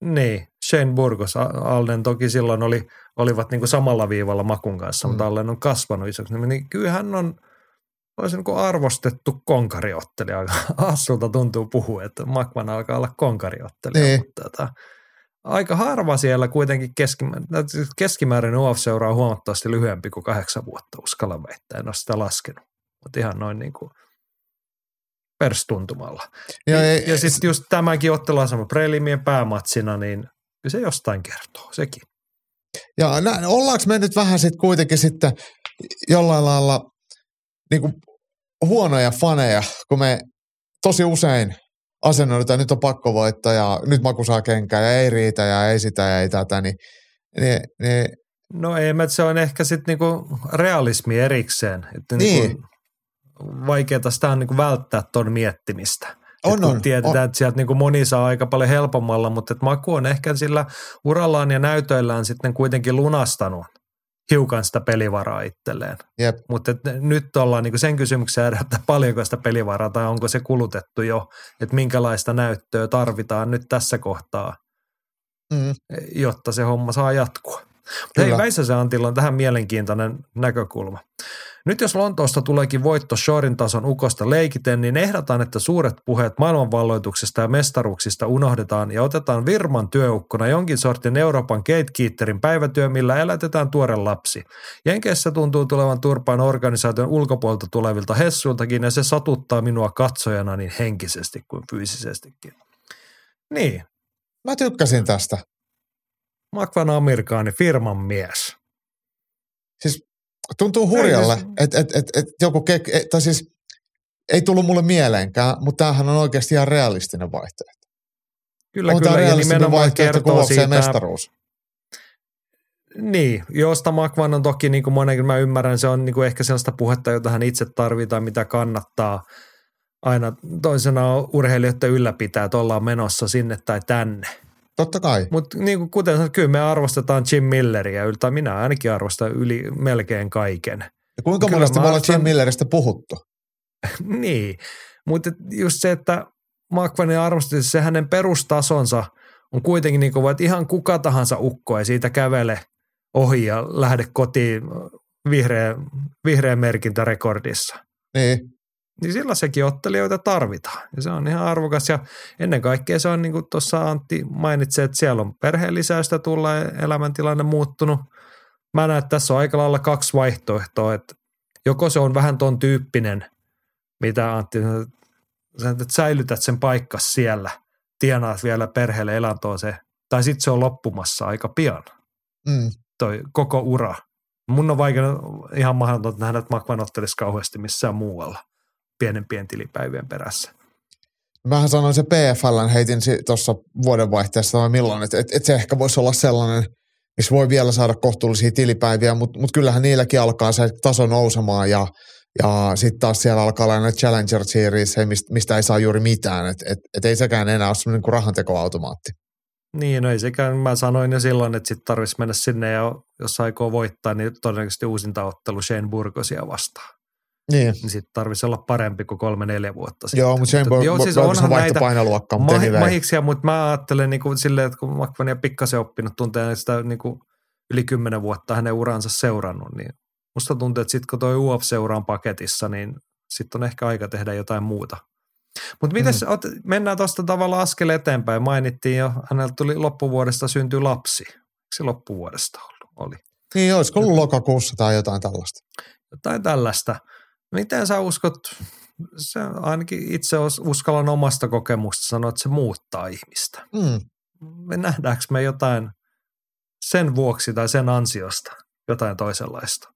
Niin, Shane Burgos. Alden toki silloin oli, olivat niin kuin samalla viivalla Makun kanssa, mm. mutta Alden on kasvanut isoksi. Niin kyllä hän on olisi niin kuin arvostettu konkariottelija. Assulta tuntuu puhua, että Makvan alkaa olla konkariottelija, niin. mutta tota, aika harva siellä kuitenkin keskimäärin, siis keskimäärin UFC-seura on huomattavasti lyhyempi kuin kahdeksan vuotta, uskalla väittää, en ole sitä laskenut. Mutta ihan noin niin kuin perstuntumalla. Ja, ja, ja sitten just tämäkin otteluasema prelimien päämatsina, niin se jostain kertoo, sekin.
Ja näin, ollaanko me nyt vähän sitten kuitenkin sitten jollain lailla niin kuin huonoja faneja, kun me tosi usein asennoidutaan, nyt on pakko voittaa ja nyt maku saa kenkää ja ei riitä ja ei sitä ja ei tätä, niin, niin, niin
No ei, mutta se on ehkä sitten niinku realismi erikseen. Että
Niin.
Niinku vaikeaa sitä on niinku välttää ton miettimistä.
On, on,
tiedetään,
on.
että sieltä niinku moni saa aika paljon helpommalla, mutta et Maku on ehkä sillä urallaan ja näytöillään sitten kuitenkin lunastanut hiukan sitä pelivaraa itselleen.
jep,
Mutta nyt ollaan niinku sen kysymyksen äärellä, että paljonko sitä pelivaraa tai onko se kulutettu jo, että minkälaista näyttöä tarvitaan nyt tässä kohtaa,
mm,
jotta se homma saa jatkua. Hei,
Kyllä.
Väisäsen Antilla on tähän mielenkiintoinen näkökulma. Nyt jos Lontoosta tuleekin voitto Shorin tason ukosta leikiten, niin ehdotan, että suuret puheet maailmanvalloituksesta ja mestaruuksista unohdetaan ja otetaan Virman työukkona jonkin sortin Euroopan gatekeeperin päivätyö, millä elätetään tuore lapsi. Jenkeissä tuntuu tulevan turpaan organisaation ulkopuolelta tulevilta hessuiltakin ja se satuttaa minua katsojana niin henkisesti kuin fyysisestikin. Niin,
mä tykkäsin tästä.
Makvan Amerikaani, firman mies.
Siis tuntuu hurjalle,
siis-
että et, et, et joku kek, et, tai siis ei tullut mulle mieleenkään, mutta tämähän on oikeasti ihan realistinen vaihtoehto.
Kyllä,
on tämä
kyllä, ja
realistinen vaihtoehto kuin UFC
siitä,
mestaruus.
niin, josta Makvan on toki, niin kuin monenkin mä ymmärrän, se on niin kuin ehkä sellaista puhetta, jota hän itse tarvitaan, mitä kannattaa aina toisena urheilijoiden ylläpitää, että ollaan menossa sinne tai tänne.
Totta kai.
Mutta niin kuin kuten sanoit, kyllä me arvostetaan Jim Milleriä, tai minä ainakin arvostan yli melkein kaiken.
Ja kuinka
Kyllä
monesti me ollaan Jim Milleristä puhuttu?
niin, mutta just se, että Makvanin arvostus, se hänen perustasonsa on kuitenkin niin kova, että ihan kuka tahansa ukko ei siitä kävele ohi ja lähde kotiin vihreä, vihreä merkintä rekordissa.
Niin,
Niin sillä sekin ottelijoita tarvitaan. Ja se on ihan arvokas. Ja ennen kaikkea se on niin kuin tuossa Antti mainitsi, että siellä on perheen lisäystä tulla elämäntilanne muuttunut. Mä näen, että tässä on aika lailla kaksi vaihtoehtoa. Että joko se on vähän ton tyyppinen, mitä Antti sanoi, että säilytät sen paikkas siellä, tienaat vielä perheelle elantoa se, tai sitten se on loppumassa aika pian,
mm.
toi koko ura. Mun on vaikea ihan mahdotonta nähdä, että Makvan ottelisi kauheasti missään muualla pienempien tilipäivien perässä.
Mähän sanoin se PFLn heitin tuossa vuodenvaihteessa vai milloin, että et, et se ehkä voisi olla sellainen, missä voi vielä saada kohtuullisia tilipäiviä, mutta mut kyllähän niilläkin alkaa se taso nousemaan ja, ja sitten taas siellä alkaa olla näitä Challenger Series, mistä, mistä ei saa juuri mitään, että et, et ei sekään enää ole semmoinen kuin rahantekoautomaatti.
Niin, no ei sekään. Mä sanoin jo silloin, että sitten tarvitsisi mennä sinne ja jos aikoo voittaa, niin todennäköisesti uusinta ottelu Shane Burgosia vastaan.
Niin,
Niin sitten tarvitsisi olla parempi kuin kolme-neljä vuotta sitten.
joo, mutta Bur-
joo, siis onhan näitä
painoluokkaa, mutta anyway.
mahiksia, mutta mä ajattelen niin kuin silleen, että kun Makvania pikkasen oppinut tuntee sitä niin kuin yli kymmenen vuotta hänen uransa seurannut, niin musta tuntuu, että sitten kun toi UFC-ura on paketissa, niin sitten on ehkä aika tehdä jotain muuta. Mutta miten mm. mennään tuosta tavalla askel eteenpäin. Mainittiin jo, hänellä tuli loppuvuodesta syntyi lapsi. Eikö se loppuvuodesta ollut? Oli.
Niin, olisiko ollut lokakuussa tai jotain tällaista.
Jotain tällaista. Miten sä uskot, se ainakin itse uskallan omasta kokemusta sanoa, että se muuttaa ihmistä.
Mm.
me nähdäänkö me jotain sen vuoksi tai sen ansiosta jotain toisenlaista.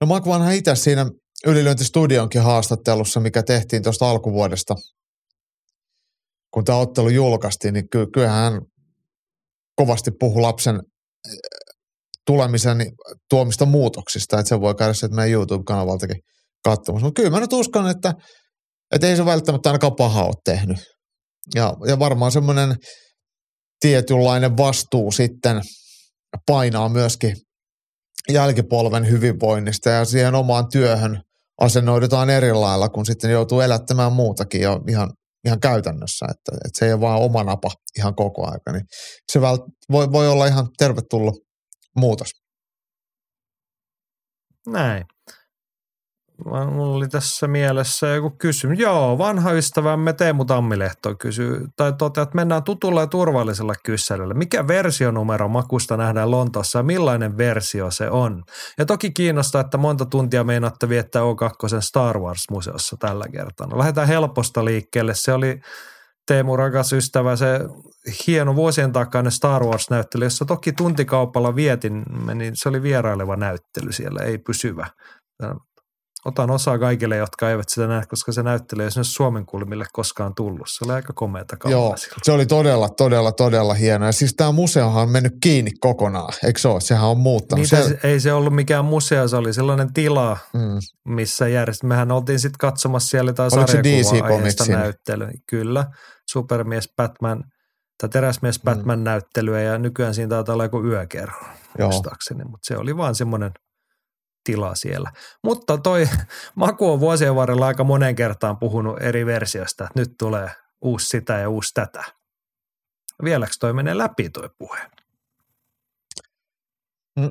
No Makvanhan itse siinä Ylilyöntistudionkin haastattelussa, mikä tehtiin tuosta alkuvuodesta, kun tämä ottelu julkaistiin, niin ky- kyllähän hän kovasti puhui lapsen eh, tulemisen tuomista muutoksista, että se voi käydä sieltä meidän YouTube-kanavaltakin katsomassa. Mutta kyllä mä nyt uskon, että, että ei se välttämättä ainakaan paha ole tehnyt. Ja, ja varmaan semmoinen tietynlainen vastuu sitten painaa myöskin jälkipolven hyvinvoinnista ja siihen omaan työhön asennoidutaan eri lailla, kun sitten joutuu elättämään muutakin jo ihan, ihan käytännössä, että, että se ei ole vaan oma napa ihan koko aika, niin se vält, voi, voi olla ihan tervetullut muutos.
Näin. Mulla oli tässä mielessä joku kysymys. Joo, vanha ystävämme Teemu Tammilehto kysyy, tai toteaa, että mennään tutulla ja turvallisella kyselyllä. Mikä versionumero makusta nähdään Lontoossa ja millainen versio se on? Ja toki kiinnostaa, että monta tuntia meinaatte viettää O2 Star Wars-museossa tällä kertaa. No, lähdetään helposta liikkeelle. Se oli Teemu rakas ystävä, se hieno vuosien takainen Star Wars-näyttely, jossa toki tuntikaupalla vietin, niin se oli vieraileva näyttely siellä, ei pysyvä Otan osaa kaikille, jotka eivät sitä näe, koska se näyttelee esimerkiksi Suomen kulmille koskaan tullut. Se oli aika komeata
Joo, se oli todella, todella, todella hieno. Ja siis tämä museohan on mennyt kiinni kokonaan, eikö se ole? Sehän on muuttanut.
Niitä, se... Ei se ollut mikään museo, se oli sellainen tila, mm. missä järjest... Mehän oltiin sitten katsomassa siellä jotain sarjakuvaa näyttelyä. Kyllä, Supermies Batman tai Teräsmies mm. Batman näyttelyä ja nykyään siinä taitaa olla joku yökerho, muistaakseni. Mutta se oli vaan semmoinen tila siellä. Mutta toi Maku on vuosien varrella aika monen kertaan puhunut eri versiosta, että nyt tulee uusi sitä ja uusi tätä. Vieläks toi menee läpi toi puhe?
Mm.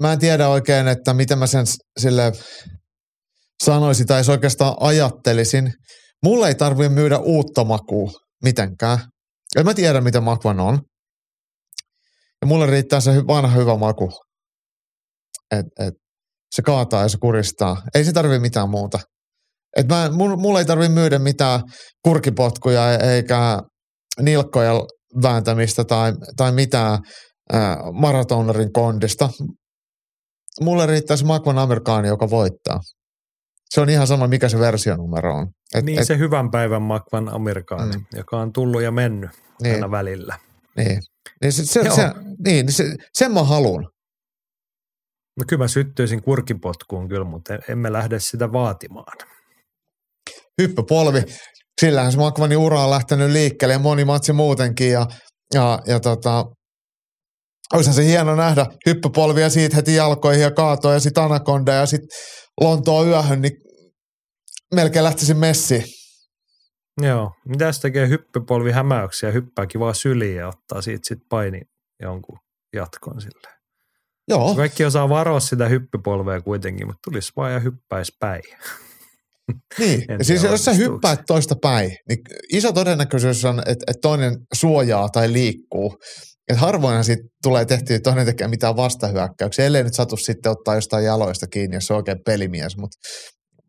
Mä en tiedä oikein, että mitä mä sen sille sanoisin tai oikeastaan ajattelisin. Mulle ei tarvitse myydä uutta makua mitenkään. En mä tiedä, mitä makvan on. Ja mulle riittää se vanha hyvä maku et, et, se kaataa ja se kuristaa. Ei se tarvi mitään muuta. Et mä, mulla ei tarvi myydä mitään kurkipotkuja eikä nilkkoja vääntämistä tai, tai mitään ää, maratonarin kondista. Mulle riittää se Makvan Amerikaani, joka voittaa. Se on ihan sama, mikä se versionumero on.
Et, niin et, se hyvän päivän Makvan Amerikaani, mm. joka on tullut ja mennyt niin. aina välillä.
Niin, niin, se, se, se, niin se, sen mä haluan.
No kyllä mä syttyisin kurkipotkuun kyllä, mutta emme lähde sitä vaatimaan.
Hyppöpolvi. Sillähän se Makvanin ura on lähtenyt liikkeelle ja moni matsi muutenkin. Ja, ja, ja tota, olisihan se hieno nähdä hyppöpolvia siitä heti jalkoihin ja kaatoa ja sitten Anaconda ja sitten Lontoa yöhön, niin melkein lähtisin messiin.
Joo, mitä se tekee hyppypolvi hämäyksiä, hyppääkin vaan syliin ja ottaa siitä sitten paini jonkun jatkon silleen. Joo. Kaikki osaa varoa sitä hyppypolvea kuitenkin, mutta tulisi vaan ja hyppäisi päin.
Niin, ja siis jos sä hyppäät toista päin, niin iso todennäköisyys on, että, että toinen suojaa tai liikkuu. Et harvoinhan siitä tulee tehtyä, että toinen tekee mitään vastahyökkäyksiä, ellei nyt satu sitten ottaa jostain jaloista kiinni, jos se on oikein pelimies, mutta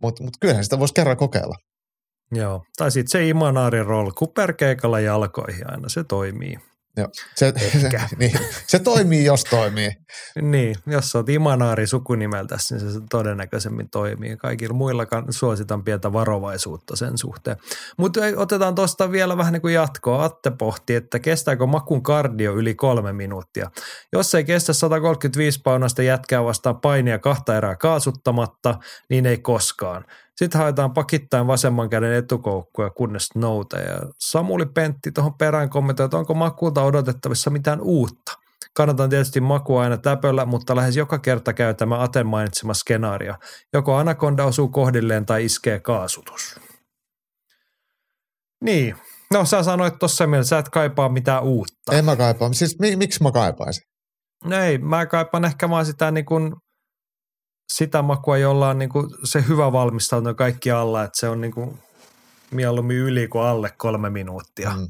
mut, mut kyllähän sitä voisi kerran kokeilla.
Joo, tai sitten se Imanaarin roll, kuperkeikalla jalkoihin aina, se toimii.
Joo, se, se, niin, se toimii, jos toimii.
niin, jos olet Imanaari sukunimeltä, niin se todennäköisemmin toimii. Kaikilla muilla suositan pientä varovaisuutta sen suhteen. Mutta otetaan tuosta vielä vähän niin kuin jatkoa. Atte pohti, että kestääkö makun kardio yli kolme minuuttia. Jos ei kestä 135 paunasta jätkää vastaan painia kahta erää kaasuttamatta, niin ei koskaan. Sitten haetaan pakittain vasemman käden etukoukkuja, kunnes nousee. Ja Samuli Pentti tuohon perään kommentoi, että onko makuulta odotettavissa mitään uutta. Kannatan tietysti makua aina täpöllä, mutta lähes joka kerta käy tämä Aten mainitsema skenaario. Joko anakonda osuu kohdilleen tai iskee kaasutus. Niin. No sä sanoit tuossa mielessä, sä et kaipaa mitään uutta.
En mä kaipaa. Siis mi- miksi mä kaipaisin?
No ei, mä kaipaan ehkä vaan sitä niin kuin sitä makua, jolla on niin kuin se hyvä valmistautuminen kaikki alla, että se on niin kuin mieluummin yli kuin alle kolme minuuttia mm.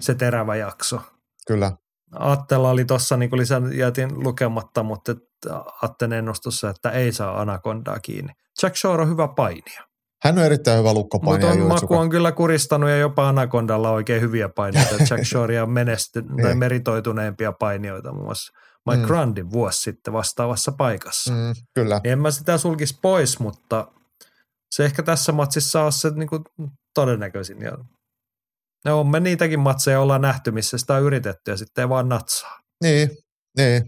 se terävä jakso.
Kyllä.
Attella oli tuossa, niin kuin lisän jätin lukematta, mutta Atten ennustussa, että ei saa anakondaa kiinni. Jack Shore on hyvä painia.
Hän on erittäin hyvä lukkopainija.
Mutta Maku on kyllä kuristanut ja jopa Anakondalla oikein hyviä painijoita. Jack Shore on menesty, tai niin. meritoituneempia painijoita muun muassa Mike mm. Grundin vuosi sitten vastaavassa paikassa.
Mm, kyllä.
Niin en mä sitä sulkisi pois, mutta se ehkä tässä matsissa on se niin kuin todennäköisin. Ja ne on me niitäkin matseja ollaan nähty, missä sitä on yritetty ja sitten ei vaan natsaa.
Niin, niin.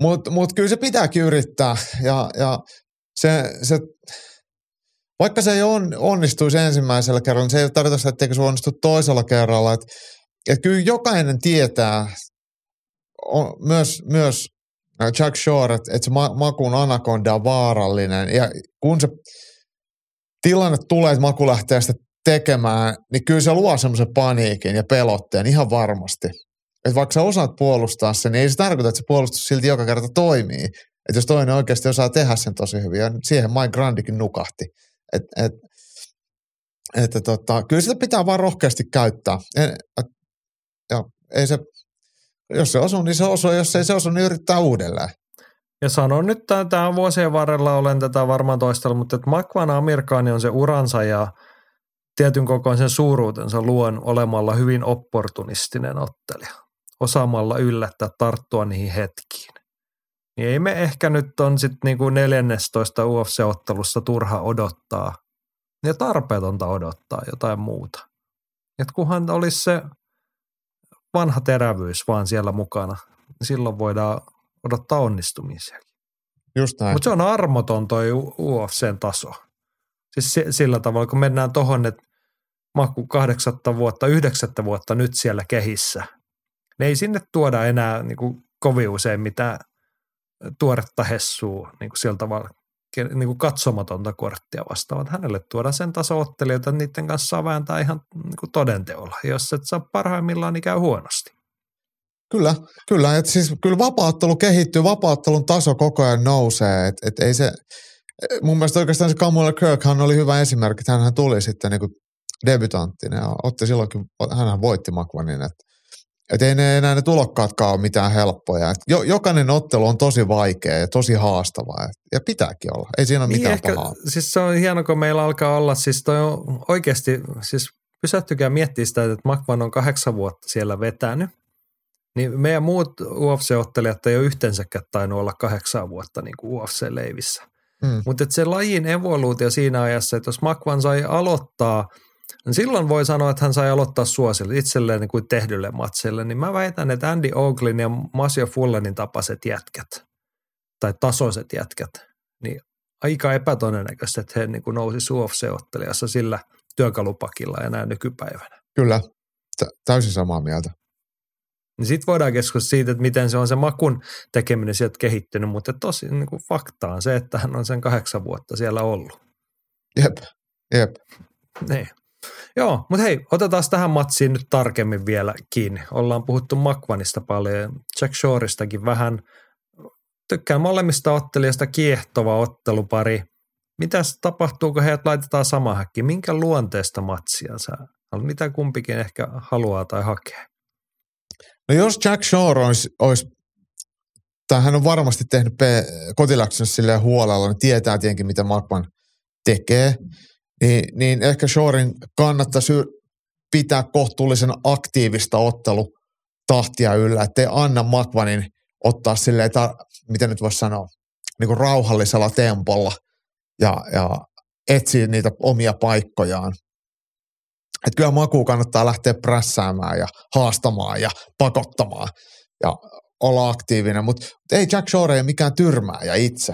Mutta mut kyllä se pitääkin yrittää ja, ja se, se, vaikka se ei on, onnistuisi ensimmäisellä kerralla, niin se ei tarkoita sitä, etteikö se onnistu toisella kerralla. Et, et kyllä jokainen tietää on myös, myös Jack Shore, että, että se Makun anakonda on vaarallinen. Ja kun se tilanne tulee, että Maku lähtee sitä tekemään, niin kyllä se luo semmoisen paniikin ja pelotteen ihan varmasti. Että vaikka sä osaat puolustaa sen, niin ei se tarkoita, että se puolustus silti joka kerta toimii. Että jos toinen oikeasti osaa tehdä sen tosi hyvin, ja siihen Mike Grandikin nukahti. Et, et, että tota, kyllä sitä pitää vaan rohkeasti käyttää. Et, et, ja ei se, jos se osuu, niin se osuu. Jos ei se osu, niin yrittää uudelleen.
Ja sanon nyt, tämä vuosien varrella olen tätä varmaan toistellut, mutta että Makvan Amerikaani on se uransa ja tietyn kokoisen suuruutensa luon olemalla hyvin opportunistinen ottelija. Osaamalla yllättää tarttua niihin hetkiin. niin ei me ehkä nyt on sitten niinku 14 UFC-ottelussa turha odottaa ja tarpeetonta odottaa jotain muuta. Et kunhan olisi se vanha terävyys vaan siellä mukana, silloin voidaan odottaa onnistumisia.
Just näin.
Mutta se on armoton toi UFCn taso. Siis sillä tavalla, kun mennään tohon, että maku kahdeksatta vuotta, yhdeksättä vuotta nyt siellä kehissä, niin ei sinne tuoda enää niin kuin kovin usein mitään tuoretta hessua niin kuin sillä tavalla niin kuin katsomatonta korttia vastaan. Hänelle tuodaan sen taso-ottelijoita, että niiden kanssa saa vääntää ihan niin kuin todenteolla. Jos et saa parhaimmillaan, niin käy huonosti.
Kyllä, kyllä. Et siis kyllä vapaattelu kehittyy, vapaattelun taso koko ajan nousee. Et, et ei se, mun mielestä oikeastaan se Kamala Kirkhan oli hyvä esimerkki. Hän tuli sitten niin debutanttinen ja otti silloinkin, hän voitti Makvanin. Että et ei ne enää ne tulokkaatkaan ole mitään helppoja. Et jo, jokainen ottelu on tosi vaikea ja tosi haastava. Et, ja pitääkin olla. Ei siinä ole niin mitään ehkä, pahaa.
Siis se on hieno, kun meillä alkaa olla, siis toi on oikeasti, siis pysähtykää miettiä sitä, että Makvan on kahdeksan vuotta siellä vetänyt. Niin meidän muut UFC-ottelijat ei ole yhteensäkään tainnut olla kahdeksan vuotta niin kuin UFC-leivissä. Hmm. Mutta se lajin evoluutio siinä ajassa, että jos Makvan sai aloittaa – niin silloin voi sanoa, että hän sai aloittaa suosille itselleen niin kuin tehdylle matsille, niin mä väitän, että Andy Oaklin ja Masio Fullenin tapaiset jätkät tai tasoiset jätkät, niin aika epätodennäköistä, että he niin kuin nousi UFC-ottelijassa sillä työkalupakilla enää nykypäivänä.
Kyllä, T- täysin samaa mieltä.
Niin sitten voidaan keskustella siitä, että miten se on se makun tekeminen sieltä kehittynyt, mutta tosi niin kuin fakta on se, että hän on sen kahdeksan vuotta siellä ollut.
Jep, jep.
Niin. Joo, mutta hei, otetaan tähän matsiin nyt tarkemmin vielä kiinni. Ollaan puhuttu Makvanista paljon, Jack Shorestakin vähän. Tykkään molemmista ottelijasta kiehtova ottelupari. Mitäs tapahtuu, kun heidät laitetaan sama häkki? Minkä luonteesta matsia sä? Mitä kumpikin ehkä haluaa tai hakee?
No jos Jack Shore olisi, olisi tai hän on varmasti tehnyt kotiläksynsä silleen huolella, niin tietää tietenkin, mitä Makvan tekee niin, niin ehkä Shorin kannattaisi pitää kohtuullisen aktiivista ottelutahtia yllä, ettei anna Makvanin ottaa silleen, tar- miten nyt voisi sanoa, niin kuin rauhallisella tempolla ja, ja etsiä niitä omia paikkojaan. Että kyllä Maku kannattaa lähteä prässäämään ja haastamaan ja pakottamaan ja olla aktiivinen, mutta ei Jack Shore ei mikään tyrmääjä itse.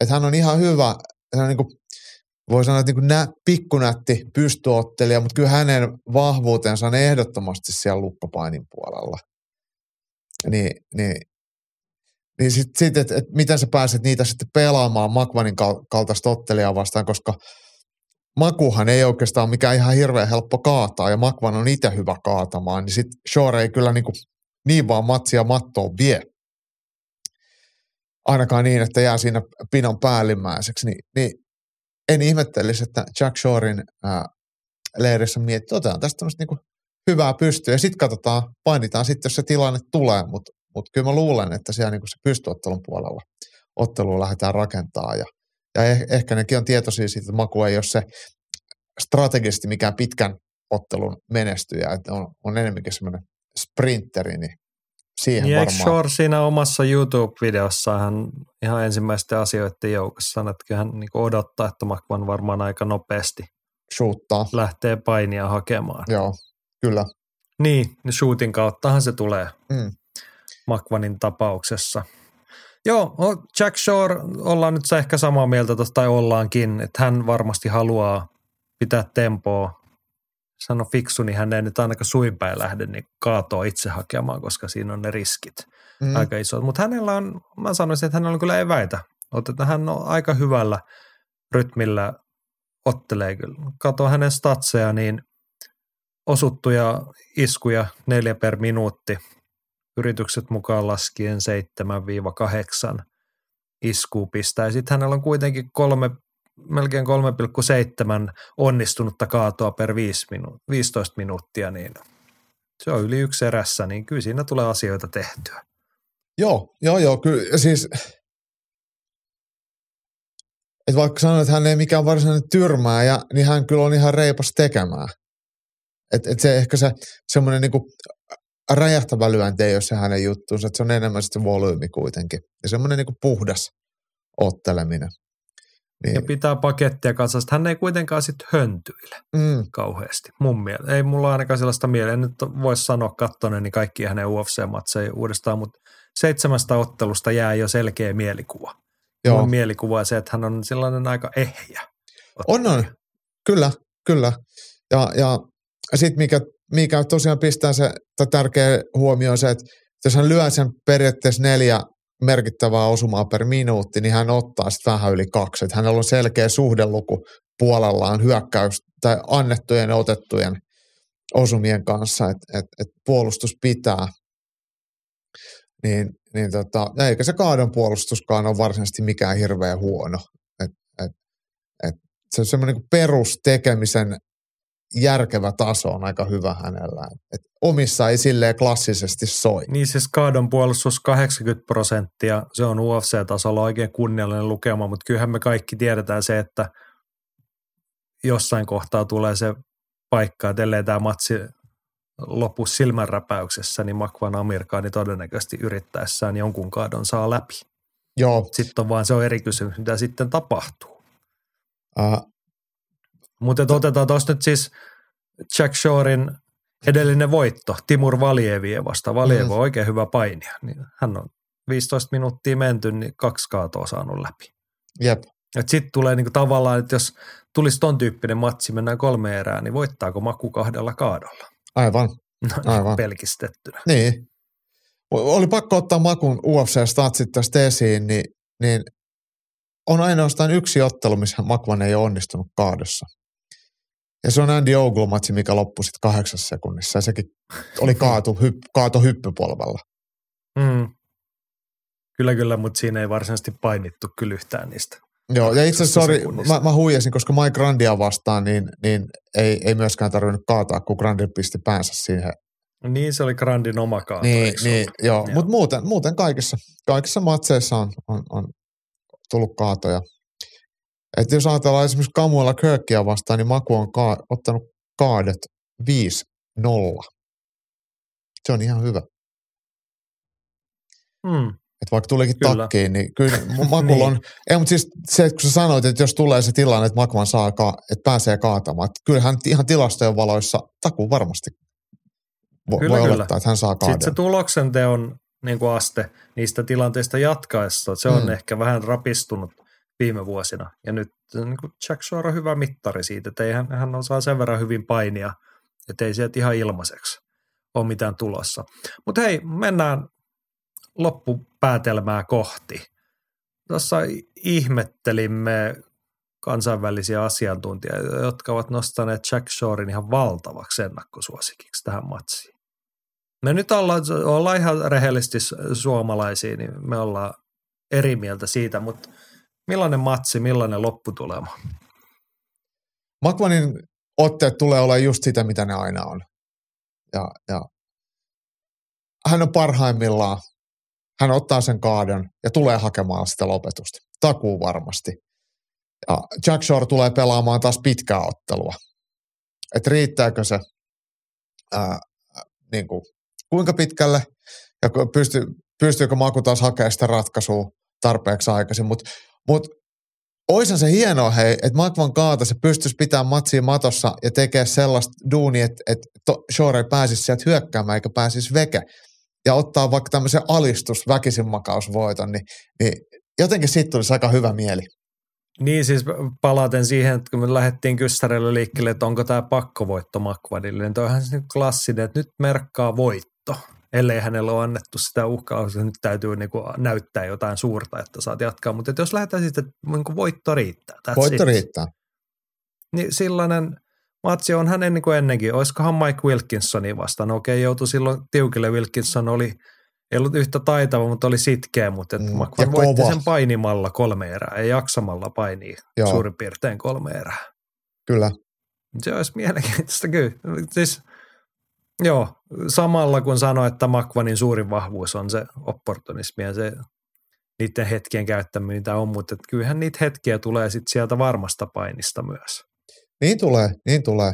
Että hän on ihan hyvä, hän on niin kuin voi sanoa, että niin nä, pikkunätti pystyottelija, mutta kyllä hänen vahvuutensa on ehdottomasti siellä luppapainin puolella. Niin, niin, niin sitten, sit, että et miten sä pääset niitä sitten pelaamaan Makvanin kaltaista ottelijaa vastaan, koska Makuhan ei oikeastaan mikään ihan hirveän helppo kaataa, ja Makvan on itse hyvä kaatamaan, niin sitten Shore ei kyllä niin, kuin, niin vaan matsia mattoon vie. Ainakaan niin, että jää siinä pinon päällimmäiseksi. Niin, niin en ihmettelisi, että Jack Shorein ää, leirissä miettii, että otetaan tästä niinku hyvää pystyä. Ja sitten katsotaan, painitaan sitten, jos se tilanne tulee, mutta mut kyllä mä luulen, että siellä niinku se pystyottelun puolella ottelua lähdetään rakentaa ja, ja eh, ehkä nekin on tietoisia siitä, että Maku ei ole se strategisesti mikään pitkän ottelun menestyjä, että on, on enemmänkin semmoinen sprinteri, niin siihen niin varmaan.
Shore siinä omassa YouTube-videossa hän ihan ensimmäisten asioiden joukossa sanoi, että hän niin odottaa, että Makvan varmaan aika nopeasti
Shoottaa.
lähtee painia hakemaan.
Joo, kyllä.
Niin, niin shootin kauttahan se tulee mm. Tapauksessa. Joo, Jack Shore, ollaan nyt ehkä samaa mieltä tosta, tai ollaankin, että hän varmasti haluaa pitää tempoa sano fiksu, niin hän ei nyt ainakaan suinpäin lähde niin kaatoa itse hakemaan, koska siinä on ne riskit mm. aika isot. Mutta hänellä on, mä sanoisin, että hänellä on kyllä eväitä. Otetaan, hän on aika hyvällä rytmillä ottelee kyllä. Kato hänen statseja, niin osuttuja iskuja neljä per minuutti. Yritykset mukaan laskien 7-8 iskuu pistää. Sitten hänellä on kuitenkin kolme melkein 3,7 onnistunutta kaatoa per 5 minu- 15 minuuttia, niin se on yli yksi erässä, niin kyllä siinä tulee asioita tehtyä.
Joo, joo, joo, kyllä siis et vaikka sanoin, että hän ei mikään varsinainen tyrmääjä, niin hän kyllä on ihan reipas tekemään. Et, et se ehkä se semmoinen niinku räjähtävä lyönti ei ole se hänen juttuunsa, että se on enemmän sitten volyymi kuitenkin. Ja semmoinen niin puhdas otteleminen.
Niin. Ja pitää pakettia kanssa. Hän ei kuitenkaan sitten höntyile mm. kauheasti, mun mielestä. Ei mulla ainakaan sellaista mieleen. En nyt voisi sanoa kattoneen niin kaikki hänen UFC-matseja uudestaan, mutta seitsemästä ottelusta jää jo selkeä mielikuva. Joo. Mun mielikuva on se, että hän on sellainen aika ehjä.
On, on. Kyllä, kyllä. Ja, ja sitten mikä, mikä tosiaan pistää se tärkeä huomio on se, että jos hän lyö sen periaatteessa neljä merkittävää osumaa per minuutti, niin hän ottaa sitten vähän yli kaksi. Että hänellä on selkeä suhdeluku puolellaan hyökkäys tai annettujen ja otettujen osumien kanssa, että et, et puolustus pitää. Niin, niin tota, eikä se kaadon puolustuskaan ole varsinaisesti mikään hirveän huono. Et, et, et se on semmoinen niin perustekemisen järkevä taso on aika hyvä hänellä. Et omissa ei silleen klassisesti soi.
Niin siis kaadon puolustus 80 prosenttia, se on UFC-tasolla oikein kunniallinen lukema, mutta kyllähän me kaikki tiedetään se, että jossain kohtaa tulee se paikka, että ellei tämä matsi lopu silmänräpäyksessä, niin Makvan Amirkaani todennäköisesti yrittäessään jonkun kaadon saa läpi.
Joo.
Sitten on vaan se on eri kysymys, mitä sitten tapahtuu. Uh, mutta otetaan tuosta nyt siis Jack Shorein edellinen voitto, Timur Valieviä vasta. Valiev on oikein hyvä painija. Niin hän on 15 minuuttia menty, niin kaksi kaatoa saanut läpi.
Jep.
Sitten tulee niinku tavallaan, että jos tulisi ton tyyppinen matsi, mennään kolme erää, niin voittaako Maku kahdella kaadolla?
Aivan.
No, Aivan. pelkistettynä.
Niin. Oli pakko ottaa Makun UFC-statsit tästä esiin, niin, niin on ainoastaan yksi ottelu, missä Makvan ei ole onnistunut kaadossa. Ja se on Andy Ogle-matsi, mikä loppui sitten kahdeksassa sekunnissa. Ja sekin oli kaatu, hypp, kaato hyppypolvella.
Mm. Kyllä, kyllä, mutta siinä ei varsinaisesti painittu kyllä yhtään niistä.
Joo, ja itse asiassa, sorry, mä, mä huijasin, koska Mike Grandia vastaan, niin, niin ei, ei myöskään tarvinnut kaataa, kun Grandi pisti päänsä siihen.
Niin, se oli Grandin oma kaato.
Niin, niin joo, joo. mutta muuten, muuten kaikissa, kaikissa matseissa on, on, on tullut kaatoja. Että jos ajatellaan esimerkiksi Kamuella Kökkiä vastaan, niin Maku on ka- ottanut kaadet 5-0. Se on ihan hyvä.
Hmm.
Että vaikka tulikin kyllä. takkiin, niin kyllä Makulla niin. on, ei, mutta siis se, kun sä sanoit, että jos tulee se tilanne, että Makvan saa, ka- että pääsee kaatamaan, että kyllähän ihan tilastojen valoissa takuu varmasti voi, kyllä, voi kyllä. olettaa, että hän saa kaaden.
Sitten se tuloksen teon niin kuin aste niistä tilanteista jatkaessa, se on hmm. ehkä vähän rapistunut – viime vuosina. Ja nyt niin kuin Jack Shore on hyvä mittari siitä, että hän, hän osaa sen verran hyvin painia, että ei sieltä ihan ilmaiseksi ole mitään tulossa. Mutta hei, mennään loppupäätelmää kohti. Tuossa ihmettelimme kansainvälisiä asiantuntijoita, jotka ovat nostaneet Jack Shorein ihan valtavaksi ennakkosuosikiksi tähän matsiin. Me nyt ollaan, ollaan ihan rehellisesti suomalaisia, niin me ollaan eri mieltä siitä, mutta – Millainen matsi, millainen lopputulema?
Makvanin otteet tulee olla just sitä, mitä ne aina on. Ja, ja hän on parhaimmillaan. Hän ottaa sen kaadon ja tulee hakemaan sitä lopetusta. Takuu varmasti. Ja Jack Shore tulee pelaamaan taas pitkää ottelua. Että riittääkö se, ää, niin kuin, kuinka pitkälle ja pysty, pystyykö Maku taas hakemaan sitä ratkaisua tarpeeksi aikaisin. Mutta mutta Oisa se hienoa, hei, että Magvan kaata se pystyisi pitämään matsia matossa ja tekee sellaista duunia, että, että Shore pääsisi sieltä hyökkäämään eikä pääsisi veke. Ja ottaa vaikka tämmöisen alistus väkisinmakausvoiton, niin, niin jotenkin siitä tulisi aika hyvä mieli.
Niin siis palaten siihen, että kun me lähdettiin Kyssärille liikkeelle, että onko tämä pakkovoitto Makvadille, niin toihan se klassinen, että nyt merkkaa voitto ellei hänellä ole annettu sitä uhkaa, että nyt täytyy niin kuin näyttää jotain suurta, että saat jatkaa. Mutta jos lähdetään sitten, että niin kuin voitto riittää.
Voitto it. riittää.
Niin sellainen matsi on hänen niin kuin ennenkin. Olisikohan Mike Wilkinsonin vastaan? Okei, joutui silloin tiukille. Wilkinson oli, ei ollut yhtä taitava, mutta oli sitkeä, mutta mm, McVan voitti sen painimalla kolme erää, ei jaksamalla painia Joo. suurin piirtein kolme erää.
Kyllä.
Se olisi mielenkiintoista kyllä. Siis Joo, samalla kun sanoin, että Makvanin suurin vahvuus on se opportunismi ja se niiden hetkien käyttäminen, on, mutta kyllähän niitä hetkiä tulee sitten sieltä varmasta painista myös.
Niin tulee, niin tulee.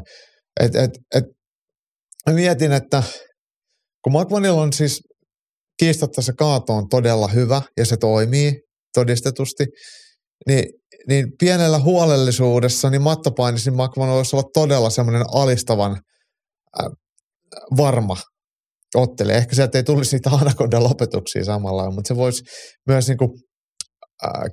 Et, et, et, mietin, että kun McMahonilla on siis kiistatta se kaato on todella hyvä ja se toimii todistetusti, niin, niin pienellä huolellisuudessa niin mattopainissa niin McMahon voisi olla todella semmoinen alistavan varma ottelija. Ehkä sieltä ei tulisi niitä anakonda lopetuksia samalla, mutta se voisi myös niin kuin,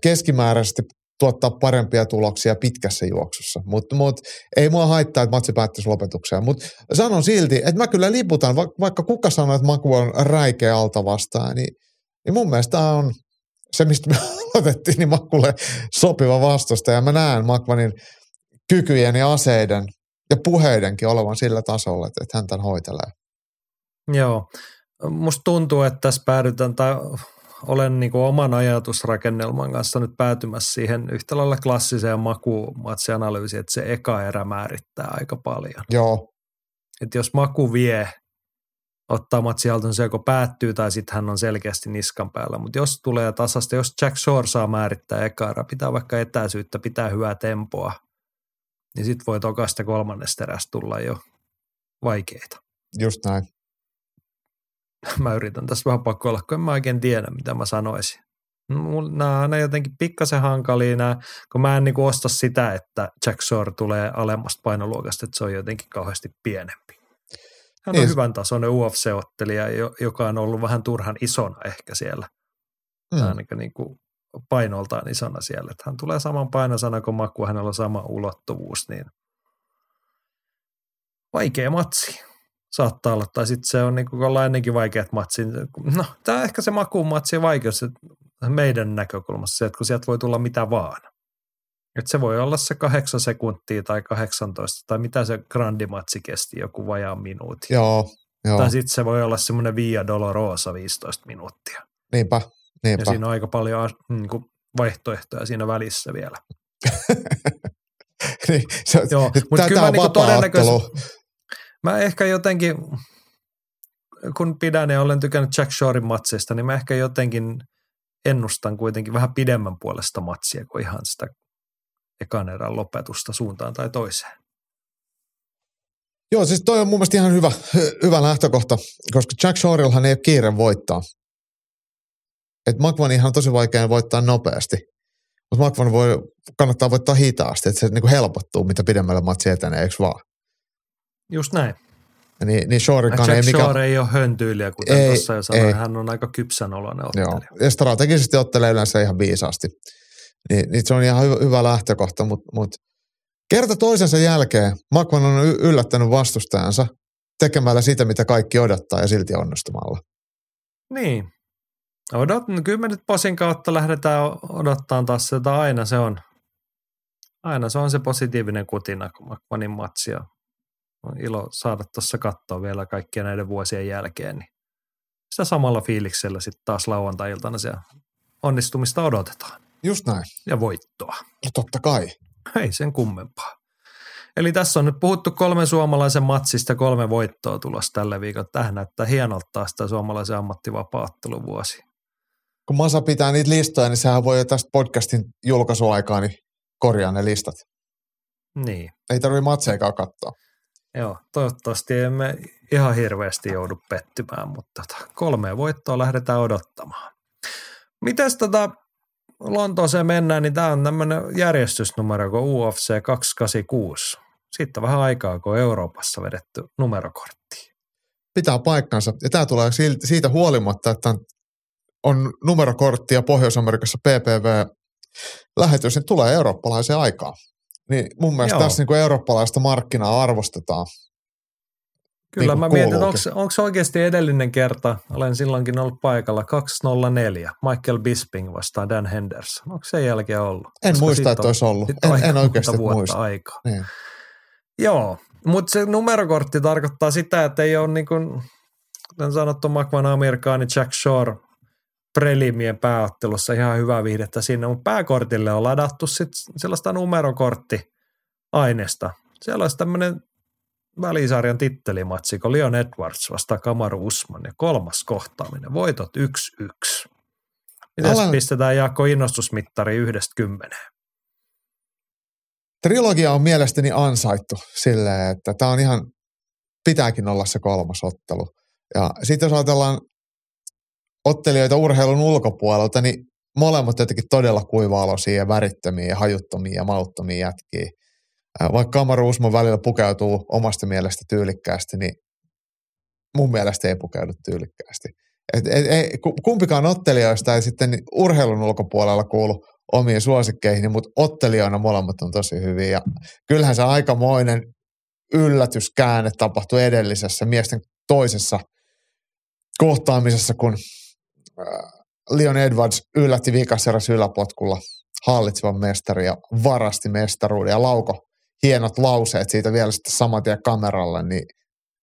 keskimääräisesti tuottaa parempia tuloksia pitkässä juoksussa. Mutta mut, ei mua haittaa, että matsi päättyisi lopetukseen. Mutta sanon silti, että mä kyllä liputan, va- vaikka kuka sanoo, että Maku on räikeä alta vastaan, niin, niin mun mielestä tämä on se, mistä me aloitettiin, niin Makulle sopiva vastusta. Ja mä näen Makvanin kykyjen ja aseiden ja puheidenkin olevan sillä tasolla, että, että hän tämän hoitelee.
Joo. Musta tuntuu, että tässä päädytään, tai olen niin kuin oman ajatusrakennelman kanssa nyt päätymässä siihen yhtä lailla klassiseen makumatsianalyysiin, että se eka erä määrittää aika paljon.
Joo.
Että jos maku vie, ottaa matsi haltuun, se joko päättyy tai sitten hän on selkeästi niskan päällä. Mutta jos tulee tasasta, jos Jack Shore saa määrittää eka erä, pitää vaikka etäisyyttä, pitää hyvää tempoa, niin sitten voi tokasta kolmannesta erästä tulla jo vaikeita.
Just näin.
mä yritän tässä vähän pakoilla, kun en mä oikein tiedä, mitä mä sanoisin. Nämä on jotenkin pikkasen hankalia, nämä, kun mä en niin osta sitä, että Jack Shore tulee alemmasta painoluokasta, että se on jotenkin kauheasti pienempi. Hän on niin. hyvän tasoinen UFC-ottelija, joka on ollut vähän turhan isona ehkä siellä. Mm. Ainakin niin kuin painoltaan isona siellä. Että hän tulee saman painosana kuin Maku, hänellä on sama ulottuvuus, niin vaikea matsi saattaa olla. Tai sitten se on niin kuin ennenkin vaikeat matsit. No, tämä on ehkä se makuun matsi vaikeus meidän näkökulmassa, se, että kun sieltä voi tulla mitä vaan. Että se voi olla se kahdeksan sekuntia tai 18, tai mitä se grandimatsi kesti, joku vajaan minuutin.
Joo, joo.
Tai sitten se voi olla semmoinen Via Dolorosa 15 minuuttia.
Niinpä, niinpä.
Ja siinä on aika paljon niin kuin vaihtoehtoja siinä välissä vielä.
niin, se,
Joo, mutta kyllä mä niin todennäköisesti, Mä ehkä jotenkin, kun pidän ja olen tykännyt Jack Shorein matseista, niin mä ehkä jotenkin ennustan kuitenkin vähän pidemmän puolesta matsia kuin ihan sitä ekan erän lopetusta suuntaan tai toiseen.
Joo, siis toi on mun mielestä ihan hyvä, hyvä lähtökohta, koska Jack Shorellahan ei ole kiire voittaa. Et McVanihan on tosi vaikea voittaa nopeasti. Mutta McVan voi, kannattaa voittaa hitaasti, että se niinku helpottuu, mitä pidemmälle matsi etenee, eikö vaan?
Just näin.
Niin, niin Shorekaan
ei
mikä...
Shore ei ole höntyyliä, kuten ei, tuossa jo sanoin. Hän on aika kypsän oloinen ottelija. Joo.
Ja strategisesti ottelee yleensä ihan viisaasti. Niin, niin se on ihan hyvä, hyvä lähtökohta, mutta mut kerta toisensa jälkeen Makvan on yllättänyt vastustajansa tekemällä sitä, mitä kaikki odottaa ja silti onnistumalla.
Niin. Odot, no kyllä me nyt posin kautta lähdetään odottaa taas sitä aina se on. Aina se on se positiivinen kutina, kun Makvanin matsia on ilo saada tuossa katsoa vielä kaikkien näiden vuosien jälkeen, niin sitä samalla fiiliksellä sitten taas lauantai-iltana se onnistumista odotetaan.
Just näin.
Ja voittoa.
No totta kai.
Ei sen kummempaa. Eli tässä on nyt puhuttu kolmen suomalaisen matsista kolme voittoa tulos tällä viikolla. Tähän näyttää hienolta sitä suomalaisen ammattivapaatteluvuosi.
Kun Masa pitää niitä listoja, niin sehän voi jo tästä podcastin julkaisuaikaa niin korjaa ne listat.
Niin.
Ei tarvitse matseikaan katsoa.
Joo, toivottavasti emme ihan hirveästi joudu pettymään, mutta tota, kolme voittoa lähdetään odottamaan. Mitäs tota Lontooseen mennään, niin tämä on tämmöinen järjestysnumero kuin UFC 286. Sitten vähän aikaa, kun Euroopassa vedetty numerokortti.
Pitää paikkansa. Ja tämä tulee siitä huolimatta, että on numerokortti ja Pohjois-Amerikassa PPV-lähetys, niin tulee eurooppalaiseen aikaan. Niin mun mielestä Joo. tässä niin kuin eurooppalaista markkinaa arvostetaan.
Kyllä niin mä mietin, että onko oikeasti edellinen kerta, olen silloinkin ollut paikalla, 204, Michael Bisping vastaan Dan Henderson. Onko sen jälkeen ollut?
En Koska muista, että olisi ollut. En, en oikeasti muista.
Aikaa. Niin. Joo, mutta se numerokortti tarkoittaa sitä, että ei ole niin kuin, kuten sanottu, Makvan Amerikaani Jack Shore prelimien pääottelussa ihan hyvää viihdettä sinne, mutta pääkortille on ladattu sit sellaista numerokorttiaineesta. Siellä olisi tämmöinen välisarjan tittelimatsi, kun Leon Edwards vastaa Kamaru Usman ja kolmas kohtaaminen, voitot 1-1. Miten Alan... pistetään Jaakko innostusmittari yhdestä kymmeneen?
Trilogia on mielestäni ansaittu silleen, että tämä on ihan, pitääkin olla se kolmas ottelu. Ja sitten jos ajatellaan ottelijoita urheilun ulkopuolelta, niin molemmat jotenkin todella kuiva-aloisia ja värittömiä ja hajuttomia ja mauttomia jätkiä. Vaikka Kamaru Usman välillä pukeutuu omasta mielestä tyylikkäästi, niin mun mielestä ei pukeudu tyylikkäästi. Et, et, et, kumpikaan ottelijoista ei sitten urheilun ulkopuolella kuulu omiin suosikkeihin, mutta ottelijoina molemmat on tosi hyviä. Ja kyllähän se aikamoinen yllätyskäänne tapahtui edellisessä miesten toisessa kohtaamisessa, kun Leon Edwards yllätti viikaserässä yläpotkulla hallitsevan mestari ja varasti mestaruuden ja lauko hienot lauseet siitä vielä sitten saman tien kameralle, niin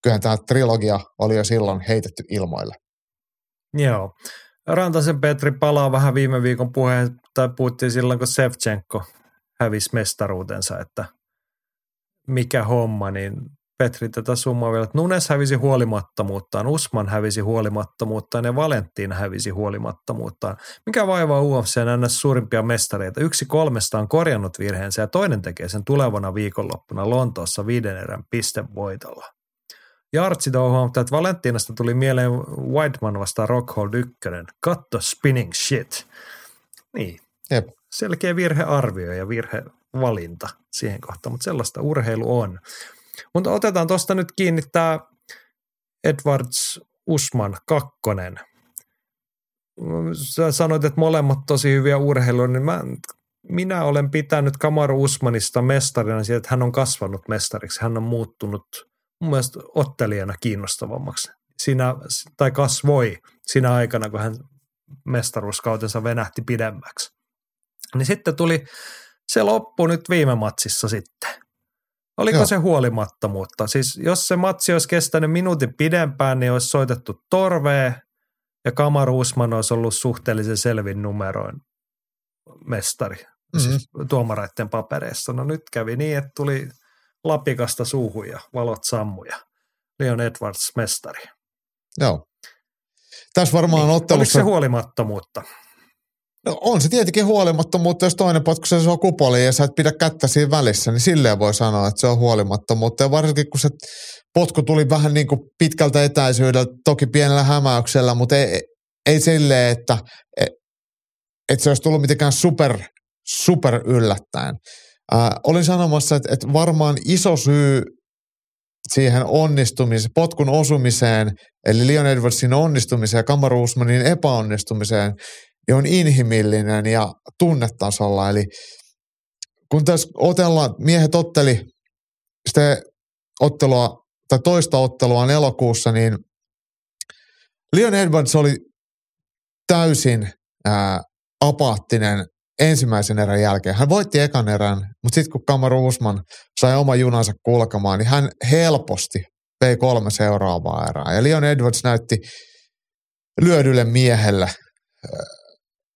kyllähän tämä trilogia oli jo silloin heitetty ilmoille.
Joo. Rantasen Petri palaa vähän viime viikon puheen, tai puhuttiin silloin, kun Sevchenko hävisi mestaruutensa, että mikä homma, niin Petri tätä summaa vielä, että Nunes hävisi huolimattomuuttaan, Usman hävisi huolimattomuuttaan ja Valentin hävisi huolimattomuuttaan. Mikä vaivaa UFC ns. suurimpia mestareita? Yksi kolmesta on korjannut virheensä ja toinen tekee sen tulevana viikonloppuna Lontoossa viiden erän pistevoitolla. Jartsi huomata, että Valentinasta tuli mieleen Whiteman vastaan Rockhold 1. Katto spinning shit. Niin.
Jep.
Selkeä virhearvio ja virhevalinta siihen kohtaan, mutta sellaista urheilu on. Mutta otetaan tuosta nyt kiinni tämä Edwards Usman kakkonen. Sä sanoit, että molemmat tosi hyviä urheilua, niin mä, minä olen pitänyt Kamaru Usmanista mestarina siitä, että hän on kasvanut mestariksi. Hän on muuttunut mun mielestä ottelijana kiinnostavammaksi. Siinä, tai kasvoi siinä aikana, kun hän mestaruuskautensa venähti pidemmäksi. Niin sitten tuli se loppu nyt viime matsissa sitten. Oliko Joo. se huolimattomuutta? Siis jos se matsi olisi kestänyt minuutin pidempään, niin olisi soitettu torvee ja Kamaru Usman olisi ollut suhteellisen selvin numeroin mestari mm-hmm. siis tuomareiden papereissa. No nyt kävi niin, että tuli lapikasta suuhun ja valot sammuja. Leon Edwards mestari.
Joo. Tässä varmaan niin. ottelussa...
Oliko se huolimattomuutta?
No on se tietenkin huolimattomuutta, jos toinen potku se on kupoli ja sä et pidä kättä siinä välissä, niin silleen voi sanoa, että se on huolimattomuutta. Ja varsinkin kun se potku tuli vähän niin kuin pitkältä etäisyydeltä, toki pienellä hämäyksellä, mutta ei, ei silleen, että, että se olisi tullut mitenkään super, super yllättäen. Äh, olin sanomassa, että, että varmaan iso syy siihen onnistumiseen, potkun osumiseen, eli Leon Edwardsin onnistumiseen ja Kamaru Usmanin epäonnistumiseen, niin on inhimillinen ja tunnetasolla. Eli kun tässä otellaan, miehet otteli sitä ottelua tai toista ottelua elokuussa, niin Leon Edwards oli täysin ää, apaattinen ensimmäisen erän jälkeen. Hän voitti ekan erän, mutta sitten kun Kamaru Usman sai oma junansa kulkemaan, niin hän helposti vei kolme seuraavaa erää. Ja Leon Edwards näytti lyödylle miehelle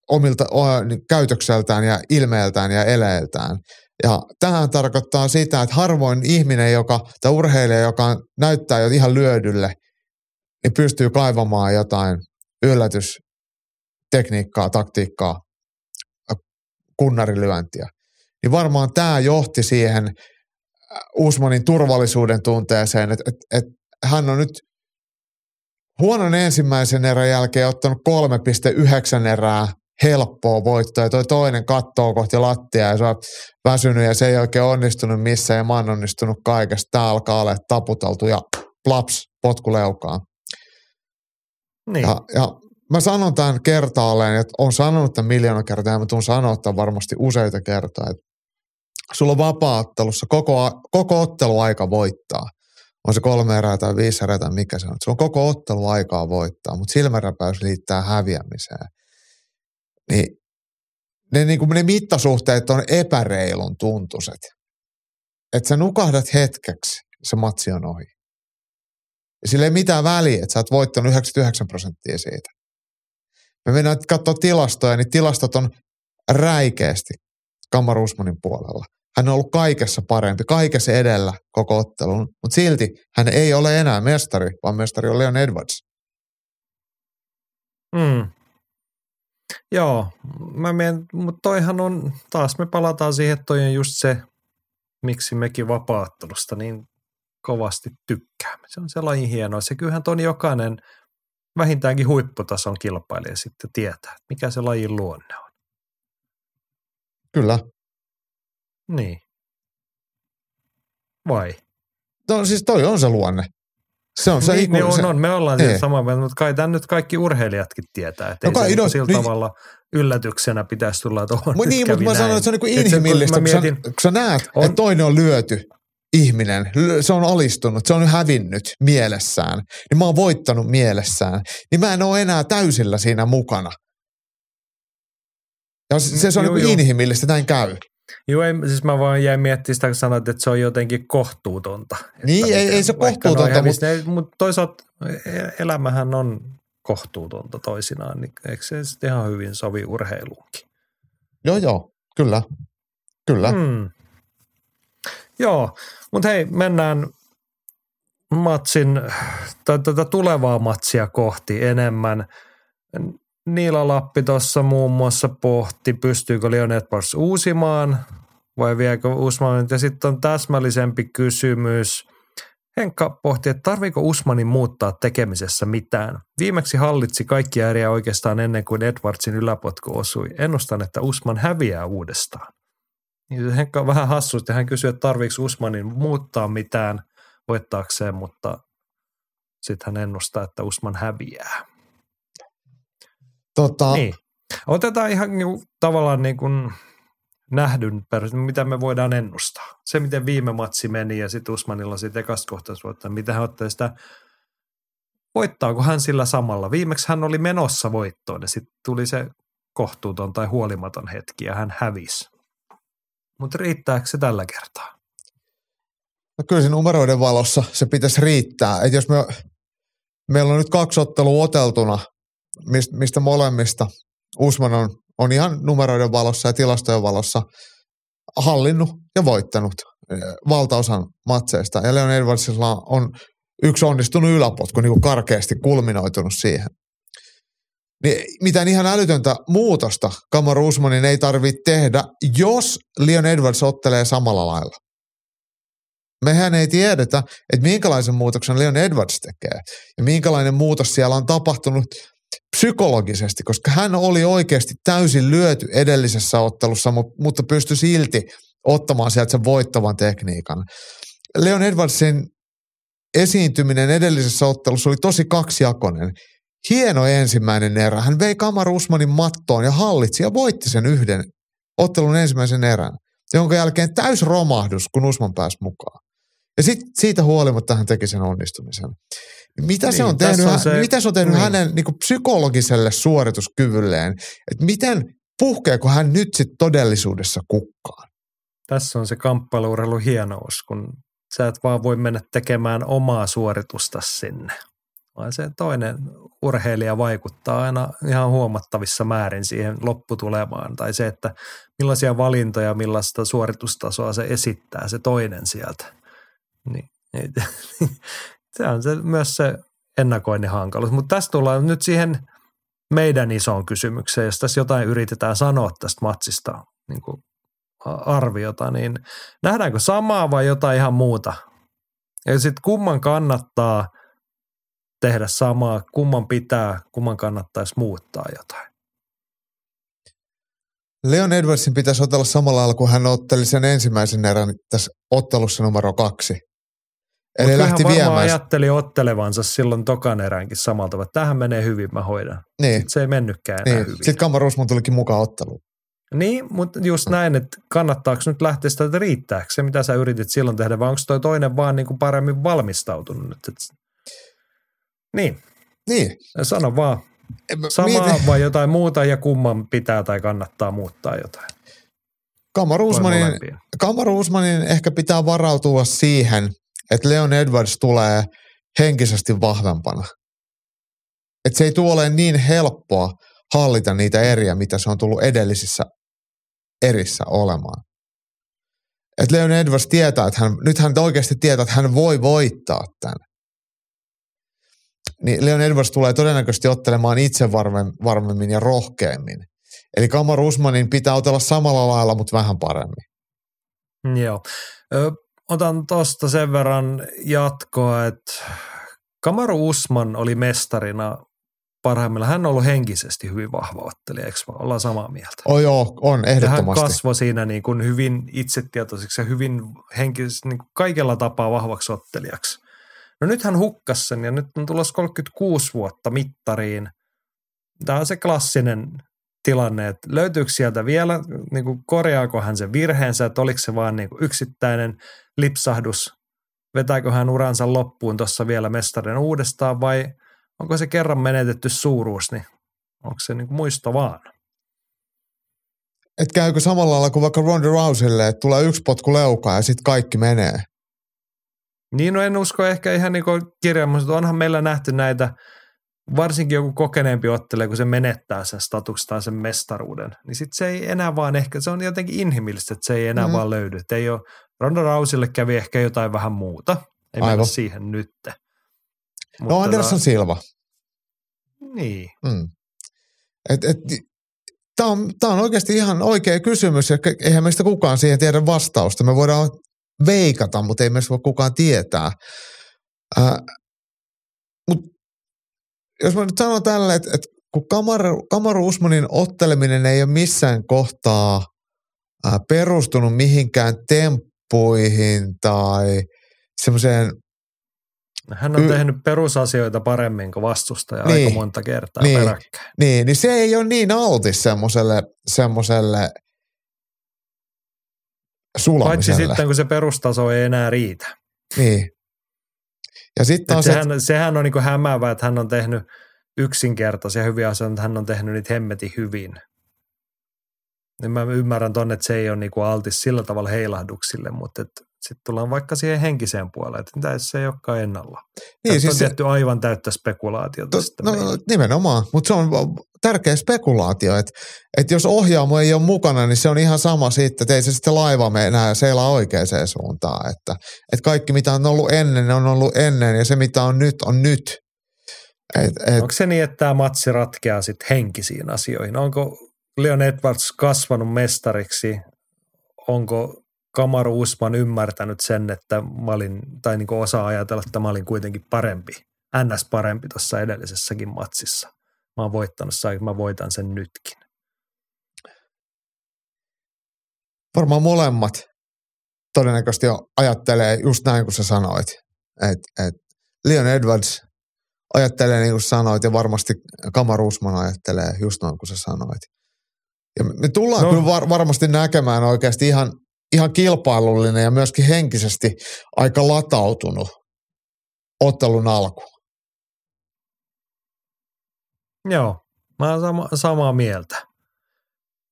omilta niin käytökseltään ja ilmeeltään ja eleeltään. Ja tähän tarkoittaa sitä, että harvoin ihminen, joka, tai urheilija, joka näyttää jo ihan lyödylle, niin pystyy kaivamaan jotain yllätystekniikkaa, taktiikkaa, kunnarilyöntiä. Niin varmaan tämä johti siihen Usmanin turvallisuuden tunteeseen, että, että, että hän on nyt huonon ensimmäisen erän jälkeen ottanut 3,9 erää helppoa voittoa ja toi toinen kattoo kohti lattia ja se on väsynyt ja se ei oikein onnistunut missään ja mä oon onnistunut kaikesta. Tää alkaa olla taputeltu ja plaps, potkuleukaan. Niin. Ja, ja mä sanon tämän kertaalleen, että on sanonut tämän miljoona kertaa ja mä tuun sanoa tämän varmasti useita kertaa, että sulla on vapaattelussa koko, koko otteluaika voittaa. On se kolme erää tai viisi erää tai mikä se on. Sulla on koko ottelu aikaa voittaa, mutta silmäräpäys liittää häviämiseen niin ne, niin kuin ne mittasuhteet on epäreilun tuntuset. Että sä nukahdat hetkeksi, se matsi on ohi. Ja sillä ei mitään väliä, että sä oot voittanut 99 prosenttia siitä. Me mennään katsoa tilastoja, niin tilastot on räikeästi Kamar Usmanin puolella. Hän on ollut kaikessa parempi, kaikessa edellä koko ottelun, mutta silti hän ei ole enää mestari, vaan mestari on Leon Edwards.
Mm, Joo, mä mien, mutta toihan on, taas me palataan siihen, että toi on just se, miksi mekin vapaattelusta niin kovasti tykkäämme. Se on se lajin hienoa. Se kyllähän ton jokainen vähintäänkin huipputason kilpailija sitten tietää, mikä se lajin luonne on.
Kyllä.
Niin. Vai?
No siis toi on se luonne. Se on se,
niin, niin on,
se
on, me ollaan
Niin.
siitä samaa mieltä, mutta kai tämän nyt kaikki urheilijatkin tietää, että
No
ei
kai,
se
no,
sillä
niin-
tavalla yllätyksenä pitäisi tulla tuohon.
Mut niin, mutta mä sanon, että se on
kun
inhimillistä, kun,
mietin,
sä, kun sä näet,
On-
että toinen on lyöty ihminen, se on alistunut, se on hävinnyt mielessään, niin mä oon voittanut mielessään, niin mä en ole enää täysillä siinä mukana. Ja se, se, on
Juu,
niinku
juu.
inhimillistä, näin käy.
Joo, ei, siis mä vaan jäin miettimään sitä, kun sanoit, että se on jotenkin kohtuutonta. Että
Niin, ei-
miten-
ei se kohtuutonta,
hävisi ne- mutta toisaalta e- elämähän on kohtuutonta toisinaan, niin eikö se sitten ihan hyvin sovi urheiluunkin?
Joo, joo, kyllä, kyllä. Mm.
Hmm. Joo, mutta hei, mennään matsin, tai tätä tulevaa matsia kohti enemmän. Niila Lappi tuossa muun muassa pohti, pystyykö Leon Edwards uusimaan vai viekö Usman. Ja sitten on täsmällisempi kysymys. Henkka pohti, että tarviiko Usmanin muuttaa tekemisessä mitään. Viimeksi hallitsi kaikkia eriä oikeastaan ennen kuin Edwardsin yläpotku osui. Ennustan, että Usman häviää uudestaan. Niin Henkka on vähän hassusti. Hän kysyi, että tarviiko Usmanin muuttaa mitään voittaakseen, mutta sitten hän ennustaa, että Usman häviää.
Tota,
Niin. Otetaan ihan niinku, tavallaan niin kuin nähdyn perusteella, mitä me voidaan ennustaa. Se, miten viime matsi meni ja sitten Usmanilla sitten ekasta kohtaisvuotta, mitä hän ottaa sitä, voittaako hän sillä samalla. Viimeksi hän oli menossa voittoon ja sitten tuli se kohtuuton tai huolimaton hetki ja hän hävisi. Mutta riittääkö se tällä kertaa?
No kyllä se numeroiden valossa se pitäisi riittää. Että jos me, meillä on nyt kaksi ottelua oteltuna, mistä, molemmista Usman on, on ihan numeroiden valossa ja tilastojen valossa hallinnut ja voittanut eh, valtaosan matseista. Ja Leon Edwardsilla on yksi onnistunut yläpotku, niin kuin karkeasti kulminoitunut siihen. Niin mitään ihan älytöntä muutosta Kamaru Usmanin ei tarvitse tehdä, jos Leon Edwards ottelee samalla lailla mehän ei tiedetä, että minkälaisen muutoksen Leon Edwards tekee ja minkälainen muutos siellä on tapahtunut psykologisesti, koska hän oli oikeasti täysin lyöty edellisessä ottelussa, mu- mutta pystyi silti ottamaan sieltä sen voittavan tekniikan. Leon Edwardsin esiintyminen edellisessä ottelussa oli tosi kaksijakoinen. Hieno ensimmäinen erä. Hän vei Kamaru Usmanin mattoon ja hallitsi ja voitti sen yhden ottelun ensimmäisen erän, jonka jälkeen täys romahdus, kun Usman pääsi mukaan. Ja sit, siitä huolimatta hän teki sen onnistumisen. Mitä niin, se on tehnyt,
on
se, mitä se on tehnyt
niin.
hänen niin kuin psykologiselle suorituskyvylleen? Että miten puhkeeko hän nyt sitten todellisuudessa kukkaan?
Tässä on se kamppailuurheilun hienous, kun sä et vaan voi mennä tekemään omaa suoritusta sinne, vaan se toinen urheilija vaikuttaa aina ihan huomattavissa määrin siihen lopputulemaan. Tai se, että millaisia valintoja, millaista suoritustasoa se esittää, se toinen sieltä. Niin, niin, se on se, myös se ennakoinnin hankaluus. Mutta tässä tullaan nyt siihen meidän isoon kysymykseen, jos tässä jotain yritetään sanoa tästä matsista niin kuin arviota, niin nähdäänkö samaa vai jotain ihan muuta? Ja sitten kumman kannattaa tehdä samaa, kumman pitää, kumman kannattaisi muuttaa jotain.
Leon Edwardsin pitäisi otella samalla kun hän otteli sen ensimmäisen erän tässä ottelussa numero kaksi. Eli
Mut
lähti
varmaan
viemään.
ajatteli ottelevansa silloin tokan eräänkin samalla tavalla. että Tähän menee hyvin, mä hoidan.
Niin,
Sitten se ei mennytkään enää
niin.
hyvin.
Sitten Kamaru Usman tulikin mukaan otteluun.
Niin, mutta just näin, että kannattaako nyt lähteä sitä, että riittääkö se, mitä sä yritit silloin tehdä, vai onko toi toinen vaan niin kuin paremmin valmistautunut nyt? Et... Niin,
Niin.
sano vaan. Samaa
mieti-
vai jotain muuta ja kumman pitää tai kannattaa muuttaa jotain.
Kamaru
Vai
Usmanin,
molempia?
Kamaru Usmanin ehkä pitää varautua siihen, että Leon Edwards tulee henkisesti vahvempana. Että se ei tule niin helppoa hallita niitä eriä, mitä se on tullut edellisissä erissä olemaan. Et Leon Edwards tietää, että hän, nyt hän oikeasti tietää, että hän voi voittaa tämän. Niin Leon Edwards tulee todennäköisesti ottelemaan itse varmem- varmemmin ja rohkeammin. Eli Kamaru Usmanin pitää otella samalla lailla, mutta vähän paremmin.
Joo. Otan tuosta sen verran jatkoa, että Kamaru Usman oli mestarina parhaimmillaan. Hän on ollut henkisesti hyvin vahva ottelija, eikö? Ollaan samaa mieltä.
Oh joo, on ehdottomasti.
Ja hän kasvoi siinä niin kuin hyvin itsetietoiseksi ja hyvin henkisesti niin kuin kaikella tapaa vahvaksi ottelijaksi. No nyt hän hukkas sen ja nyt on tulossa 36 vuotta mittariin. Tämä on se klassinen tilanne, että löytyykö sieltä vielä, niin kuin korjaako hän sen virheensä, että oliko se vaan niin kuin yksittäinen lipsahdus, vetääkö hän uransa loppuun tuossa vielä mestarin uudestaan vai onko se kerran menetetty suuruus, niin onko se niin kuin muisto vaan?
Et käykö samalla lailla kuin vaikka Ronda Rouseylle, että tulee yksi potku leukaa ja sitten kaikki menee?
Niin, no en usko ehkä ihan niin kuin kirjaimellisesti. Onhan meillä nähty näitä, varsinkin joku kokeneempi ottelee, kun se menettää sen statuksen tai sen mestaruuden, niin sitten se ei enää vaan ehkä, se on jotenkin inhimillistä, että se ei enää mm. vaan löydy. Että ei ole, Ronda Rouseylle kävi ehkä jotain vähän muuta, ei Aivan. mennä siihen nytte.
no Anderson ta... Silva.
Niin.
Mm. Et, et, Tämä on, tämä on oikeasti ihan oikea kysymys ja eihän meistä kukaan siihen tiedä vastausta. Me voidaan veikata, mutta ei meistä voi kukaan tietää. Äh, mut jos mä nyt sanon tälle, että, että kun Kamaru, Kamaru Usmanin otteleminen ei ole missään kohtaa äh, perustunut mihinkään temppuihin tai semmoiseen
hän on y- tehnyt perusasioita paremmin kuin vastustaja niin, aika monta kertaa
niin,
peräkkäin.
Niin, niin se ei ole niin altis semmoiselle, semmoiselle sulamiselle.
Paitsi sitten, kun se perustaso ei enää riitä.
Niin. Ja sitten
on sehän, se, sehän on niin kuin hämäävää, että hän on tehnyt yksinkertaisia hyviä asioita, hän on tehnyt niitä hemmetin hyvin. Niin mä ymmärrän tonne, että se ei ole niin kuin altis sillä tavalla heilahduksille, mutta sitten tullaan vaikka siihen henkiseen puoleen, että mitä se ei olekaan ennalla. Niin, siis on se, tehty aivan täyttä spekulaatiota. To,
no, meillä. nimenomaan, mutta se on tärkeä spekulaatio, että, että jos ohjaamo ei ole mukana, niin se on ihan sama siitä, että ei se sitten laiva mene enää seilaa oikeaan suuntaan. Että, että kaikki mitä on ollut ennen, ne on ollut ennen ja se mitä on nyt, on nyt.
Et, et, Onko se niin, että tämä matsi ratkeaa sitten henkisiin asioihin? Onko Leon Edwards kasvanut mestariksi? Onko Kamaru Usman ymmärtänyt sen, että mä olin, tai niin osaa ajatella, että mä olin kuitenkin parempi, ns. parempi tuossa edellisessäkin matsissa. Mä oon voittanut, sai, mä voitan sen nytkin.
Varmaan molemmat todennäköisesti ajattelee just näin kuin sä sanoit. Että et Leon Edwards ajattelee niin kuin sanoit ja varmasti Kamaru Usman ajattelee just noin kuin sä sanoit. Ja me tullaan no. kyllä var, varmasti näkemään oikeasti ihan ihan kilpailullinen ja myöskin henkisesti aika latautunut ottelun alku.
Joo, mä oon sama, samaa mieltä.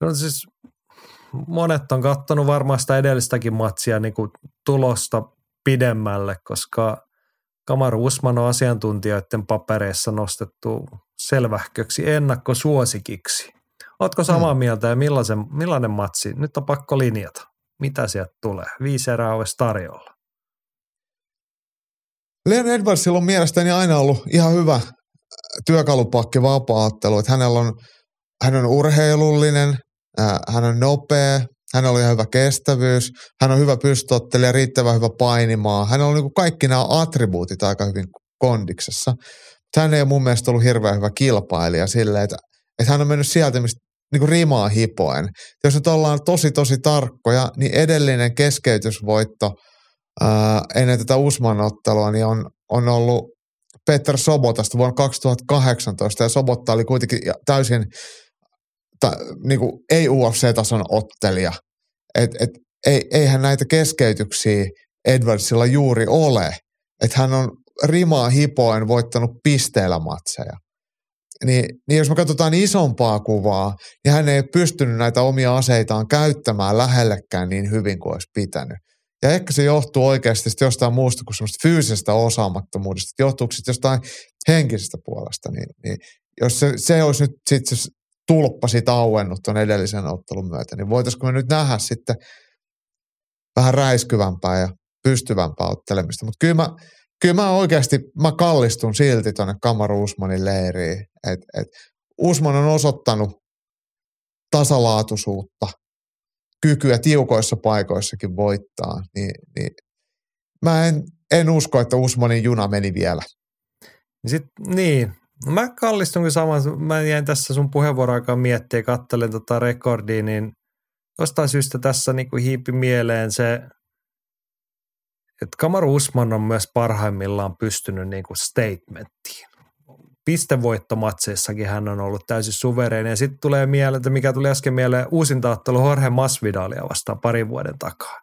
No siis monet on kattonut varmaan sitä edellistäkin matsia niin kuin tulosta pidemmälle, koska Kamaru Usman on asiantuntijoiden papereissa nostettu selvähköksi ennakkosuosikiksi. Oletko samaa hmm. mieltä ja millaisen, millainen matsi? Nyt on pakko linjata mitä sieltä tulee. Viisi erää olisi tarjolla.
Leon Edwardsilla on mielestäni aina ollut ihan hyvä työkalupakki vapaattelu. Että hänellä on, hän on urheilullinen, hän on nopea, hän on ihan hyvä kestävyys, hän on hyvä pystottelija, riittävän hyvä painimaa. Hän on niin kaikki nämä attribuutit aika hyvin kondiksessa. Hän ei ole mun mielestä ollut hirveän hyvä kilpailija silleen, että, että hän on mennyt sieltä, mistä niin kuin rimaa hipoen. Jos nyt ollaan tosi tosi tarkkoja, niin edellinen keskeytysvoitto ää, ennen tätä Usman-ottelua niin on, on ollut Peter Sobotasta vuonna 2018 ja Sobotta oli kuitenkin täysin ta, niin kuin ei UFC-tason ottelija. Et, et, ei, eihän näitä keskeytyksiä Edwardsilla juuri ole. Että hän on rimaa hipoen voittanut pisteellä matseja niin, niin jos me katsotaan isompaa kuvaa, niin hän ei pystynyt näitä omia aseitaan käyttämään lähellekään niin hyvin kuin olisi pitänyt. Ja ehkä se johtuu oikeasti jostain muusta kuin semmoista fyysisestä osaamattomuudesta. Johtuuko sitten jostain henkisestä puolesta. Niin, niin jos se, se olisi nyt sitten se tulppa siitä auennut tuon edellisen ottelun myötä, niin voitaisiinko me nyt nähdä sitten vähän räiskyvämpää ja pystyvämpää ottelemista. Mutta kyllä mä, kyllä mä oikeasti, mä kallistun silti tuonne Kamaru Usmanin leiriin. Et, et Usman on osoittanut tasalaatuisuutta, kykyä tiukoissa paikoissakin voittaa, niin, niin mä en, en usko, että Usmanin juna meni vielä.
Sit, niin, no mä kallistun saman, mä jäin tässä sun puheenvuoron aikaan miettiä ja katselen tota rekordia, niin jostain syystä tässä niinku hiipi mieleen se, että Kamaru Usman on myös parhaimmillaan pystynyt niinku statementtiin. Pistevoittomatseissakin hän on ollut täysin suvereinen. Ja sitten tulee mieleen, että mikä tuli äsken mieleen, uusintaattelu Jorge Masvidalia vastaan parin vuoden takaa.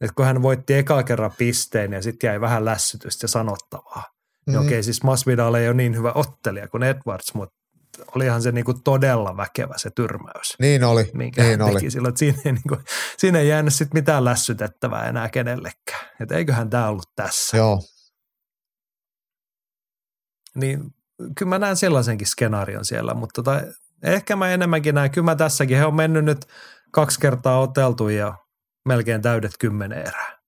Et kun hän voitti eka kerran pisteen ja sitten jäi vähän lässytystä ja sanottavaa. Mm-hmm. Niin okei, siis Masvidal ei ole niin hyvä ottelija kuin Edwards, mutta olihan se niinku todella väkevä se tyrmäys.
Niin oli,
minkä
niin
hän
oli.
teki silloin, että siinä ei, niinku, siinä ei jäänyt sit mitään lässytettävää enää kenellekään. Että eiköhän tämä ollut tässä.
Joo,
Niin kyllä mä näen sellaisenkin skenaarion siellä, mutta tota, ehkä mä enemmänkin näen, kyllä mä tässäkin, he on mennyt nyt kaksi kertaa oteltu ja melkein täydet kymmenen erää.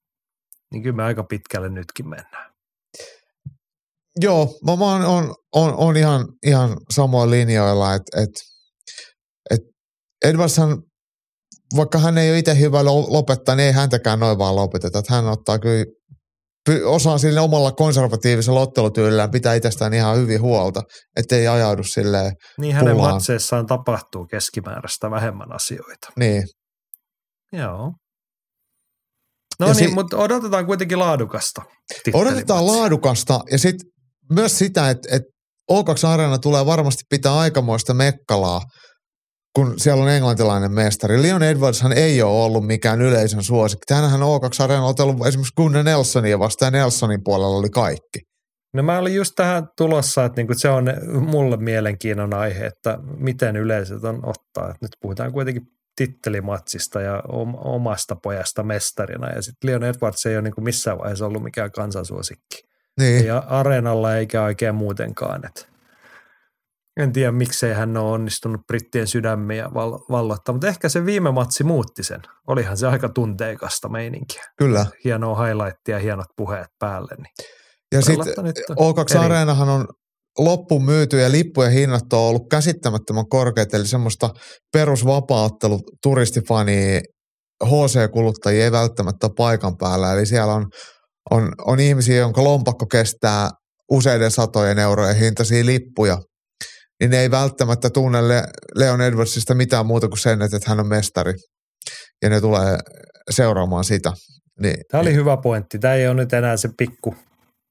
Niin kyllä me aika pitkälle nytkin mennään.
Joo, mä, mä oon, on, on, on ihan, ihan samoilla linjoilla, että et, et Edwardshan, vaikka hän ei ole itse hyvä lo- lopettaa, niin ei häntäkään noin vaan lopeteta. Että hän ottaa kyllä, osaa sille omalla konservatiivisella ottelutyylillään pitää itsestään ihan hyvin huolta, ettei ajaudu silleen,
Niin hänen
Pullaan.
matseissaan tapahtuu keskimääräistä vähemmän asioita.
niin.
Joo. No
Ja
niin,
si-
mutta odotetaan kuitenkin laadukasta.
Odotetaan laadukasta ja sitten myös sitä, että, että O2 Areena tulee varmasti pitää aikamoista mekkalaa, kun siellä on englantilainen mestari. Leon Edwardshan ei ole ollut mikään yleisön suosikki. Tänähän O2 Areena on otellut esimerkiksi Gunnar Nelsonia vastaan Nelsonin puolella oli kaikki.
No mä olin just tähän tulossa, että niinku se on mulle mielenkiinnon aihe, että miten yleisöt on ottaa. Et nyt puhutaan kuitenkin tittelimatsista ja om- omasta pojasta mestarina. Ja sitten Leon Edwards ei ole niinku missään vaiheessa ollut mikään kansansuosikki.
Niin,
Ei areenalla eikä oikein muutenkaan. Et en tiedä, miksei hän ole onnistunut brittien sydämiä val- vallottaa, mutta ehkä se viime matsi muutti sen. Olihan se aika tunteikasta meininkiä.
kyllä.
Hienoa highlightia ja hienot puheet päälle. Niin
Ja sitten
Todellatta nyt on
O2
eri.
Areenahan on loppuun myyty ja lippujen hinnat on ollut käsittämättömän korkeat, eli semmoista perusvapaaottelu turistifania HC-kuluttajia ei välttämättä paikan päällä, eli siellä on, on, on ihmisiä, jonka lompakko kestää useiden satojen eurojen hintaisia lippuja, niin ne ei välttämättä tunne Le- Leon Edwardsista mitään muuta kuin sen, että hän on mestari, ja ne tulee seuraamaan sitä. Niin,
Tämä oli hyvä pointti. Tämä ei ole nyt enää se pikku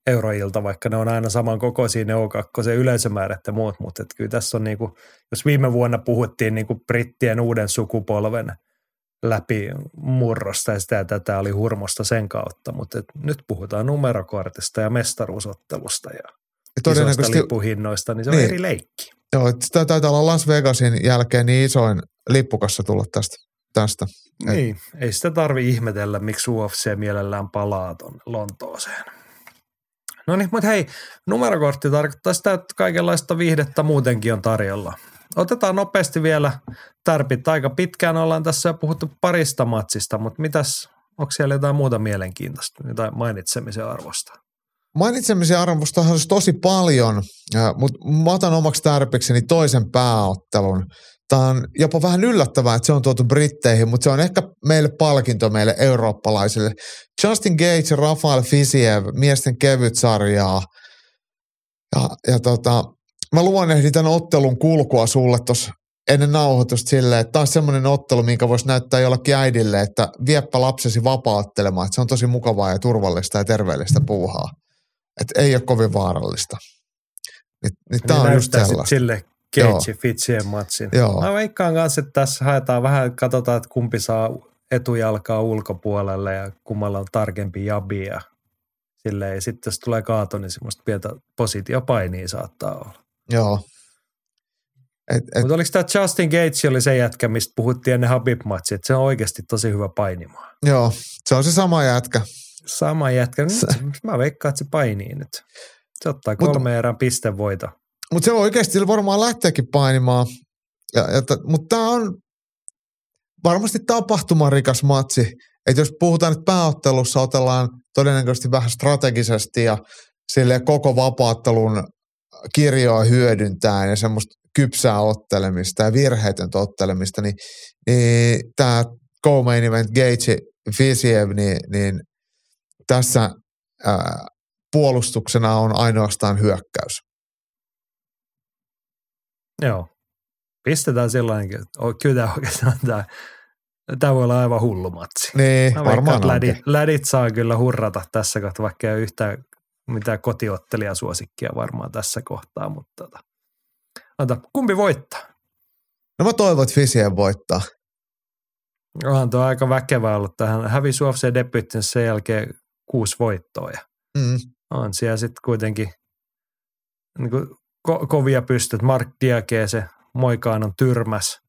euroilta, vaikka ne on aina saman kokoisia ne O2, se yleisömäärät ja muut, mutta kyllä tässä on niinku, jos viime vuonna puhuttiin niinku brittien uuden sukupolven läpi murrosta ja sitä ja tätä oli hurmosta sen kautta, mutta et nyt puhutaan numerokortista ja mestaruusottelusta ja isoista
todennäköisesti
lippuhinnoista, niin se on
Niin.
eri leikki.
Joo, että sitä taitaa olla Las Vegasin jälkeen niin isoin lippukassa tulla tästä. tästä. Et-
Niin, ei sitä tarvi ihmetellä, miksi UFC mielellään palaa tuonne Lontooseen. No niin, mutta hei, numerokortti tarkoittaa sitä, että kaikenlaista viihdettä muutenkin on tarjolla. Otetaan nopeasti vielä tärpit. Aika pitkään ollaan tässä jo puhuttu parista matsista, mutta mitäs, onko siellä jotain muuta mielenkiintoista, jotain mainitsemisen arvosta?
Mainitsemisen arvosta olisi tosi paljon, mutta mä otan omaksi tärpikseni toisen pääottelun. Tämä on jopa vähän yllättävää, että se on tuotu Britteihin, mutta se on ehkä meille palkinto meille eurooppalaisille. Justin Gage ja Rafael Fisiev, miesten kevyt sarjaa. Ja, ja tota, mä luonnehdin tämän ottelun kulkua sulle tuossa ennen nauhoitusta silleen, että taas semmoinen ottelu, minkä voisi näyttää jollekin äidille, että vieppä lapsesi vapaattelemaan, että se on tosi mukavaa ja turvallista ja terveellistä puuhaa. Että ei ole kovin vaarallista. Niin, niin tämä on just
sit
sellaista.
sille Cage Fitzien matsin.
Joo.
Mä veikkaan kanssa, että tässä haetaan vähän, katsotaan, että kumpi saa etujalkaa ulkopuolelle ja kummalla on tarkempi jabi ja silleen. Ja sitten jos tulee kaato, niin semmoista pientä positiopainia saattaa olla.
Joo. Et, et,
Mutta oliko tämä Justin Gates oli se jätkä, mistä puhuttiin ennen Habib-matsia, että se on oikeasti tosi hyvä painimaan.
joo, se on se sama jätkä.
Sama jätkä. Nyt,
Se-
mä veikkaan, että se painii nyt. Se ottaa kolme erän pistevoito.
Mutta se oikeasti sillä varmaan lähteekin painimaan. Ja, ja, mutta tämä on varmasti tapahtumarikas matsi. Että jos puhutaan nyt pääottelussa, otellaan todennäköisesti vähän strategisesti ja sille koko vapaattelun kirjoa hyödyntää ja semmoista kypsää ottelemista ja virheetöntä ottelemista, niin, niin tämä co-main event Gage Fisiev, niin, niin tässä ää, puolustuksena on ainoastaan hyökkäys.
Joo. Pistetään sellainenkin, kyllä tämä oikeastaan tämä, tämä voi olla aivan hullu matsi.
Niin,
Mä
varmaan
lädit, lädit saa kyllä hurrata tässä kohtaa, vaikka ei ole yhtään mitään kotiottelijasuosikkia varmaan tässä kohtaa, mutta tota, anta, kumpi voittaa?
No mä toivon, että Fisien voittaa.
Onhan tuo aika väkevä ollut tähän. Hävisi UFC debyyttin sen jälkeen kuusi voittoa ja
Mm.
on siellä sitten kuitenkin niin kuin ko- kovia pystyt. Mark Diakese, Moikaan on tyrmäs.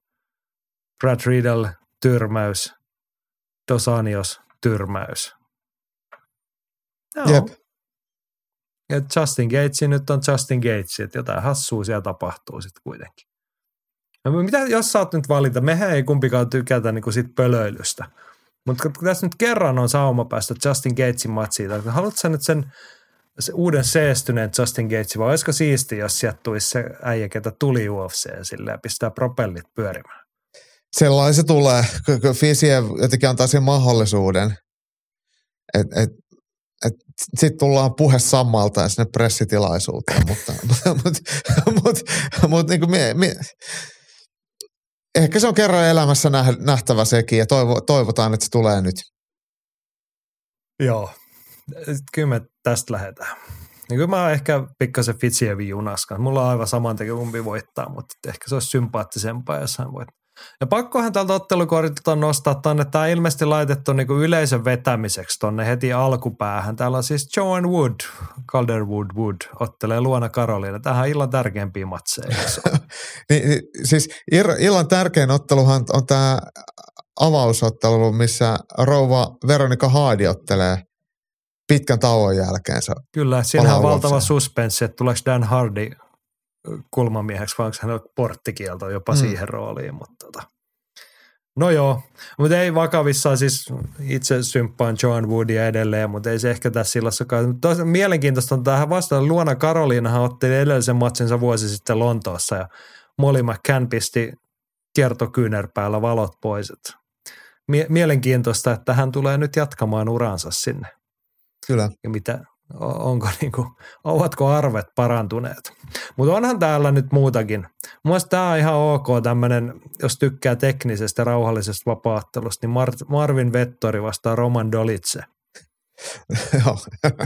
Brad Riddle, tyrmäys. Dosanios, tyrmäys. Joo.
Jep.
Ja Justin Gates nyt on Justin Gates, että jotain hassua siellä tapahtuu sitten kuitenkin. No, mitä, jos saat nyt valita, mehän ei kumpikaan tykätä niin sit pölöilystä. Mutta kun tässä nyt kerran on sauma päästä Justin Gatesin matsiin, tai haluatko sä nyt sen, se uuden seestyneen Justin Gatesin, vai olisiko siisti, jos sieltä tulisi se äijä, ketä tuli UFC sille ja pistää propellit pyörimään?
Sellainen se tulee, kun Fisien jotenkin antaa sen mahdollisuuden, että et, et, sitten tullaan puhe sammalta sinne pressitilaisuuteen, mutta, mutta, mutta, mutta niin kuin mie, mie, ehkä se on kerran elämässä näh- nähtävä sekin ja toivo, toivotaan, että se tulee nyt.
Joo. Kyllä me tästä lähdetään. Niin kyllä mä oon ehkä pikkasen Fitzievi junaskan. Mulla on aivan saman kumpi voittaa, mutta ehkä se olisi sympaattisempaa, jos hän voittaa. Ja pakkohan tältä ottelukortilta nostaa tonne. Tämä on ilmeisesti laitettu niinku yleisön vetämiseksi tonne heti alkupäähän. Täällä on siis Joan Wood, Calderwood Wood, ottelee Luona Karoliina. Tämähän on illan tärkeimpiä matseja.
Niin, niin, siis illan tärkein otteluhan on tämä avausottelu, missä rouva Veronika Haadi ottelee pitkän tauon jälkeen. Se,
Kyllä, siinähän on valtava suspenssi, että tuleeko Dan Hardy kulmamieheksi vai onko hänellä porttikielto jopa
Mm.
siihen rooliin. Mutta tota. No joo, mutta ei vakavissaan siis itse symppaan Joan Woodia edelleen, mutta ei se ehkä tässä sillassakaan. Toisaalta mielenkiintoista on tähän vastaan. Luona Karoliinahan otteli edellisen matsinsa vuosi sitten Lontoossa ja Molly McCann pisti kiertokyynärpäällä valot pois. Et mielenkiintoista, että hän tulee nyt jatkamaan uransa sinne
kyllä.
ja mitä, onko niinku, ovatko arvet parantuneet. Mutta onhan täällä nyt muutakin. Mielestäni tämä on ihan ok tämmöinen, jos tykkää teknisestä ja rauhallisesta vapaattelusta, niin Mar- Marvin Vettori vastaa Roman.
Joo.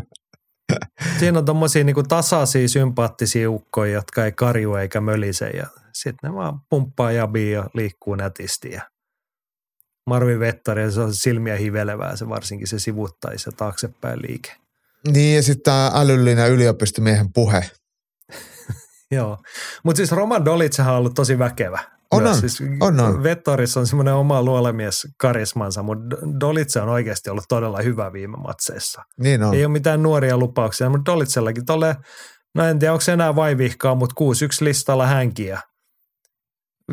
Siinä on tommosia niinku tasaisia, sympaattisia ukkoja, jotka ei karju eikä mölise ja sitten ne vaan pumppaa jabia ja liikkuu nätisti ja Marvin Vettori, se on silmiä hivelevää, se varsinkin se sivuttaisi ja taaksepäin liike.
Niin ja sitten tämä älyllinen yliopistomiehen puhe.
Joo, mutta siis Roman Dolitsehan on ollut tosi väkevä.
On, on.
Siis
On, on.
Vettorissa on semmoinen oma luolemies karismansa, mutta Dolitse on oikeasti ollut todella hyvä viime matseissa.
Niin on.
Ei ole mitään nuoria lupauksia, mutta Dolitsellakin tolle, no en tiedä onko se enää vaivihkaa, mutta 6-1 listalla hänkiä.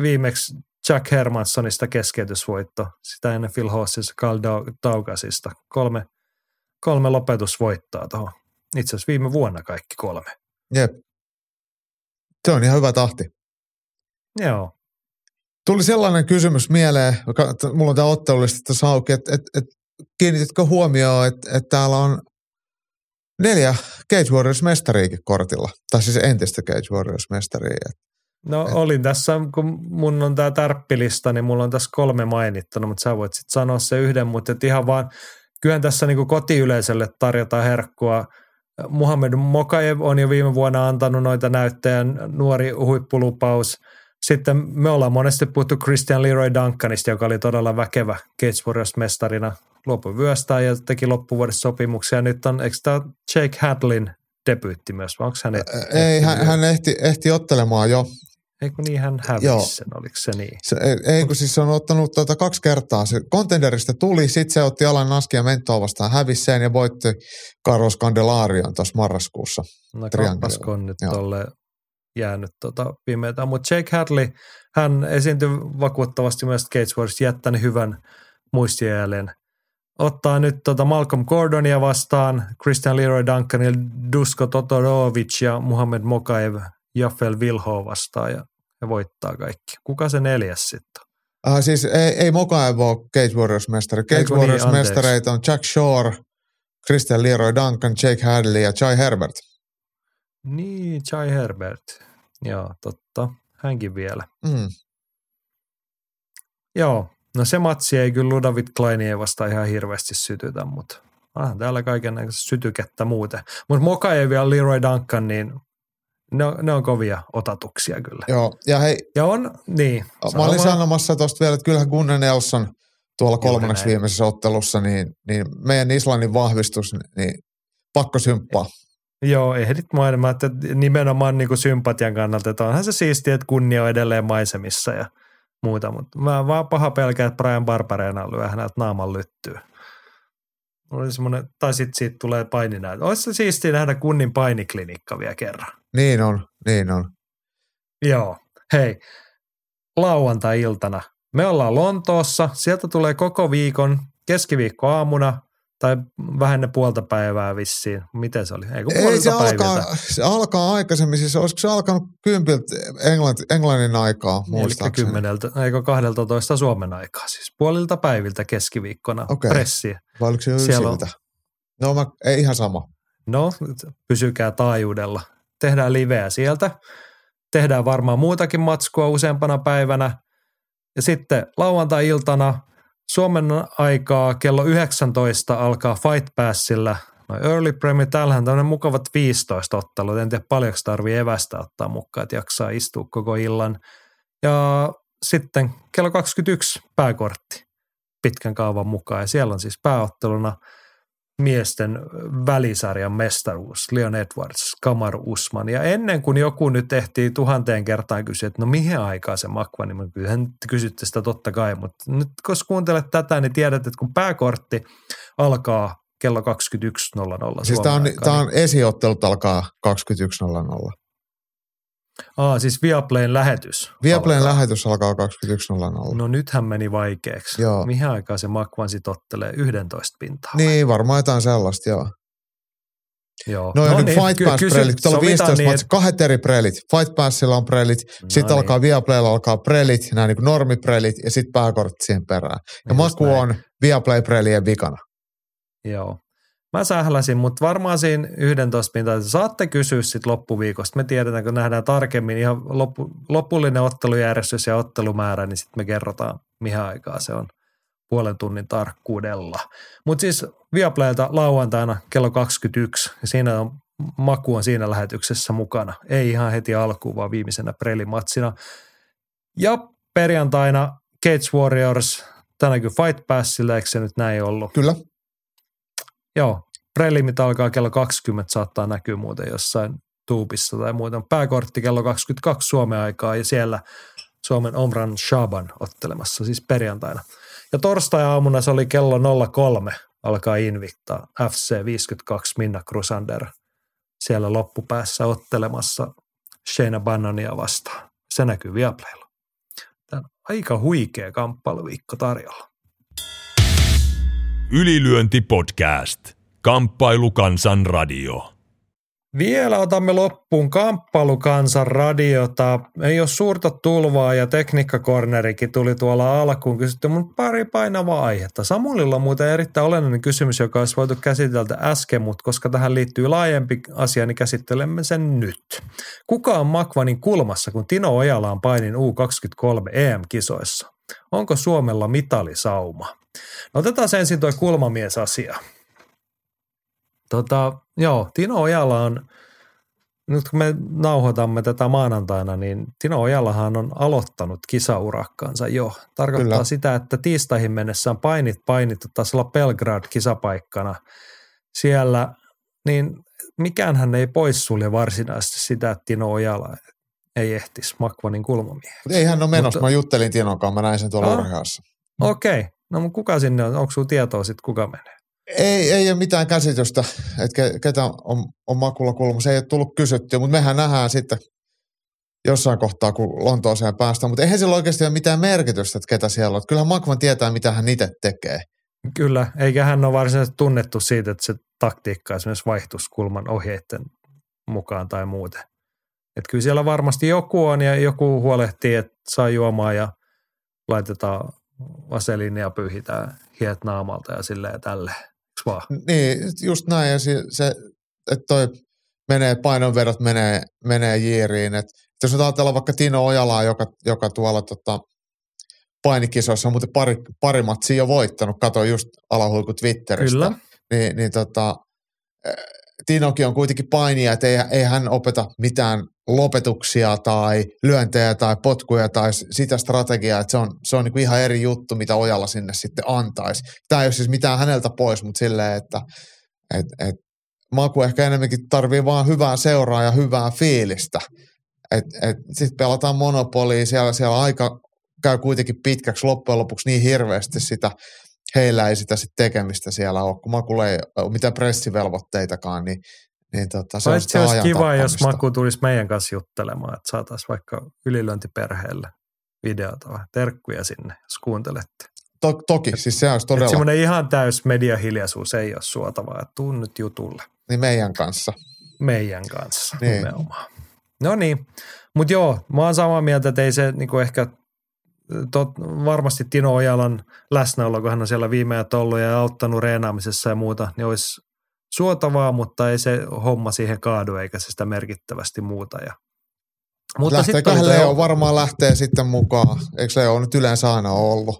Viimeksi Jack Hermanssonista keskeytysvoitto, sitä ennen Phil Hossissa Carl Dau- Daugasista. Kolme, kolme lopetusvoittoa tuohon. Itse asiassa viime vuonna kaikki kolme.
Jep. Se on ihan hyvä tahti.
Joo.
Tuli sellainen kysymys mieleen, joka, mulla on tämä ottelulista tässä auki, että et, et, kiinnititkö huomioon, että et täällä on neljä Cage Warriors-mestariikin kortilla. Tai siis entistä Cage Warriors-mestaria.
No olin tässä, kun mun on tämä tärppilista, niin mulla on tässä kolme mainittuna, mutta sä voit sitten sanoa se yhden, mutta et ihan vaan, kyllähän tässä niinku kotiyleisölle tarjotaan herkkua. Muhammed Mokaev on jo viime vuonna antanut noita näyttejä, nuori huippulupaus. Sitten me ollaan monesti puhuttu Christian Leroy Duncanista, joka oli todella väkevä Cage Warriors-mestarina. Luopui vyöstään ja teki loppuvuodessa sopimuksia. Nyt on, eikö tämä Jake Hadlin debyytti myös, vai onko hän
Ei, hän, hän ehti, ehti ottelemaan jo.
Eikö niin hän
Joo.
hävisi sen, oliko se niin?
Se, ei, ei kun siis se on ottanut tuota kaksi kertaa. Se contenderista tuli, sitten se otti Alan Naskia mentoa vastaan, hävisi sen ja voitti Carlos Candelarion tuossa marraskuussa.
No
Triangle.
kappasko on nyt
Joo.
tolle jäänyt tota pimeätä. Mutta Jake Hadley, hän esiintyi vakuuttavasti myös Cage Warriors, jättänyt hyvän muistijäljen. Ottaa nyt tota Malcolm Gordonia vastaan, Christian Leroy Duncanil, Dusko Totorovic ja Muhammed Mokaev Jaffel Vilho vastaan ja, ja voittaa kaikki. Kuka se neljäs sitten?
Uh, siis ei, ei Mokaev ole Cage Warriors-mestari. Cage
Eiku niin,
Warriors-mestareita on Jack Shore, Christian Leroy Duncan, Jake Hadley ja Chai Herbert.
Niin, Chai Herbert. Joo, totta. Hänkin vielä.
Mm.
Joo, no se matsi ei kyllä Ludovic Kleinia vasta ihan hirveästi sytytä, mutta onhan täällä kaiken sytykettä muuten. Mutta Moka ei vielä Leroy Duncan, niin ne on, ne on kovia otatuksia kyllä.
Joo, ja hei,
Ja on, niin.
mä olin
vaan.
sanomassa tuosta vielä, että kyllähän Gunnar Nelson tuolla kolmanneksi
näin.
viimeisessä ottelussa, niin, niin meidän Islannin vahvistus, niin pakko symppaa.
Joo, ehdit maailmaa, että nimenomaan niin kuin sympatian kannalta, että onhan se siistiä, että kunnia on edelleen maisemissa ja muuta, mutta mä vaan paha pelkää, että Brian Barbarena lyö häneltä naaman lyttyy. Oli semmoinen, tai sitten siitä tulee paininäytö. Olisi se siistiä nähdä kunnin painiklinikka vielä kerran.
Niin on, niin on.
Joo, hei, lauantai-iltana. Me ollaan Lontoossa, sieltä tulee koko viikon keskiviikko aamuna tai vähän ne puolta päivää vissiin. Miten se oli? Ei, kun
Ei se
päiviltä.
alkaa, se alkaa aikaisemmin, siis olisiko se alkanut kympiltä Englanti, Englannin aikaa
Eli
muistaakseni?
kymmeneltä, eikö 12 Suomen aikaa siis. Puolilta päiviltä keskiviikkona
Okei.
pressi.
Vai oliko se jo
Siellä on-?
No mä, ei ihan sama.
No, pysykää taajuudella. Tehdään liveä sieltä. Tehdään varmaan muutakin matskua useampana päivänä. Ja sitten lauantai-iltana Suomen aikaa kello 19 alkaa Fight Passilla. No Early Premier, täällähän tämmöinen mukavat 15 ottelua. En tiedä paljonko tarvii evästä ottaa mukaan, että jaksaa istua koko illan. Ja sitten kello 21 pääkortti pitkän kaavan mukaan. Ja siellä on siis pääotteluna miesten välisarjan mestaruus, Leon Edwards, Kamaru Usman. Ja ennen kuin joku nyt ehtii tuhanteen kertaan kysyä, että no mihin aikaan se makva, niin kyllähän te kysytte sitä totta kai, mutta nyt kun kuuntelet tätä, niin tiedät, että kun pääkortti alkaa kello 21.00
Siis tää on,
aikaa,
on esiottelut alkaa 21.00.
niin, aa, siis Viaplayn lähetys.
Viaplayn
alkaa.
lähetys alkaa 21.00.
No nythän meni vaikeaksi.
Joo.
Mihin aikaan se makvan sit ottelee 11 pintaa?
Niin, varmaan jotain sellaista, joo.
Joo.
No, no nyt
niin,
Fight Pass
kysy-
prelit, tuolla on
sovitaan
15
niin,
matsia, kahdet eri prelit. Fight Passilla on prelit,
No
sitten
niin.
alkaa Viaplaylla alkaa prelit, nämä niin normiprelit ja sitten pääkortti siihen perään. Ja
Just
maku
näin.
on Viaplay prelien vikana.
Joo. Mä sähläsin, mutta varmaan siinä 11 pintaa. Saatte kysyä sitten loppuviikosta. Me tiedetään, kun nähdään tarkemmin ihan loppu, lopullinen ottelujärjestys ja ottelumäärä, niin sitten me kerrotaan, mihin aikaa se on puolen tunnin tarkkuudella. Mutta siis Viaplaylta lauantaina kello 21, ja siinä on, Maku on siinä lähetyksessä mukana. Ei ihan heti alkuun, vaan viimeisenä prelimatsina. Ja perjantaina Cage Warriors, tänään Fight Passilla, eikö se nyt näin ollut?
Kyllä.
Joo, prelimit alkaa kello 20, saattaa näkyä muuten jossain tuubissa tai muuta. Pääkortti kello 22 Suomen aikaa ja siellä Suomen Omran Shaban ottelemassa siis perjantaina. Ja torstai-aamuna se oli kello 03, alkaa Invicta FC 52 Minna Crusander siellä loppupäässä ottelemassa Shayna Bannonia vastaan. Se näkyy Viaplaylla. Tämä on aika huikea kamppailuviikko tarjolla.
Ylilyönti podcast. Kamppailu kansan radio.
Vielä otamme loppuun kamppailukansan radiota. Ei ole suurta tulvaa ja tekniikkakornerikin tuli tuolla alkuun. Kysytty mun pari painavaa aihetta. Samulilla on muuten erittäin olennainen kysymys, joka olisi voitu käsitellä äsken, mutta koska tähän liittyy laajempi asia, niin käsittelemme sen nyt. Kuka on Makvanin kulmassa, kun Tino Ojala on painin U23 EM-kisoissa? Onko Suomella mitalisauma? No otetaan ensin tuo kulmamies-asia. Tota, joo, Tino Ojala on, nyt kun me nauhoitamme tätä maanantaina, niin Tino Ojalahan on aloittanut kisaurakkaansa jo. Tarkoittaa
Kyllä.
sitä, että tiistaihin mennessä on painit painittu, taisi olla Belgrad kisapaikkana siellä, niin mikäänhän ei poissulje varsinaisesti sitä, että Tino Ojala ei ehtisi Makvanin kulmamieheksi.
Mutta ei hän ole menossa.
Mutta-
Mä juttelin Tinon kanssa, mä näin sen tuolla
Ah. Okei, no mutta kuka sinne on? Onko sinulla tietoa sitten, kuka menee?
Ei, ei ole mitään käsitystä, että ke, ketä on, on makulla kulmassa. Ei ole tullut kysyttyä, mutta mehän nähdään sitten jossain kohtaa, kun Lontooseen päästään. Mutta eihän sillä oikeasti ole mitään merkitystä, että ketä siellä on. Kyllähän Makvan tietää, mitä hän itse tekee.
Kyllä, eikä hän ole varsinaisesti tunnettu siitä, että se taktiikka esimerkiksi vaihtuisi kulman ohjeiden mukaan tai muuten. Että kyllä siellä varmasti joku on ja joku huolehtii, että saa juomaan ja laitetaan vaseliinia pyyhitään hiet naamalta ja silleen ja tälleen. Vaan?
Niin, just näin. Ja se, se että toi menee, painonvedot menee, menee jiiriin. Et jos ajatellaan vaikka Tino Ojalaa, joka, joka tuolla tota, painikisoissa on muuten pari, pari matsia jo voittanut, katsoin just alahuiku Twitteristä.
Kyllä.
Niin, niin tota, Tinokin on kuitenkin painija, että ei, ei hän opeta mitään lopetuksia tai lyöntejä tai potkuja tai sitä strategiaa, että se on, se on niin ihan eri juttu, mitä Ojalla sinne sitten antaisi. Tämä ei ole siis mitään häneltä pois, mutta silleen, että et, et, Maku ehkä enemmänkin tarvii vaan hyvää seuraa ja hyvää fiilistä. Sitten pelataan monopolia, siellä, siellä aika käy kuitenkin pitkäksi loppujen lopuksi niin hirveästi sitä, heillä ei sitä sit tekemistä siellä ole, kun Makulla ei ole mitään pressivelvoitteitakaan, niin niin tota,
se, se olisi kiva, jos Maku tulisi meidän kanssa juttelemaan, että saataisiin vaikka ylilöintiperheelle videota vai terkkuja sinne, jos kuuntelette.
To, toki, et, siis se olisi todella...
Semmoinen ihan täys mediahiljaisuus ei ole suotavaa, että tuu nyt jutulle.
Niin meidän kanssa.
Meidän kanssa, niin. nimenomaan. No niin, mutta joo, mä oon samaa mieltä, että ei se niinku ehkä tot, varmasti Tino Ojalan läsnäolo, kun hän on siellä viimeät ollut ja auttanut reenaamisessa ja muuta, niin olisi suotavaa, mutta ei se homma siihen kaadu eikä se sitä merkittävästi muuta. Ja
mutta Lähteeköhän Leo varmaan lähtee sitten mukaan. Eikö Leo nyt yleensä aina ollut?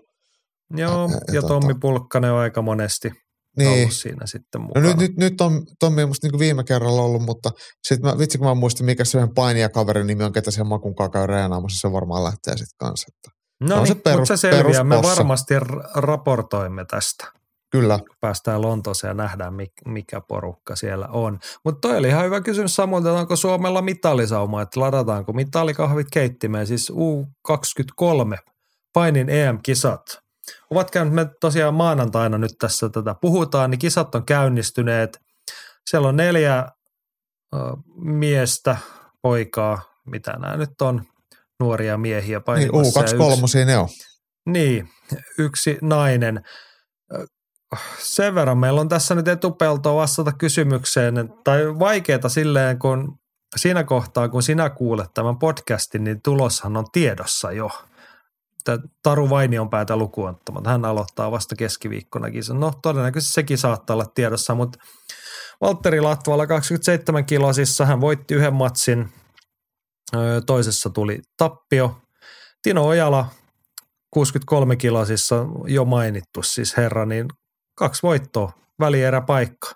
Joo, ja, ja Tommi tota... Pulkkanen on aika monesti niin. ollut siinä sitten mukana.
No nyt, nyt, nyt on Tommi on musta niin viime kerralla ollut, mutta sitten mä, vitsi kun mä muistin, mikä se yhden painijakaverin nimi on, ketä sen makun käy reenaamassa, se varmaan lähtee sitten kanssa. Että
no niin, se perus, mutta se selviää. Me varmasti raportoimme tästä.
Kyllä.
Päästään Lontooseen ja nähdään, mikä porukka siellä on. Mutta toi oli ihan hyvä kysymys samoin, että onko Suomella mitalisauma, että ladataanko mitalikahvit keittimeen, siis U23 painin EM-kisat. Ovat käynyt, me tosiaan maanantaina nyt tässä tätä puhutaan, niin kisat on käynnistyneet. Siellä on neljä ö, miestä, poikaa, mitä nämä nyt on, nuoria miehiä
painimassa. Niin, U23 yksi, ne on.
Niin, yksi nainen sen verran meillä on tässä nyt etupeltoa vastata kysymykseen, tai vaikeaa silleen, kun siinä kohtaa, kun sinä kuulet tämän podcastin, niin tuloshan on tiedossa jo. Taru Vainion päätä lukuottamatta. Hän aloittaa vasta keskiviikkonakin. No todennäköisesti sekin saattaa olla tiedossa, mutta Valtteri Latvala 27 kilosissa, hän voitti yhden matsin, toisessa tuli tappio. Tino Ojala 63 kilosissa jo mainittu siis herra, niin kaksi voittoa, välieräpaikka.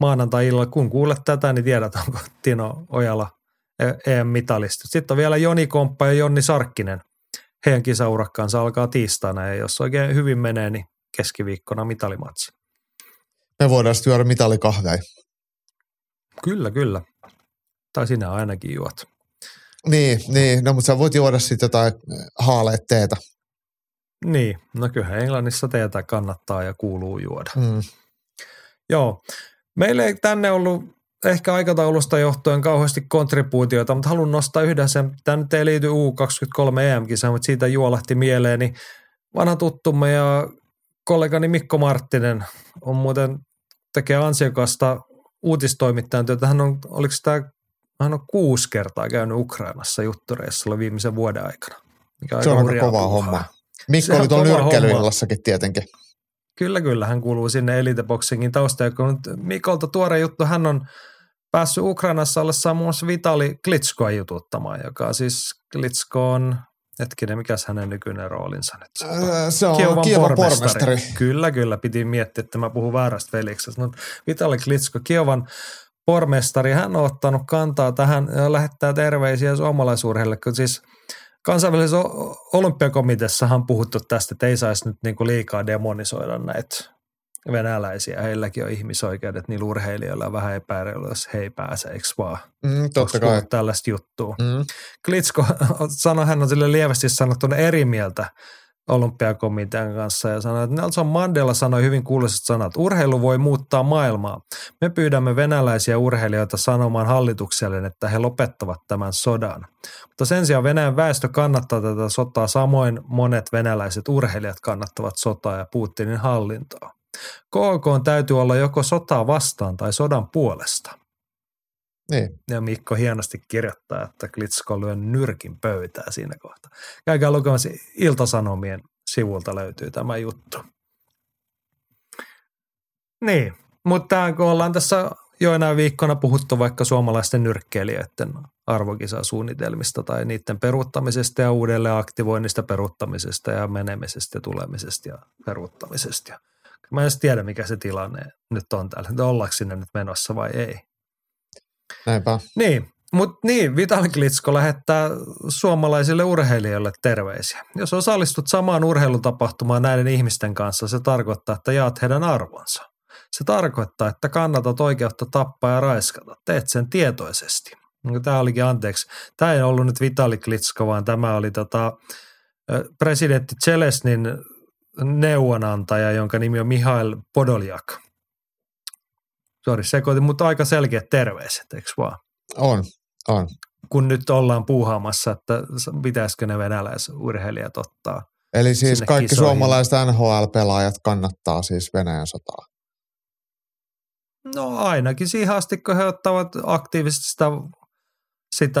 Maanantai-illalla, kun kuulet tätä, niin tiedät, onko Tino Ojala EM-mitalista. Sitten on vielä Joni Komppa ja Jonni Sarkkinen. Heidän kisaurakkaansa alkaa tiistaina ja jos oikein hyvin menee, niin keskiviikkona mitalimatsi.
Me voidaan sitten juoda mitalikahveja.
Kyllä, kyllä. Tai sinä ainakin juot.
Niin, niin. no mutta sä voit juoda sitten jotain haaleet teetä.
Niin, no kyllähän Englannissa teetä kannattaa ja kuuluu juoda.
Mm.
Joo, meillä ei tänne ollut ehkä aikataulusta johtuen kauheasti kontribuutioita, mutta haluan nostaa yhden sen. Tämä nyt ei liity U23 EM-kisaan, mutta siitä juolahti mieleeni. Vanha tuttumme ja kollegani Mikko Marttinen on muuten tekee ansiokasta uutistoimittajan työtä. Hän on, oliko tämä, hän on kuusi kertaa käynyt Ukrainassa juttureissa viimeisen vuoden aikana.
Mikä se on aika kovaa hommaa. Mikko oli tuolla nyrkkeilyillassakin tietenkin.
Kyllä, kyllä. Hän kuuluu sinne eliteboxingin taustaan. Kun Mikolta tuore juttu, hän on päässyt Ukrainassa ollessaan muun muassa Vitali Klitskoa jututtamaan, joka siis Klitsko on, hetkinen, mikä hänen nykyinen roolinsa nyt?
Öö, se on Kievan, Kievan pormestari. pormestari.
Kyllä, kyllä. Piti miettiä, että mä puhun väärästä veliksestä. Mutta Vitali Klitsko, Kievan pormestari, hän on ottanut kantaa tähän ja lähettää terveisiä suomalaisurheille, kun siis – kansainvälisessä olympiakomiteassahan on puhuttu tästä, että ei saisi nyt niinku liikaa demonisoida näitä venäläisiä. Heilläkin on ihmisoikeudet, niillä urheilijoilla on vähän epäreilyä, jos he ei pääse, eikö vaan?
Mm, totta kai.
tällaista juttua.
Mm.
Klitsko sanoi, hän on sille lievästi sanottuna eri mieltä olympiakomitean kanssa ja sanoi, että Nelson Mandela sanoi hyvin kuuluisat sanat, urheilu voi muuttaa maailmaa. Me pyydämme venäläisiä urheilijoita sanomaan hallitukselle, että he lopettavat tämän sodan. Mutta sen sijaan Venäjän väestö kannattaa tätä sotaa, samoin monet venäläiset urheilijat kannattavat sotaa ja Putinin hallintoa. KK täytyy olla joko sotaa vastaan tai sodan puolesta.
Niin.
Ja Mikko hienosti kirjoittaa, että Klitsko lyö nyrkin pöytää siinä kohtaa. Käykää lukemassa Iltasanomien sivulta löytyy tämä juttu. Niin, mutta kun ollaan tässä jo enää viikkona puhuttu vaikka suomalaisten nyrkkeilijöiden arvokisasuunnitelmista tai niiden peruuttamisesta ja uudelleen aktivoinnista, peruuttamisesta ja menemisestä tulemisesta ja peruuttamisesta. Mä en edes tiedä, mikä se tilanne nyt on täällä, että ollaanko sinne nyt menossa vai ei.
Näinpä.
Niin, mutta niin, Vital Klitsko lähettää suomalaisille urheilijoille terveisiä. Jos osallistut samaan urheilutapahtumaan näiden ihmisten kanssa, se tarkoittaa, että jaat heidän arvonsa. Se tarkoittaa, että kannatat oikeutta tappaa ja raiskata. Teet sen tietoisesti. Tämä olikin, anteeksi, tämä ei ollut nyt Vitali Klitsko, vaan tämä oli tota, presidentti Chelesnin neuvonantaja, jonka nimi on Mihail Podoljak. Sori, sekoitin, mutta aika selkeät terveiset, eikö vaan?
On, on.
Kun nyt ollaan puuhaamassa, että pitäisikö ne venäläisurheilijat ottaa
Eli siis kaikki
kisoihin.
suomalaiset NHL-pelaajat kannattaa siis Venäjän sotaa.
No ainakin siihen asti, kun he ottavat aktiivisesti sitä, sitä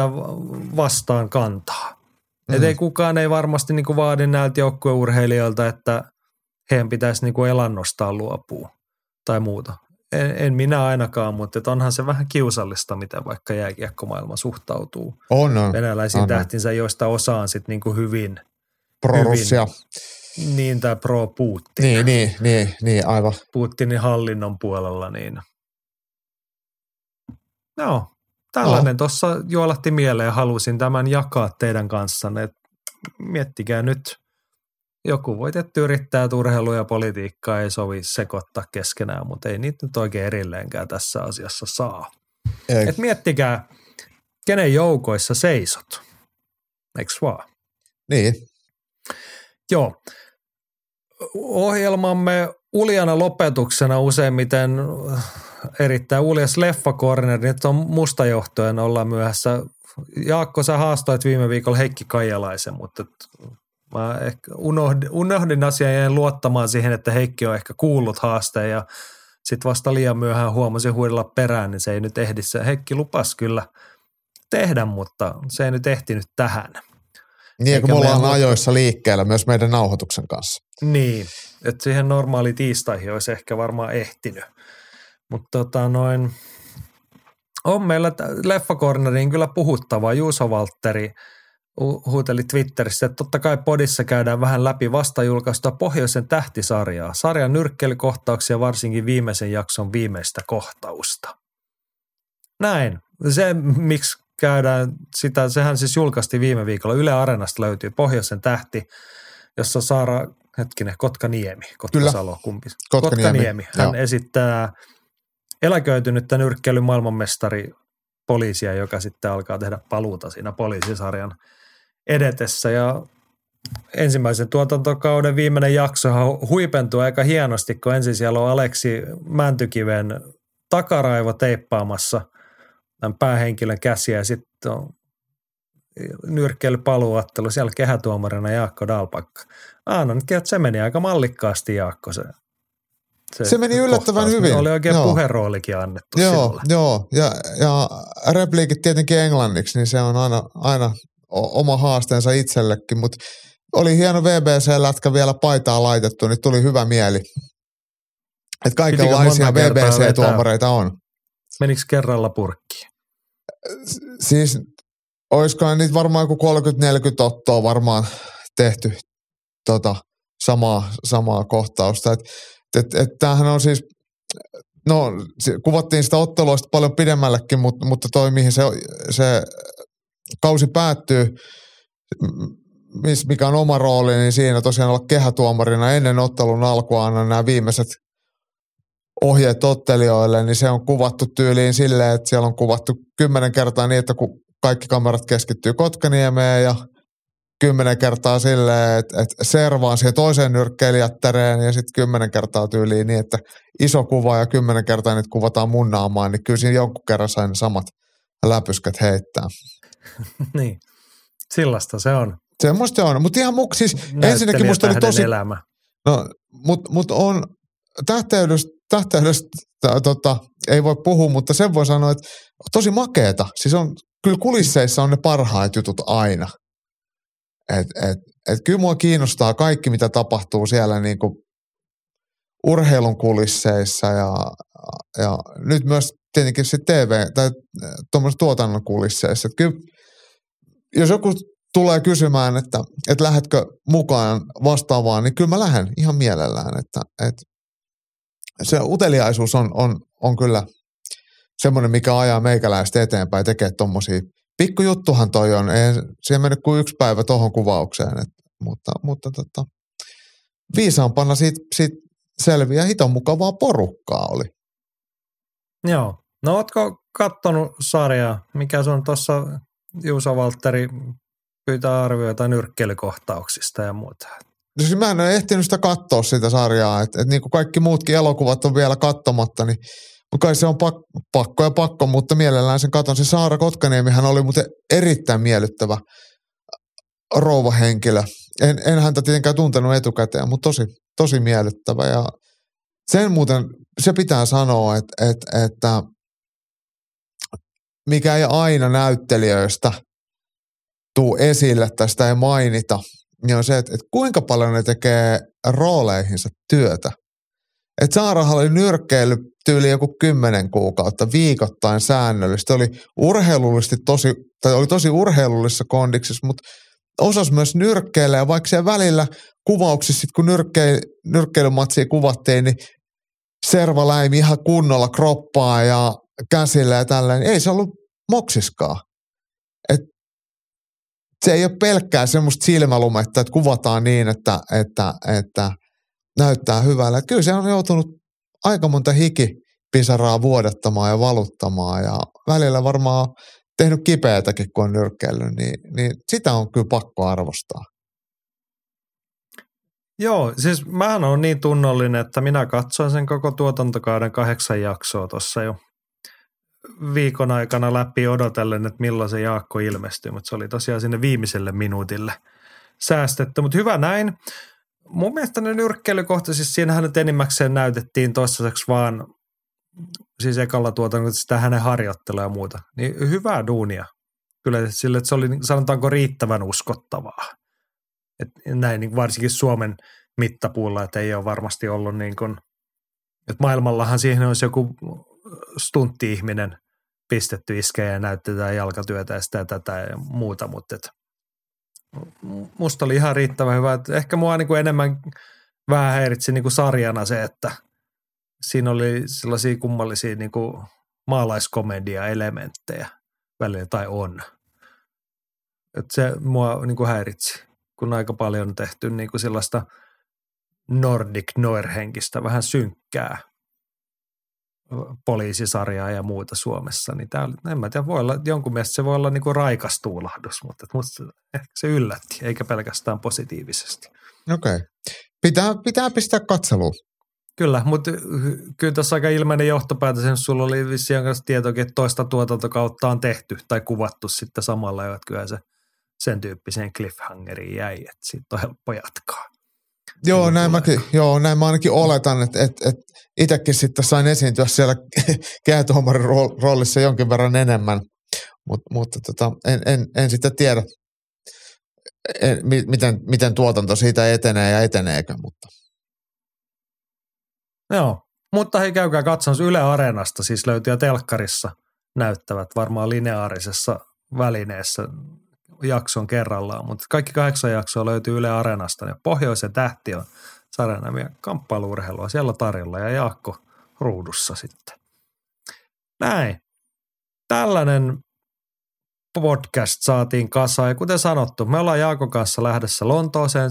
vastaan kantaa. Mm. Et ei kukaan ei varmasti niinku vaadi näiltä joukkueurheilijoilta, että heidän pitäisi niinku elannostaan luopua tai muuta. En, en minä ainakaan, mutta et onhan se vähän kiusallista, miten vaikka jääkiekkomaailma suhtautuu
On, on.
venäläisiin
on.
tähtinsä, joista osa on sitten niinku hyvin
Pro-Russia.
niin tai pro Putin.
Niin, niin, niin, niin, aivan.
Putinin hallinnon puolella, niin no, tällainen no. tuossa juolahti mieleen ja halusin tämän jakaa teidän kanssanne. Et miettikää nyt, joku voi tietty yrittää, että urheilu ja politiikkaa ei sovi sekoittaa keskenään, mutta ei niitä nyt oikein erilleenkään tässä asiassa saa.
Ei.
Et miettikää, kenen joukoissa seisot, eikö vaan?
Niin,
Joo. Ohjelmamme uljana lopetuksena useimmiten erittäin uljas leffakorner, nyt on musta johtojen olla myöhässä. Jaakko, sä haastoit viime viikolla Heikki Kaijalaisen, mutta mä ehkä unohdin, unohdin asian ja jäin luottamaan siihen, että Heikki on ehkä kuullut haasteen ja sitten vasta liian myöhään huomasin huidella perään, niin se ei nyt ehdi. Se Heikki lupas kyllä tehdä, mutta se ei nyt ehtinyt tähän.
niin kun me ollaan
meidän-
ajoissa liikkeellä myös meidän nauhoituksen kanssa.
Niin, että siihen normaali tiistaihin olisi ehkä varmaan ehtinyt. Mutta tota noin, on meillä t- Leffakorneriin kyllä puhuttavaa. Juuso Valtteri huuteli Twitterissä, että totta kai podissa käydään vähän läpi vasta julkaistua Pohjoisen tähtisarjaa. Sarjan nyrkkelykohtauksia varsinkin viimeisen jakson viimeistä kohtausta. Näin. Se, miksi käydään sitä, sehän siis julkaistiin viime viikolla. Yle Areenasta löytyy Pohjoisen tähti, jossa Saara, hetkinen, Kotkaniemi, Kotkasalo, kumpi?
Kotkaniemi,
Hän
joo.
esittää eläköitynyttä nyrkkeilyn maailmanmestari poliisia, joka sitten alkaa tehdä paluuta siinä poliisisarjan edetessä. Ja ensimmäisen tuotantokauden viimeinen jaksohan huipentuu aika hienosti, kun ensin siellä on Aleksi Mäntykiven takaraivo teippaamassa tämän päähenkilön käsiä ja sitten on nyrkkeilypaluuottelu, siellä kehätuomarina Jaakko Dalpakka. Annan nyt, että se meni aika mallikkaasti Jaakko se.
Se meni yllättävän
kohtaus.
hyvin,
Oli oikein
joo.
puheroolikin annettu
Joo,
sinulle.
joo. Ja, ja repliikit tietenkin englanniksi, niin se on aina, aina oma haasteensa itsellekin, mutta oli hieno VBC-lätkä vielä paitaa laitettu, niin tuli hyvä mieli. Että kaikenlaisia VBC-tuomareita on.
Menikö kerralla purkkiin?
Siis olisikohan niitä varmaan joku 30-40 ottoa varmaan tehty tota, samaa, samaa kohtausta. Et, et, et tämähän on siis, no kuvattiin sitä ottelua sitten paljon pidemmällekin, mutta, mutta toi mihin se, se kausi päättyy, mikä on oma rooli, niin siinä tosiaan olla kehätuomarina ennen ottelun alkua anna nämä viimeiset ohjeet ottelijoille, niin se on kuvattu tyyliin silleen, että siellä on kuvattu kymmenen kertaa niin, että kun kaikki kamerat keskittyy Kotkaniemeen ja kymmenen kertaa silleen, että, että servaan siihen toiseen nyrkkeilijättäreen ja sitten kymmenen kertaa tyyliin niin, että iso kuva ja kymmenen kertaa niitä kuvataan mun naamaan, niin kyllä siinä jonkun kerran sain samat läpyskät heittää.
niin. Sillasta se on.
Semmoista se on, mutta ihan muk, siis ensinnäkin musta oli tosi,
elämä.
No, mutta mut on tähteydestä, tähteydestä tota, ei voi puhua, mutta sen voi sanoa, että tosi makeeta. Siis on, kyllä kulisseissa on ne parhaat jutut aina. Et, et, et kyllä mua kiinnostaa kaikki, mitä tapahtuu siellä niin kuin urheilun kulisseissa ja, ja nyt myös tietenkin se TV tai tuommoisessa tuotannon kulisseissa. Että kyllä, jos joku tulee kysymään, että, että lähdetkö mukaan vastaavaan, niin kyllä mä lähden ihan mielellään. Että, että se uteliaisuus on, on, on kyllä semmoinen, mikä ajaa meikäläistä eteenpäin tekee tuommoisia. Pikkujuttuhan toi on, ei siihen mennyt kuin yksi päivä tuohon kuvaukseen, et, mutta, mutta tota, viisaampana siitä, siitä selviää hiton mukavaa porukkaa oli.
Joo. No ootko kattonut sarjaa? Mikä sun tuossa Juuso Valtteri pyytää arvioita nyrkkeilykohtauksista ja muuta?
No siis mä en ole ehtinyt sitä katsoa sitä sarjaa, että et niin kuin kaikki muutkin elokuvat on vielä katsomatta, niin kai se on pak, pakko ja pakko, mutta mielellään sen katon. Se Saara Kotkaniemihän oli muuten erittäin miellyttävä rouvahenkilö. En, en häntä tietenkään tuntenut etukäteen, mutta tosi, tosi miellyttävä. Ja sen muuten, se pitää sanoa, että, että, että mikä ei aina näyttelijöistä tuu esille, tästä ei mainita, niin on se, että, että kuinka paljon ne tekee rooleihinsa työtä. Et Saarahan oli nyrkkeily tyyli joku kymmenen kuukautta viikoittain säännöllisesti. Oli urheilullisesti tosi, tai oli tosi urheilullisessa kondiksissa, mutta osas myös nyrkkeillä ja vaikka siellä välillä kuvauksissa, sit kun nyrkkeil, nyrkkeilymatsia kuvattiin, niin serva läimi ihan kunnolla kroppaa ja käsillä ja tällä, niin ei se ollut moksiskaa. Et se ei ole pelkkää semmoista silmälumetta, että kuvataan niin, että, että, että näyttää hyvällä. Kyllä se on joutunut aika monta hikipisaraa vuodattamaan ja valuttamaan ja välillä varmaan tehnyt kipeätäkin, kun on nyrkkeillyt, niin, niin sitä on kyllä pakko arvostaa.
Joo, siis mähän on niin tunnollinen, että minä katsoin sen koko tuotantokauden kahdeksan jaksoa tuossa jo viikon aikana läpi odotellen, että milloin se Jaakko ilmestyy, mutta se oli tosiaan sinne viimeiselle minuutille säästetty, mutta hyvä näin. Mun mielestä ne nyrkkeilykohta, siis siinähän nyt enimmäkseen näytettiin toistaiseksi vaan siis ekalla tuotannolla sitä hänen harjoittelua ja muuta. Niin hyvää duunia. Kyllä sille, että se oli sanotaanko riittävän uskottavaa. Et näin niin varsinkin Suomen mittapuulla, että ei ole varmasti ollut niin kuin, että maailmallahan siihen olisi joku stuntti-ihminen pistetty iskejä ja näytetään jalkatyötä ja sitä ja tätä ja muuta, mutta et, musta oli ihan riittävän hyvä. Et ehkä mua niin kuin enemmän vähän häiritsi niin kuin sarjana se, että siinä oli sellaisia kummallisia niin kuin maalaiskomedia-elementtejä välillä tai on. Et se mua niin kuin häiritsi, kun aika paljon on tehty niin kuin sellaista Nordic Noir-henkistä, vähän synkkää poliisisarjaa ja muuta Suomessa, niin tää, en mä tiedä, voi olla, jonkun mielestä se voi olla niinku raikas tuulahdus, mutta musta ehkä se yllätti, eikä pelkästään positiivisesti.
Okei. Okay. Pitää, pitää pistää katseluun.
Kyllä, mutta kyllä tässä aika ilmeinen johtopäätös, jos sulla oli vissiin kanssa tietoakin, että toista tuotantokautta on tehty tai kuvattu sitten samalla, että kyllä se sen tyyppiseen cliffhangeriin jäi, että siitä on helppo jatkaa.
Joo, näin, mäkin, joo, näin mä ainakin oletan, että, että, että itsekin sitten sain esiintyä siellä käätuomarin roolissa jonkin verran enemmän, Mut, mutta tota, en, en, en sitten tiedä, en, miten, miten tuotanto siitä etenee ja eteneekö, mutta.
Joo, mutta hei käykää katsomassa Yle Areenasta, siis löytyy telkkarissa näyttävät varmaan lineaarisessa välineessä jakson kerrallaan, mutta kaikki kahdeksan jaksoa löytyy Yle Areenasta ja Pohjoisen tähti on sarjanämiä kamppailuurheilua siellä tarjolla ja Jaakko ruudussa sitten. Näin. Tällainen podcast saatiin kasaan ja kuten sanottu, me ollaan Jaakon kanssa lähdössä Lontooseen.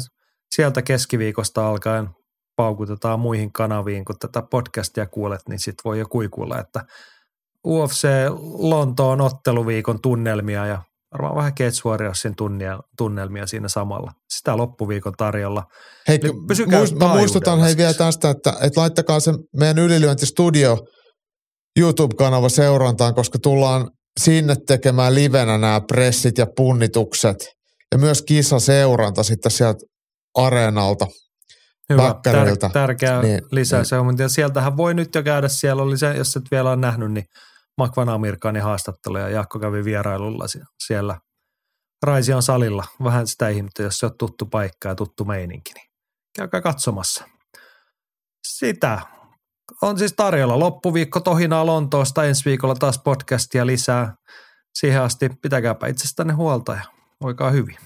Sieltä keskiviikosta alkaen paukutetaan muihin kanaviin, kun tätä podcastia kuulet, niin sit voi jo kuikuilla, että UFC Lontoon otteluviikon tunnelmia ja varmaan vähän Cage Warriorsin tunnelmia siinä samalla. Sitä loppuviikon tarjolla.
Hei, muist, mä muistutan hei vielä tästä, että, että laittakaa se meidän ylilyöntistudio YouTube-kanava seurantaan, koska tullaan sinne tekemään livenä nämä pressit ja punnitukset ja myös kisaseuranta sitten sieltä areenalta.
Hyvä, tär- tärkeä niin, lisäys. Niin. Sieltähän voi nyt jo käydä, siellä oli se, jos et vielä on nähnyt, niin Makvan Amirkanin haastattelu ja Jaakko kävi vierailulla siellä Raision salilla. Vähän sitä ihmettä, jos se on tuttu paikka ja tuttu meininki, niin käykää katsomassa. Sitä on siis tarjolla loppuviikko tohinaa Lontoosta, ensi viikolla taas podcastia lisää. Siihen asti pitäkääpä itsestänne huolta ja voikaa hyvin.